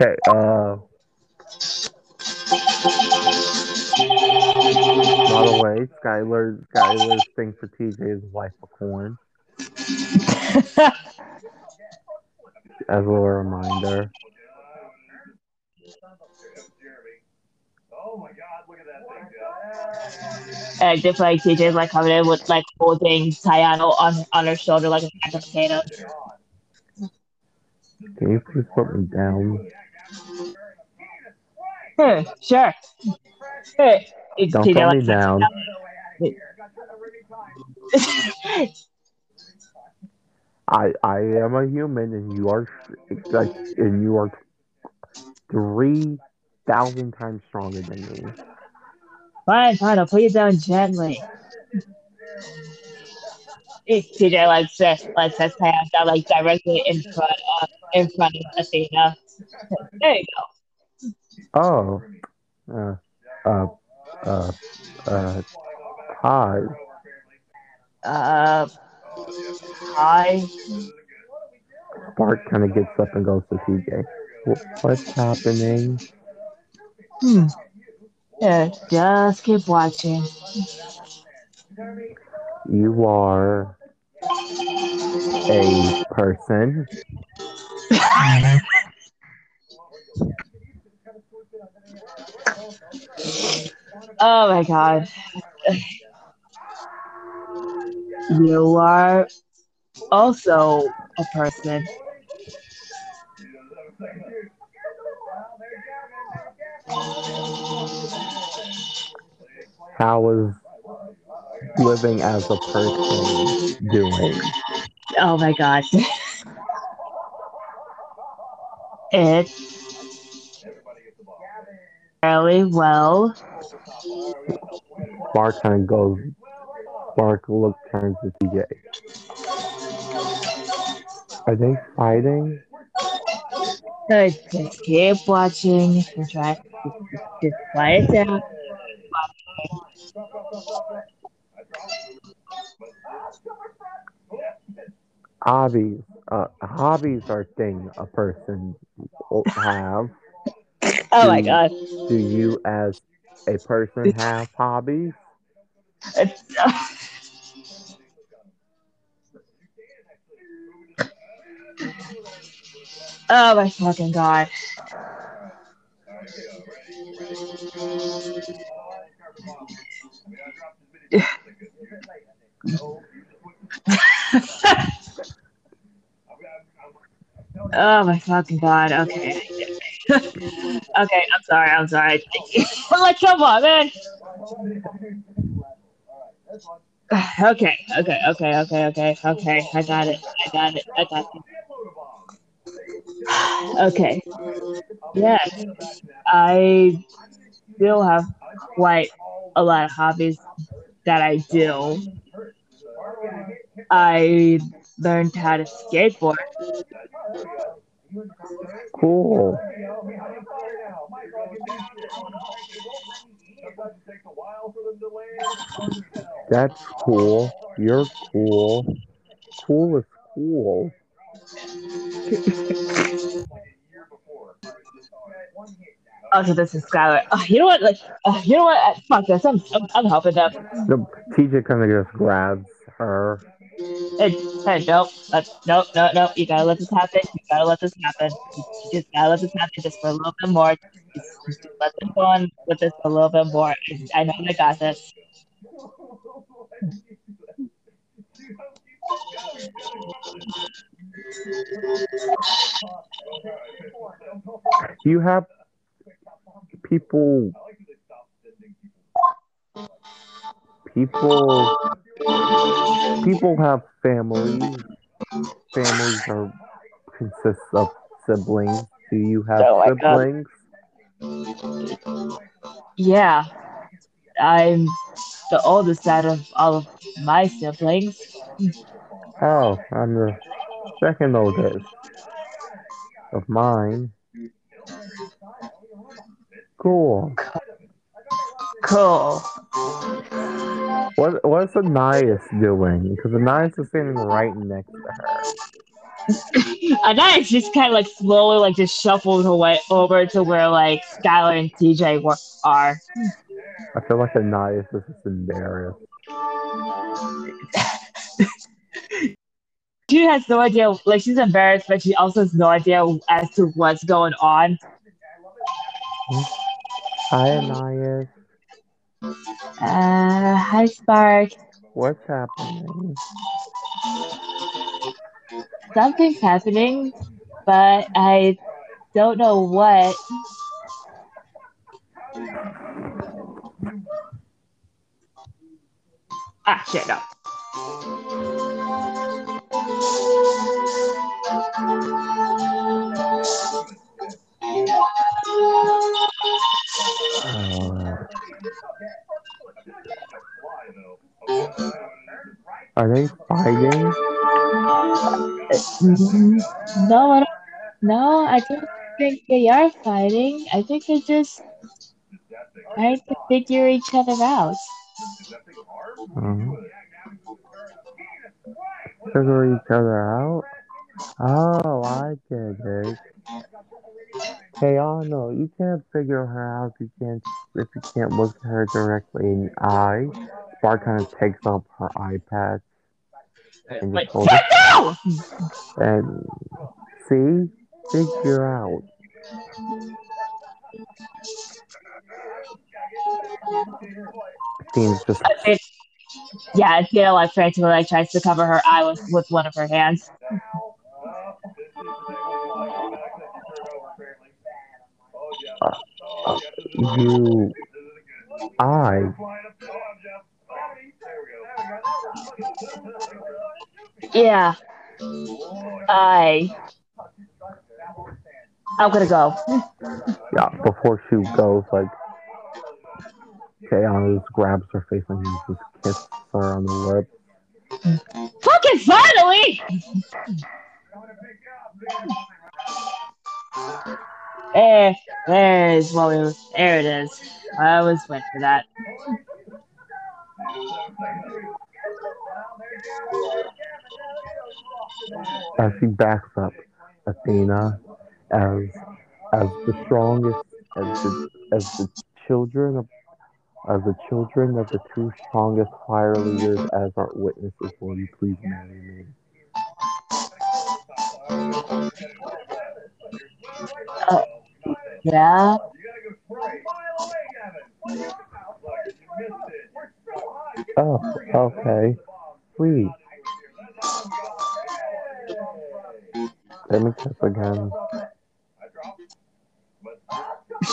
Okay, uh by the way, Skylar Skylar's thing for TJ is wife of corn. As a reminder. Oh my God! Look at that thing, and just like TJ's like coming in with like holding Sayano on on her shoulder like a sack of potatoes. Can you please put me down? Sure. Hey, it's Don't put me down. I I am a human and you are like and you are three thousand times stronger than me. Fine, fine, I'll put you down gently. It's TJ like says like says hands down like directly in front of in front of Athena. There you go. Oh. Uh uh uh uh hi. Uh hi. Bart kind of gets up and goes to TJ. What's happening? Hmm. Yeah, just keep watching. You are a person. Oh my god. You are also a person. How is living as a person doing? Oh my god. It's fairly well. Bart kind of goes. Bart look turns to TJ. Are they fighting? So just keep watching and try just quiet down. Hobbies. Uh, hobbies are thing a person will have. Oh my god. Do you, as a person, have hobbies? Oh my fucking god. oh my fucking god. Okay. Okay, I'm sorry. I'm sorry. like, come on, man. Okay, okay, okay, okay, okay, okay. I got it. I got it. I got it. Okay. Yes, I still have quite a lot of hobbies that I do. I learned how to skateboard. Cool. That's cool. You're cool. Cool is cool. Okay, this is Skylar. Uh, you know what? Like, uh, you know what? Fuck this. I'm, I'm, I'm helping them. The TJ kind of just grabs her. Hey, hey, nope, uh, nope, no, no. You gotta let this happen. You gotta let this happen. You, just gotta let this happen just for a little bit more. Just, just let them go on with this a little bit more. I know I got this. You have people. People. People have families. Families are consist of siblings. Do you have Oh my God. siblings? Yeah, I'm the oldest out of all of my siblings. Oh, I'm the second oldest of mine. Cool. Cool. What what's Anais doing? Because Anais is standing right next to her. And I just kind of like slowly like just shuffled away over to where like Skylar and TJ were, are. I feel like Anais is just embarrassed. She has no idea, like she's embarrassed, but she also has no idea as to what's going on. Hi Anais. Uh, hi Spark. What's happening? Something's happening, but I don't know what. Ah, shit, no. Uh, are they fighting? No, I don't, no, I don't think they are fighting. I think they're just trying to figure each other out. Uh, figure each other out? Oh, I get it. Hey, oh no, you can't figure her out if you can't if you can't look at her directly in the eye. Spark kind of takes up her iPad and Wait, just it No! and see, figure out. Seems just It, yeah, Tina like frantically like tries to cover her eye with, with one of her hands. You. I. Yeah. I. I'm gonna go. Yeah, before she goes, like, Kayan just grabs her face and just kisses her on the lips. Fucking finally! There, there is what we there it is. I always waiting for that. As she backs up Athena as as the strongest as the as the children of As the children of the two strongest fire leaders as our witnesses, will you please marry me? Uh, yeah. Oh, okay. Sweet. Let me kiss again.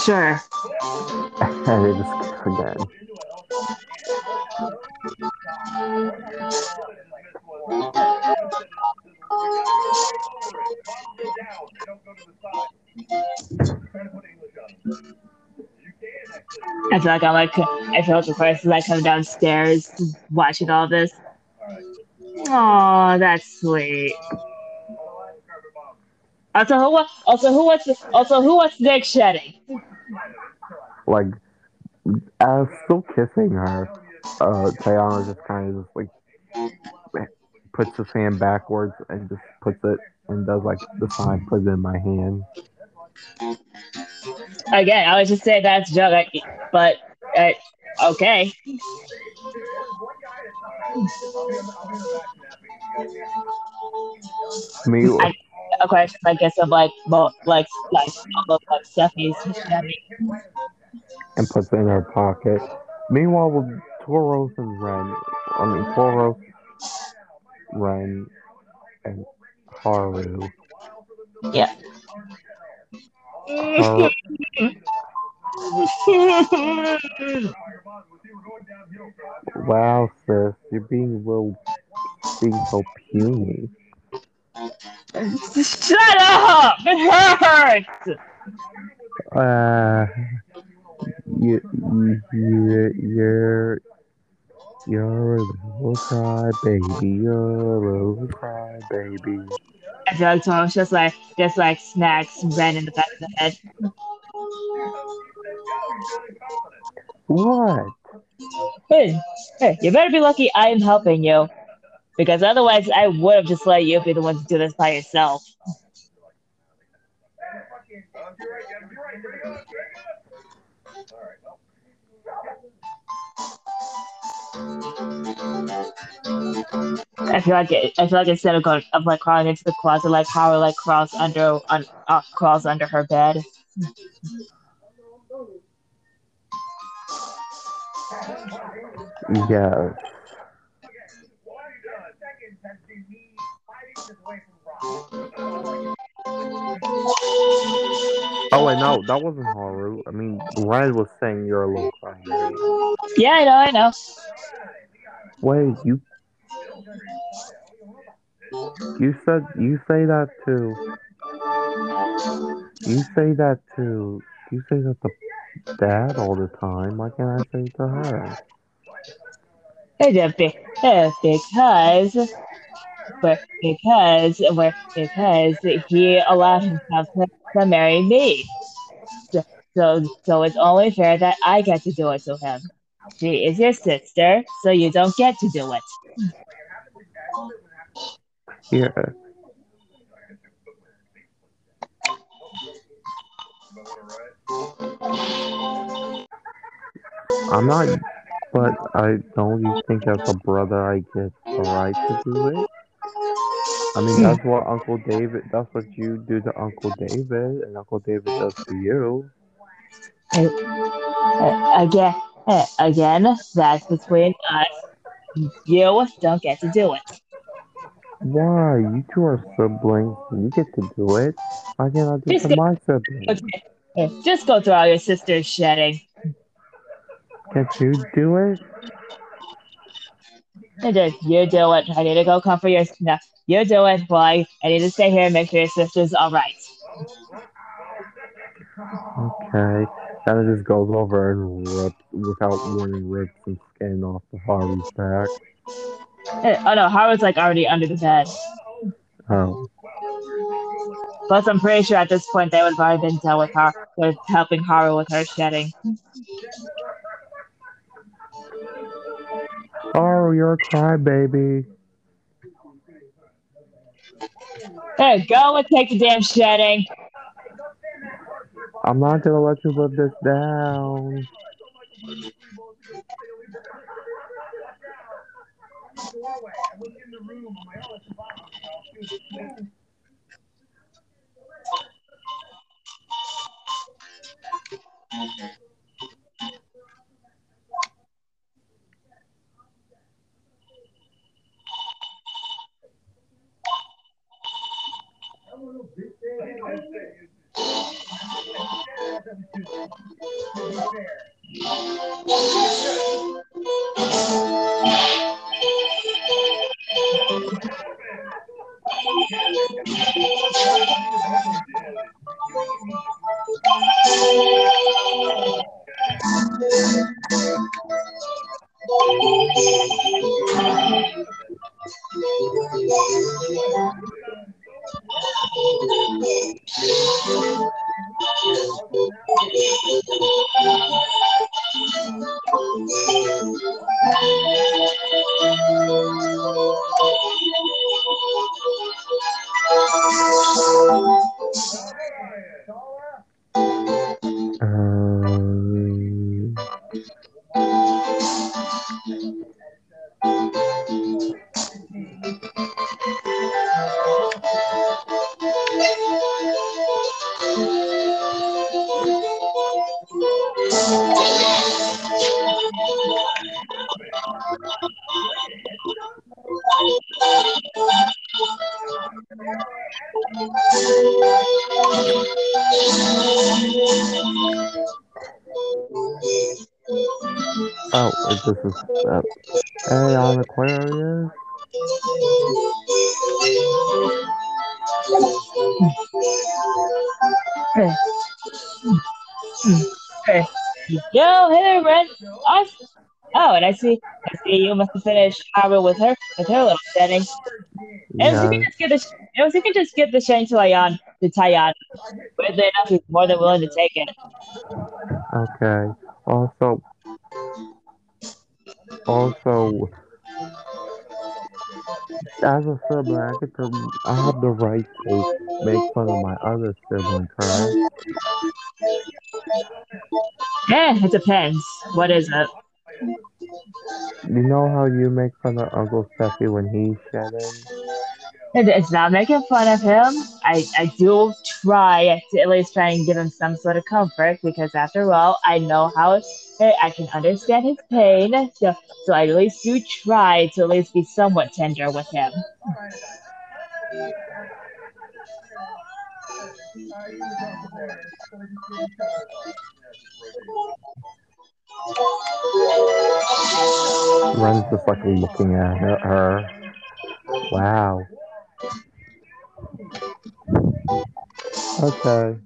Sure. and they just kiss again. I feel like I'm like I feel like the person like coming downstairs watching all this. Oh, that's sweet. Also, who also who wants also who wants Nick shedding? Like, as still kissing her, uh, Tayana just kind of just like puts his hand backwards and just puts it and does like the sign, puts it in my hand. Again, I was just saying that's joke, but uh, okay. Me, I- A question, I guess, of like, well, like, like, of like shedding. and puts it in her pocket. Meanwhile, with Taurus and Ren, I mean Taurus, Ren, and Haru. Yeah. Haru wow, sis, you're being real, being so puny. Shut up! It hurts. Uh, you, you, you, you're, you're a little cry baby. You're a little cry baby. I feel like Tom's just like, just like snacks Ren in the back of the head. What? Hey, hey, you better be lucky I am helping you. Because otherwise, I would have just let you be the one to do this by yourself. I feel like it, I feel like instead of going of like crawling into the closet, like Howard like crawls under un, uh, crawls under her bed. Yes. Oh wait, no, that wasn't Haru. I mean, Ryan was saying you're a little cry baby. Yeah, I know, I know. Wait, you you said you say that too. You say that too. You say that to dad all the time. Why can't I say it to her? It's a big, uh, because, but because, because he allowed himself to, to marry me. So, so, so it's only fair that I get to do it to him. She is your sister, so you don't get to do it. Yeah. I'm not, but I don't you think as a brother I get the right to do it? I mean, that's what Uncle David, that's what you do to Uncle David, and Uncle David does to you. Uh, again, uh, again, that's between us. You don't get to do it. Why? You two are siblings. You get to do it. I do it to my siblings? Okay, uh, just go through all your sister's shedding. Can't you do it? You do, you do it. I need to go comfort your. No, you do it, boy. I need to stay here and make sure your sister's all right. Okay. Then it just goes over and rips, without warning, rips some skin off the Harvey's back. Uh, Oh no, Howard's like already under the bed. Oh. Plus, I'm pretty sure at this point they would have already been done with her, with helping Haru with her shedding. Oh, you're a crybaby. Hey, go and take the damn shedding. I'm not gonna let you live this down. I bomb. You bitch there. To be fair. Um, oh, this is uh, hey on Aquarius. Yo, hey there, Ren. Awesome. Oh, and I see, I see you must have finished Haru with her, with her little setting. And if Yeah, can just get the, and if you can just get the Shang to Layan, to Taiyan, weirdly enough, he's more than willing to take it. okay. Also, also, as a sibling, I get to, I have the right to make fun of my other sibling, correct? Eh, it depends. What is it? You know how you make fun of Uncle Steffi when he's shedding? It's not making fun of him. I, I do try to at least try and give him some sort of comfort because after all, I know how I can understand his pain. So, so I at least do try to at least be somewhat tender with him. Ren's just like looking at her. her. Wow. Okay.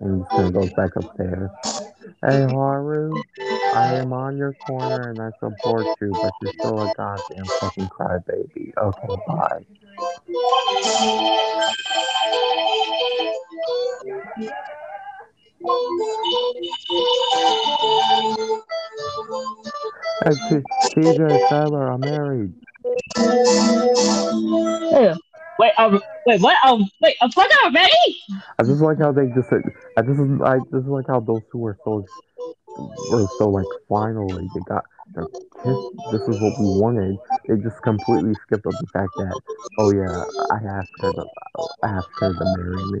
And he's gonna go back upstairs. Hey Haru, I am on your corner and I support you, but you're still a goddamn fucking crybaby. Okay, bye. Hey, T- TJ Sailor, I'm married. Ew. Wait, um, wait, what? Um, wait, I'm fucking already? I just like how they just said. I just I just like how those two were so were so like finally they got their kiss. This is what we wanted. They just completely skipped up the fact that oh yeah, I asked her to I asked her to marry me.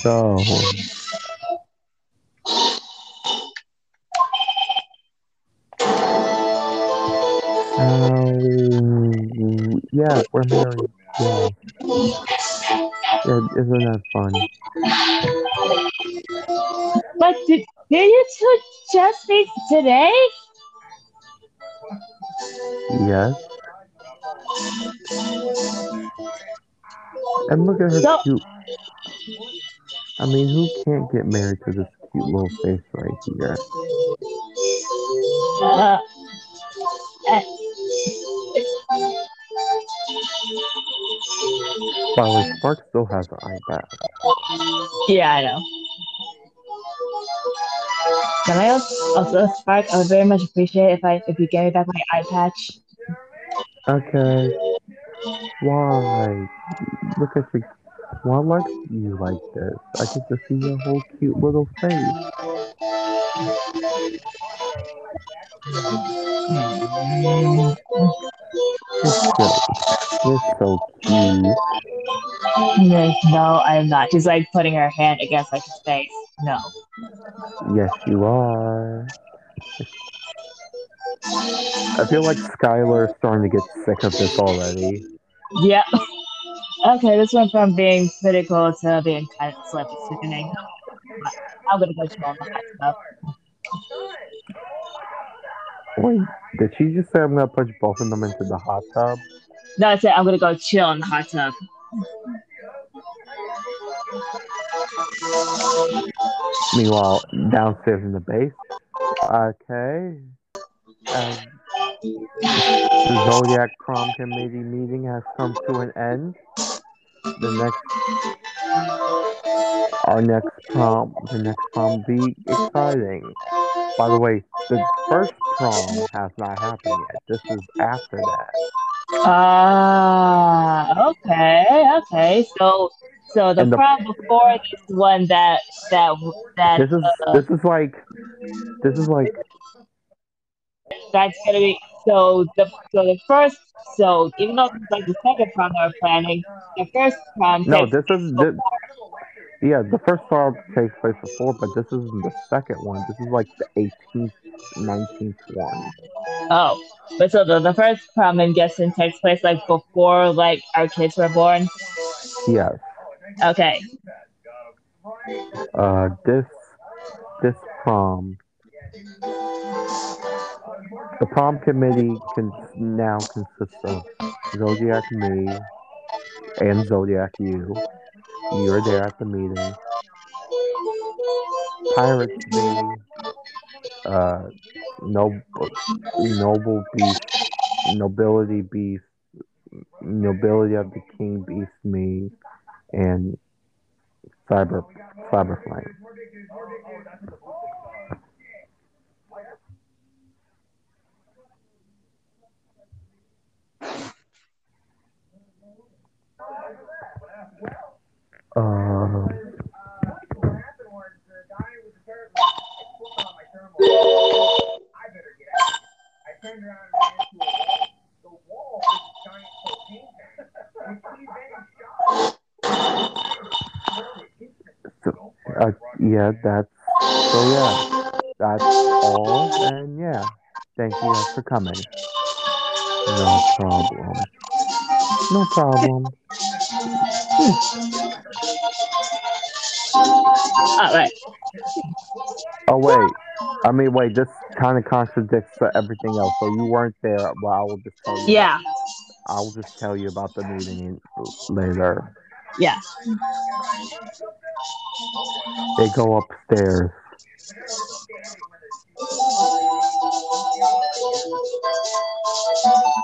So um, yeah, we're married. Yeah. yeah, isn't that fun? But did, did you two just meet today? Yes. And look at her So- cute. I mean, who can't get married to this cute little face right here? Uh, uh, By the way, Spark still has an iPad. yeah, I know. Can I also, Spark? I would very much appreciate if I if you gave me back my eye patch. Okay. Why? Look at you. Why like you like this? I get to see your whole cute little face. You're so, cute. Yes, no, I'm not. She's like putting her hand against like his face. No. Yes, you are. I feel like Skylar is starting to get sick of this already. Yep. Okay, this went from being critical to being kind of sickening. I'm gonna go the hot tub. Wait, did she just say I'm gonna push both of them into the hot tub? No, I said I'm gonna go chill in the hot tub. Meanwhile, downstairs in the base. Okay. Um, the Zodiac Prom Committee meeting has come to an end. The next, our next prom, the next prom be exciting. By the way, the first prom has not happened yet. This is after that. Ah, okay, okay. So, so the the- prom before this one that that that This is uh, this is like this is like that's gonna be so the so the first so even though it's like the second prom were planning, the first prom no. This is this, yeah. The first prom takes place before, but this isn't the second one. This is like the 18th, 19th one. oh, but so the, the first prom I'm guessing takes place like before like our kids were born. Yes. Okay, Uh, this this prom. The prom committee can now consists of Zodiac me and Zodiac you. You're there at the meeting. Pirates me. Uh, noble, noble beast, nobility beast, nobility of the king beast me, and cyber cyberflame. Uh, I better get out. I turned around and ran into a wall. The wall was a giant propane tank. We see that shot. so, uh, yeah, that's so. Yeah, that's all. And yeah, thank you guys for coming. No problem. No problem. All right. Oh wait, I mean wait. This kind of contradicts to everything else. So you weren't there. Well, I will just tell you. Yeah, I will just tell you about the meeting later. yeah. They go upstairs.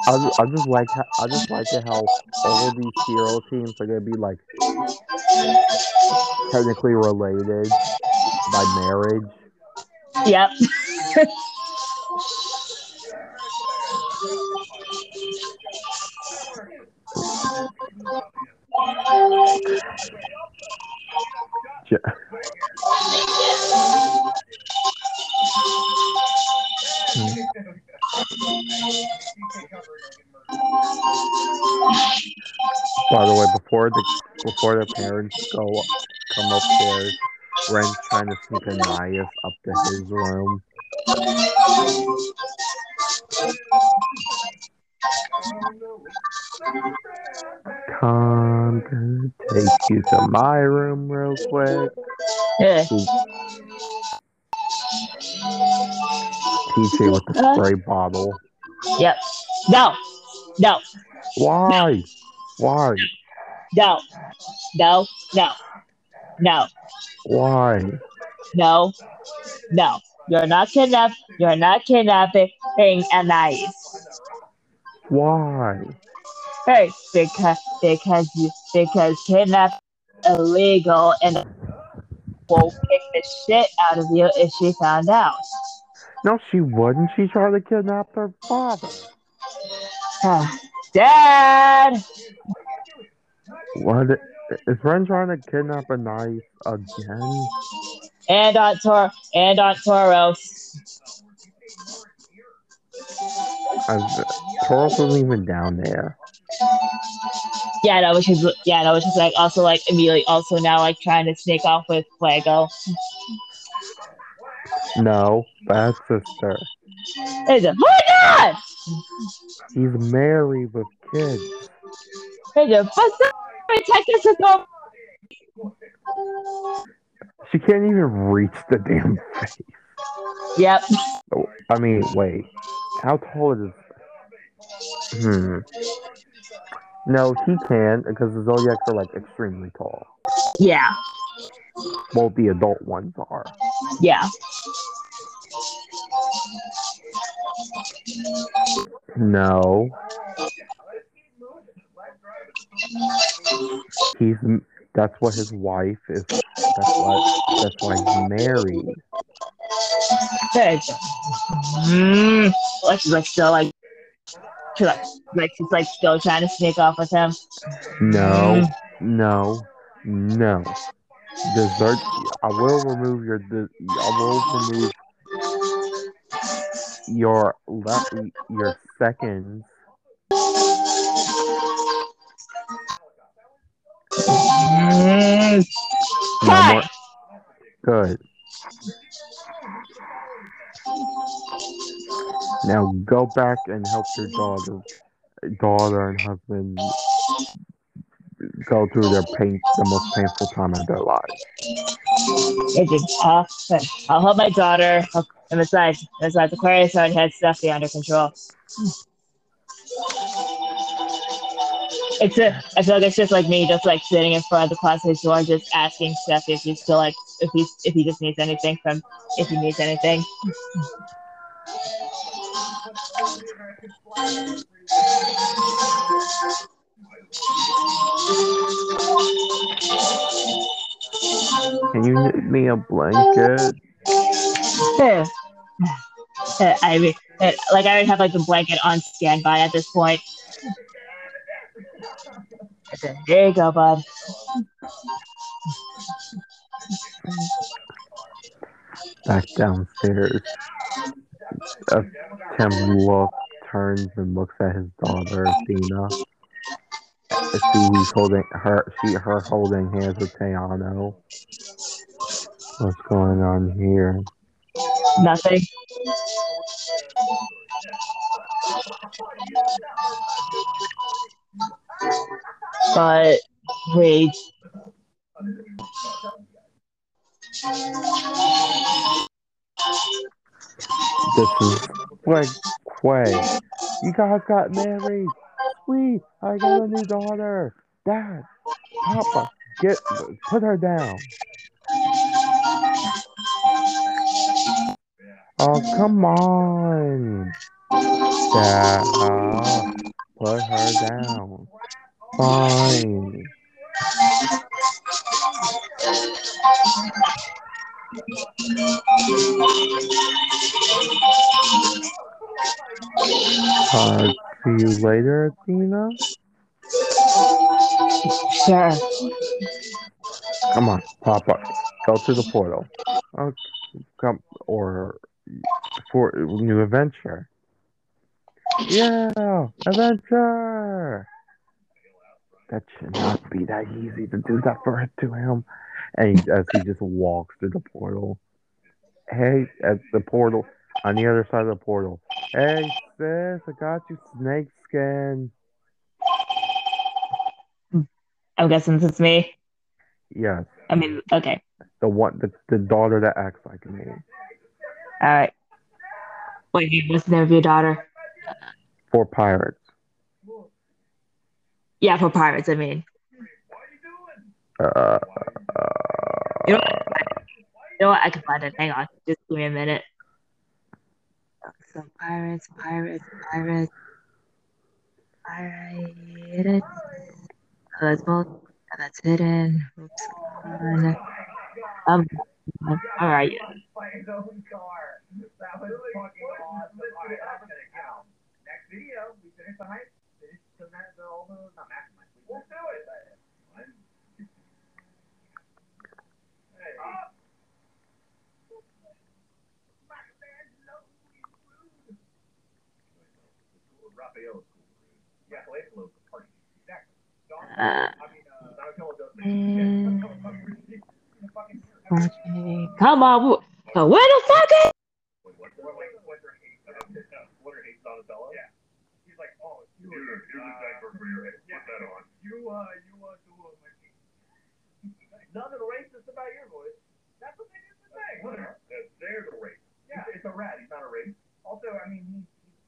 I just, I just like how, I just like it how all these hero teams are gonna be like technically related by marriage. Yep. Ja- hmm. By the way, before the before the parents go come upstairs, Ren's trying to sneak Ananias up to his room. Come, gonna take you to my room real quick. Yeah. TJ with the spray bottle. Yep. No. No. Why? Why? No. No. No. No, Why? no, no. You're not kidnapping. You're not kidnapping Anais. Why? Hey, because because you because kidnap illegal and will kick the shit out of you if she found out. No, she wouldn't. She tried to kidnap her father. Dad. What? Is Ren trying to kidnap a knife again? And on Tor and on Toros. I've, Taurus wasn't even down there. Yeah, that was just yeah, no, which is like also like immediately also now like trying to sneak off with Fuego. No, bad sister. Oh my god! He's married with kids. What's that? Texas is over. She can't even reach the damn face. Yep. Oh, I mean, wait. How tall is? Hmm. No, he can because the zodiacs are like extremely tall. Yeah. Well, the adult ones are. Yeah. No. He's. That's what his wife is. That's why. That's why he's married. Good. Mm. Like she's like still like like like she's like still trying to sneak off with him. No. No. No. Dessert. I will remove your. I will remove your left. Your seconds. Mm. No more. Good. Now go back and help your daughter, daughter and husband go through their pain, the most painful time of their lives. It's did tough, I'll help my daughter. And besides, besides Aquarius already had Stuffy under control. It's a, I feel like it's just like me, just like sitting in front of the classroom door, just asking Stuffy if he's still like, if he's, if he just needs anything from, if he needs anything. Can you knit me a blanket? Yeah. Uh, I mean, uh, like I already have like the blanket on standby at this point. There you go, bud. Back downstairs. Uh, Tim look turns and looks at his daughter, Athena. Who's holding her. She her holding hands with Teano. What's going on here? Nothing. But wait, This is like Quay. You guys got married. Sweet. I got a new daughter. Dad, Papa, get put her down. Oh come on. Dad, put her down. Fine. Uh, see you later, Athena. sure. Come on, Papa. Go to the portal. Okay, come or for new adventure. Yeah, adventure. That should not be that easy to do that for to him. And he, as he just walks through the portal. Hey, at the portal, on the other side of the portal. Hey, sis, I got you snake skin. I'm guessing it's me. Yes, I mean, okay. the one, the, the daughter that acts like me. All right. Wait, what's the name of your daughter? For pirates. Yeah, for pirates. I mean, Uh, You know, you know what? I can find it. Hang on. Just give me a minute. So pirates, pirates, pirates, pirates. That's both. That's hidden. Oops. Um. All right. Next video, we finish the hype. Finish the not mastermind. We won't do it. Hey. Raphael is cool. Yeah, Michelangelo is the party. Exactly. Uh, I mean, uh, Donatello does and- Fucking- okay. Come on. wh- uh, Where the fuck is? Wait, what? Wait, wait, Winter hates Winter hates Donatello? Yeah. He's like, oh, you here's, here's a diaper Put that on. Uh uh do uh my Nothing racist about your voice. That's what they used to say. Whatever. They're- They're the race. Yeah. It's a rat. He's not a race. Also, I mean, he,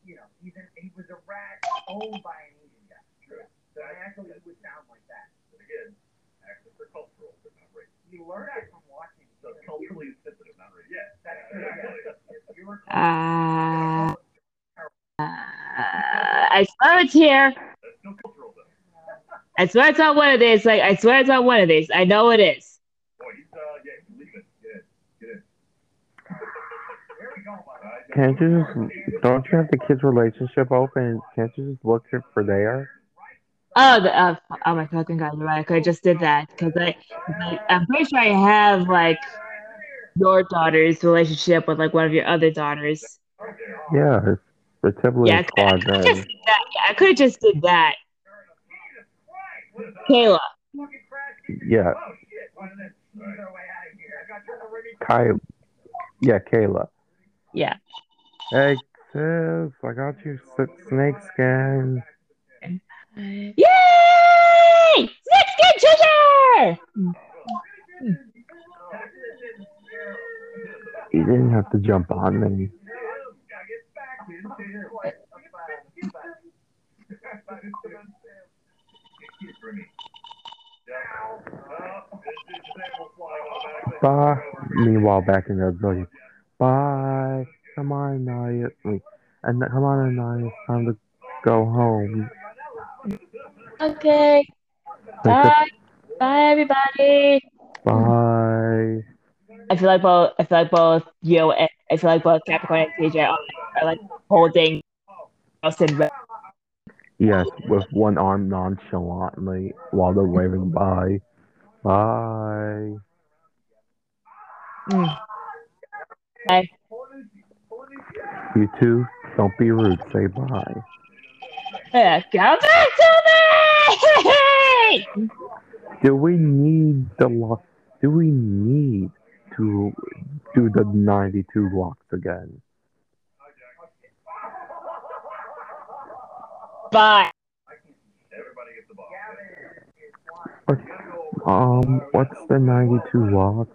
he you know, he's an, he was a rat owned by an Asian guy. True. So naturally, he would sound like that. But again, accents are cultural. They're not race. You learn that from watching. So it's culturally sensitive, not race. Yeah. That's true. exactly. Yeah. If you were Uh, uh, I swear it's here. That's still cultural, though. I swear it's on one of these. Like I swear it's on one of these. I know it is. Boy, he's, yeah, he's leaving. Get in. Get in. There we go, bud. Can't you just don't you have the kids' relationship open? Can't you just look for there? Oh, the, uh, oh my fucking god, you're right. I just did that because I, I, I'm pretty sure I have like your daughter's relationship with like one of your other daughters. Yeah, it's, it's heavily Yeah, I squad just then. did that. Yeah, I could have just did that. Kayla. Yeah, Oh shit! Why did that sneeze our way out of here? I got you already. Kai. Yeah, Kayla. Yeah. Hey, sis, I got you snake skin. Yay! Six good treasure! You didn't have to jump on me. Bye. Meanwhile, back in the building. Bye. Come on, Naya. Wait. And come on, Naya. It's time to go home. Okay. Bye. Bye, everybody. Bye. I feel like both. I feel like both you. And, I feel like both Capricorn and TJ are, are like holding Austin. Red. Yes, with one arm nonchalantly while they're waving bye. Bye. Mm. Bye. You two, don't be rude. Say bye. Yeah, come back to me. Do we need the lock? Do we need to do the 92 locks again? Bye. Everybody gets the ball. Um, what's the 92 locks?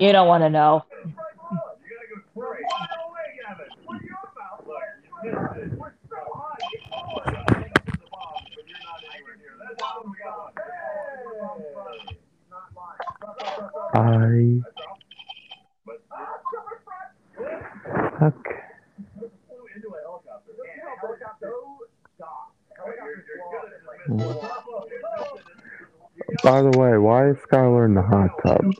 You don't want to know. You gotta go spray. No way, Gavin. What are you about? Look, you missed it. We're so high. Get on. The bomb, but you're not anywhere near. That's how we got one. I. Okay. Flew into a helicopter. By the way, why is Skylar in the hot tub?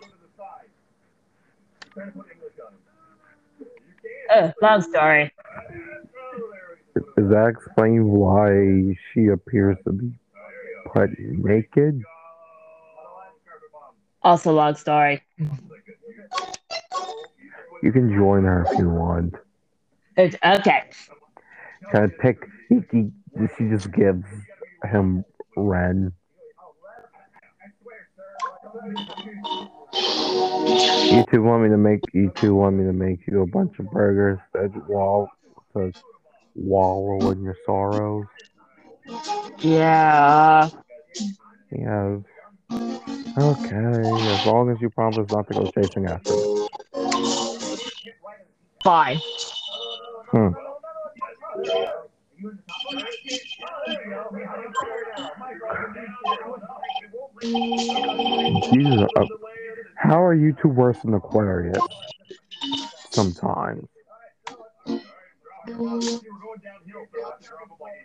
Uh, long story. Does that explain why she appears to be put naked? Also, long story. You can join her if you want. It's, okay. Can I pick? He, he, she just gives him Ren. You two want me to make you two want me to make you a bunch of burgers that wall to wallow in your sorrows. Yeah. Yes. Okay, as long as you promise not to go chasing after me. Fine. Hmm. Jesus. Uh, How are you two worse than Aquarius? Sometimes. You were going downhill for us a.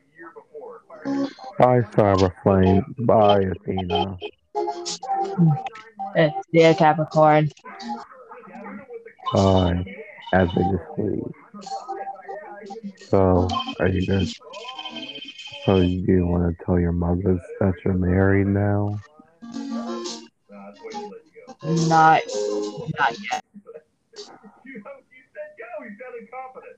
Bye, Cyberflame. Bye, Athena. Eh, dear Capricorn. Bye. As they just leave. So, are you good? So, you want to tell your mothers that you're married now? Nah, that's why you let go. Not, not yet. You, you said go. You sounded confident.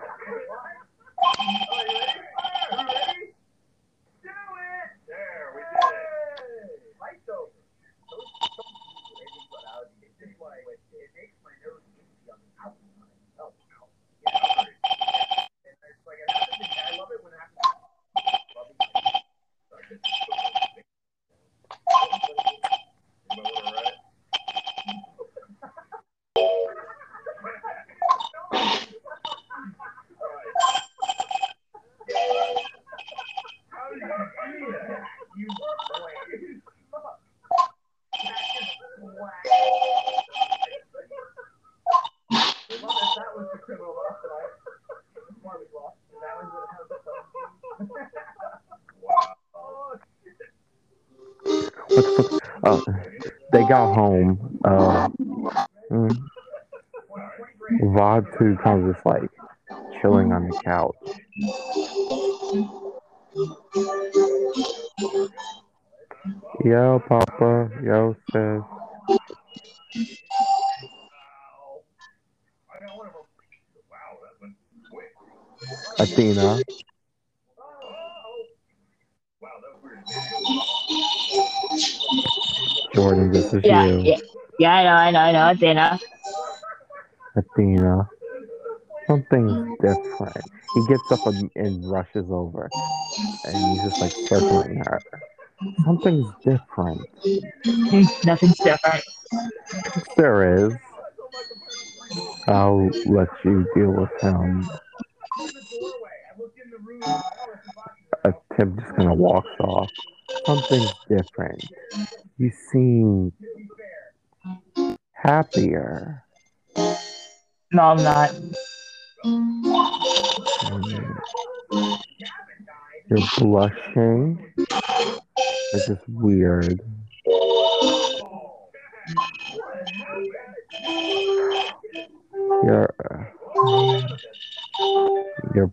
Got home. Uh, Vod 2 kind of just like chilling on the couch. Yo, Papa. Yo, sis. Wow. Jordan, this is Yeah, you. yeah, yeah. I know, I know, I know, Athena. Athena. Something's different. He gets up and, rushes over. And he's just like circling her. Something's different. Nothing's different. There is. I'll let you deal with him. in the doorway. I looked in the room. It's a box. Uh, Tim just kind of walks off. Something's different. You seem To be fair, happier. No, I'm not. Mm, died. You're blushing. It's just weird. You're. You're.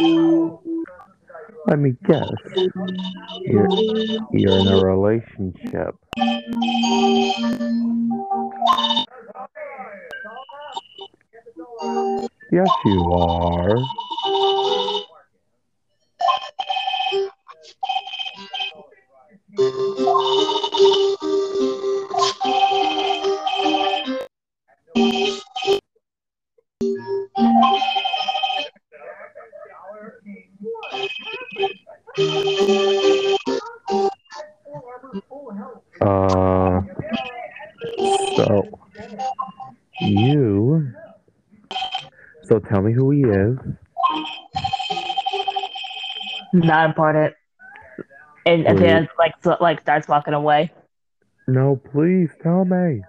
mm, let me guess. You're, you're in a relationship. Yes, you are. Dollar King. Full health. Uh, so you. So tell me who he is. Not important. And. Athena like so, like starts walking away. No, please tell me.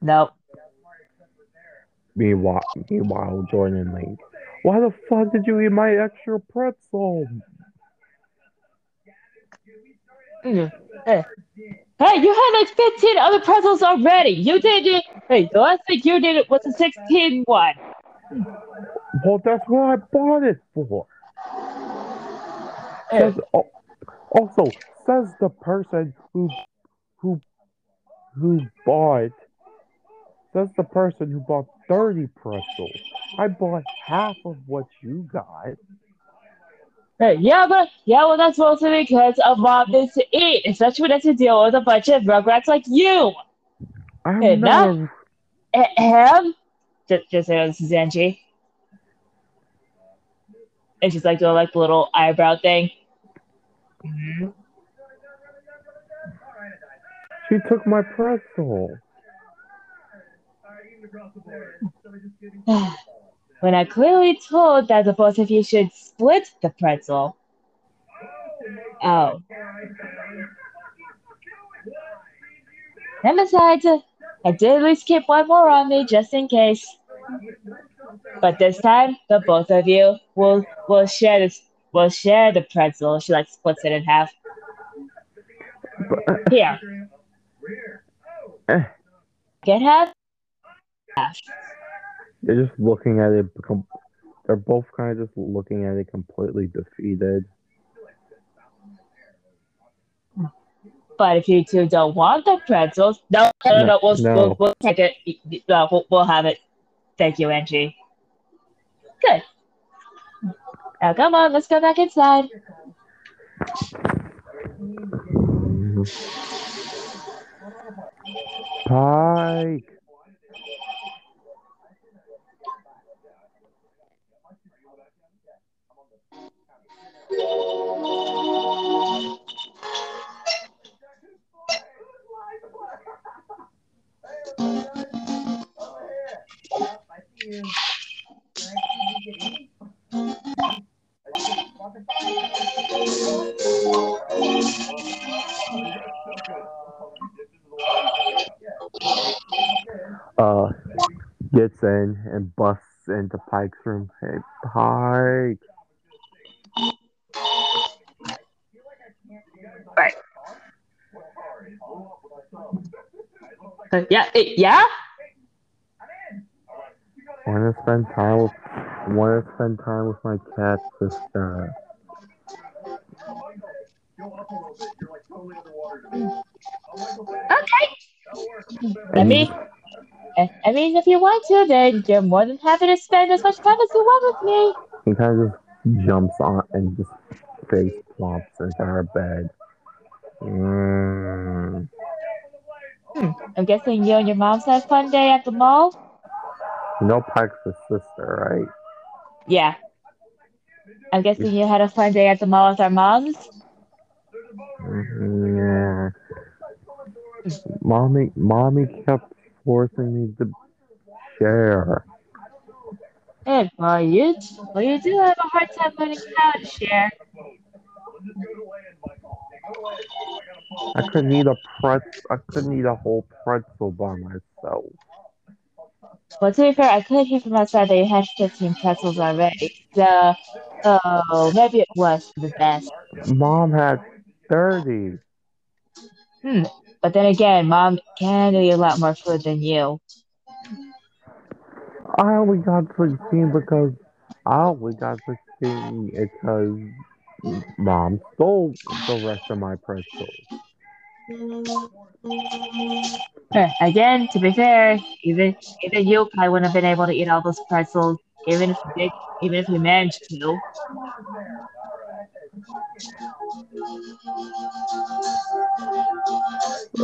Nope. Meanwhile, meanwhile, Jordan leaves. Why the fuck did you eat my extra pretzel? Mm. Hey. Hey, you had like 15 other pretzels already. You did it. Hey, the last thing you did it was a 16 one. Well, that's what I bought it for. Hey, That's, oh, Also, says the person who who who bought says the person who bought 30 pretzels. I bought half of what you got. Hey, yeah, but yeah, well, that's mostly because of mom needs to eat, especially when it's to deal with a bunch of rugrats like you. I'm Hey, not now- a- Ahem. Just, just say this is Angie. And she's like doing like the little eyebrow thing. Mhm. She took my pretzel. when I clearly told that the both of you should split the pretzel. Oh. And besides, I did at least keep one more on me just in case. But this time, the both of you will will share this will share the pretzel. She like splits it in half. But, Here, eh, get half. Half. They're just looking at it. They're both kind of just looking at it completely defeated. But if you two don't want the pretzels, no, no, no, no, we'll, No. We'll, we'll take it. No, we'll, we'll have it. Thank you, Angie. Good. Now, come on, let's go back inside. Pike. Uh, gets in and busts into Pike's room. Hey, Pike. Uh, yeah, eh, yeah. Want to spend time with? Want to spend time with my cat sister? Okay. I mean, I I mean, if you want to, then you're more than happy to spend as much time as you want with me. He kind of just jumps on and just face plumps into her bed. Mm. I'm guessing you and your moms had a fun day at the mall. You know Pike's the sister, right? Yeah. I'm guessing you had a fun day at the mall with our moms. Mhm, Yeah. Mommy, mommy kept forcing me to share. Good. Well, you, well, you do have a hard time learning how to share. I couldn't eat a pretzel. I couldn't eat a whole pretzel by myself. Well, to be fair, I could hear from outside that you had 15 pretzels already. So, oh, maybe it was the best. Mom had thirty. Hmm. But then again, mom can eat a lot more food than you. I only got sixteen because I only got sixteen because mom stole the rest of my pretzels. Again, to be fair, even even you probably wouldn't have been able to eat all those pretzels, even if you did, even if you managed to.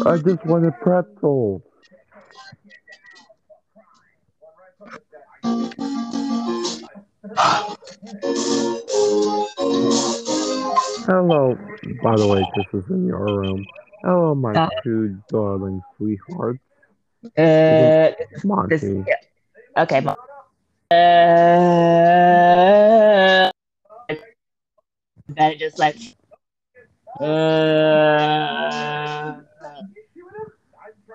I just wanted pretzels. Hello. By the way, this is in your room. Hello, my Uh. two darling sweethearts. Uh, this, yeah. Okay. Uh, better just like. Uh,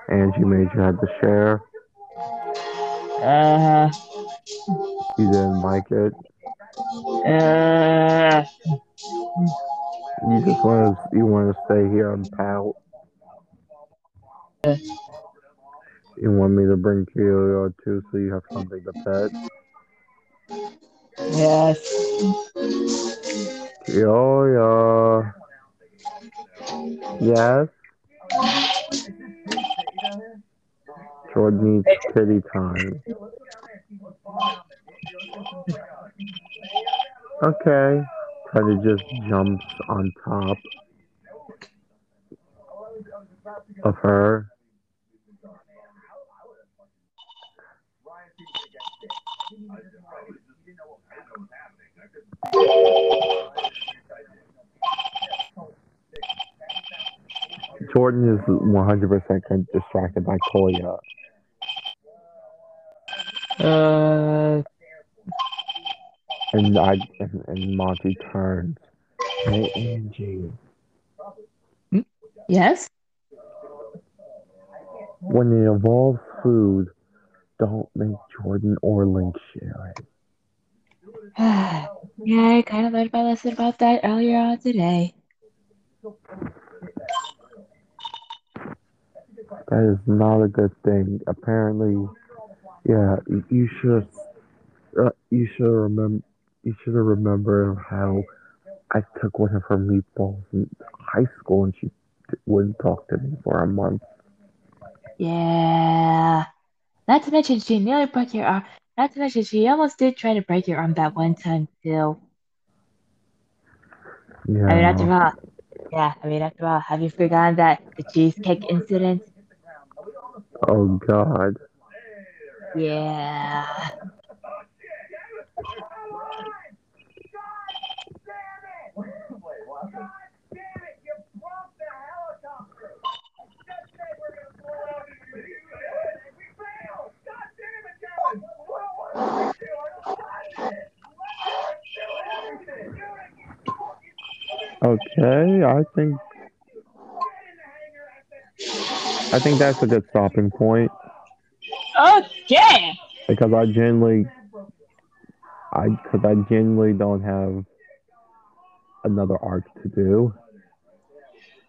Angie made you had to share. uh, You didn't like it. uh, You just want to you want to stay here and pout. You want me to bring Kyo too, so you have something to pet. yes. Kyo, Yes. Jordan needs kitty time. Okay. Teddy just jumps on top of her. Jordan is 100% distracted by Koya. Uh, And I and, and Monty turns. Hey Angie. yes. When it involves food, don't make Jordan or Link share it. yeah, I kind of learned my lesson about that earlier on today. That is not a good thing. Apparently, yeah, you- should uh, you should remember you should have remembered how I took one of her meatballs in high school and she wouldn't talk to me for a month. Yeah. Not to mention she nearly broke your arm. Not to mention she almost did try to break your arm that one time too. Yeah. I mean, after all, yeah. I mean, after all, have you forgotten that the cheesecake incident? Oh God. Yeah. Okay, I think I think that's a good stopping point oh, Okay. because I genuinely I because I genuinely don't have another arc to do.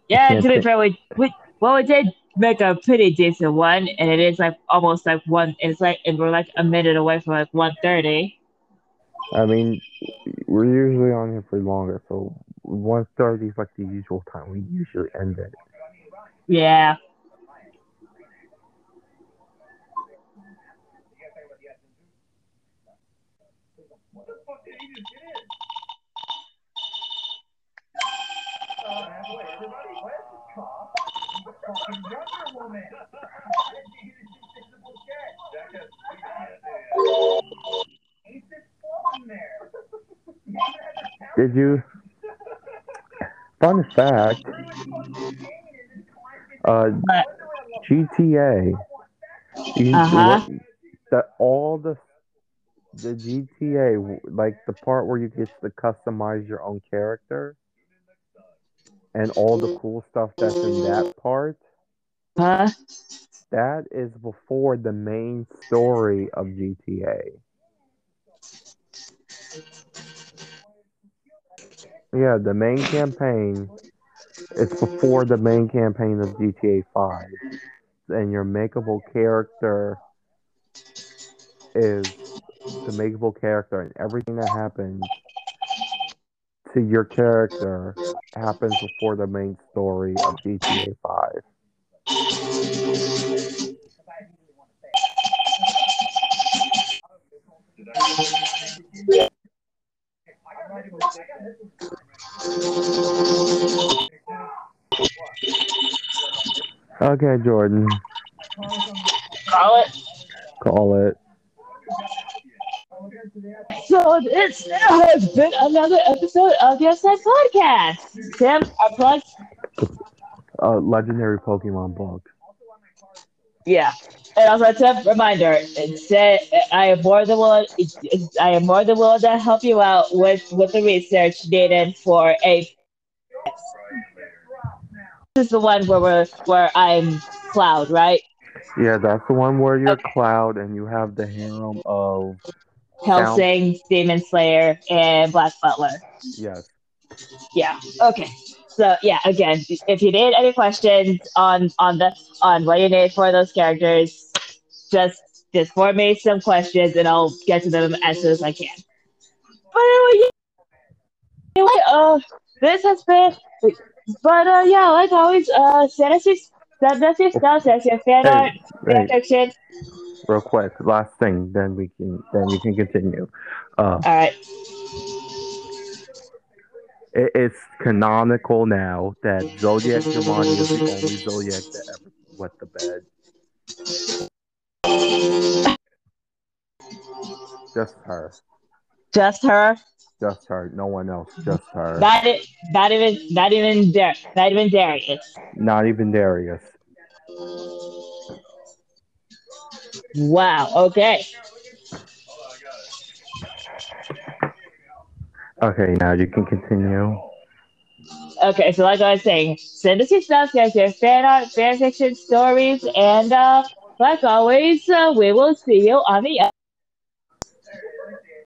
Yeah, to be fair, we, we well we did make a pretty decent one, and it is like almost like one. It's like and we're like a minute away from like one thirty. I mean, we're usually on here for longer, so 1.30 is like the usual time we usually end it. Yeah. Did you? Fun fact, uh, GTA. Uh-huh. that all the the GTA, like the part where you get to customize your own character, and all the mm. cool stuff that's in that part. huh? That is before the main story of GTA. Yeah, the main campaign is before the main campaign of GTA 5. And your makeable character is the makeable character, and everything that happens to your character happens before the main story of GTA 5. Okay, Jordan, Call it. call it. So this has been another episode of the Outside Podcast. Tim, our plugs. Uh, legendary Pokemon book. Yeah. And also a tip reminder, it said I am more than willing I am more than willing to help you out with, with the research needed for a this is the one where we're where I'm Cloud, right? Yeah, that's the one where you're Cloud and you have the harem of Hellsing, Demon Slayer, and Black Butler. yes. Yeah. Okay. So yeah, again, if you need any questions on on the on what you need for those characters, just just form me some questions and I'll get to them as soon as I can. But anyway, anyway uh, this has been but uh, yeah, like always, uh, send us your send us your stuff, send us your fan art, fan fiction. Real quick, last thing, then we can then you can continue. Uh, All right. it, it's canonical now that Zodiac Giovanni is the only Zodiac that ever wet the bed. Just her. Just her. Just her. No one else. Just her. Not it. Not even. Not even. Dar- not even Darius. Not even Darius. Wow. Okay. Okay, now you can continue. Okay. So like I was saying, send us your stuff, us your fan art, fan fiction stories, and uh, like always, uh, we will see you on the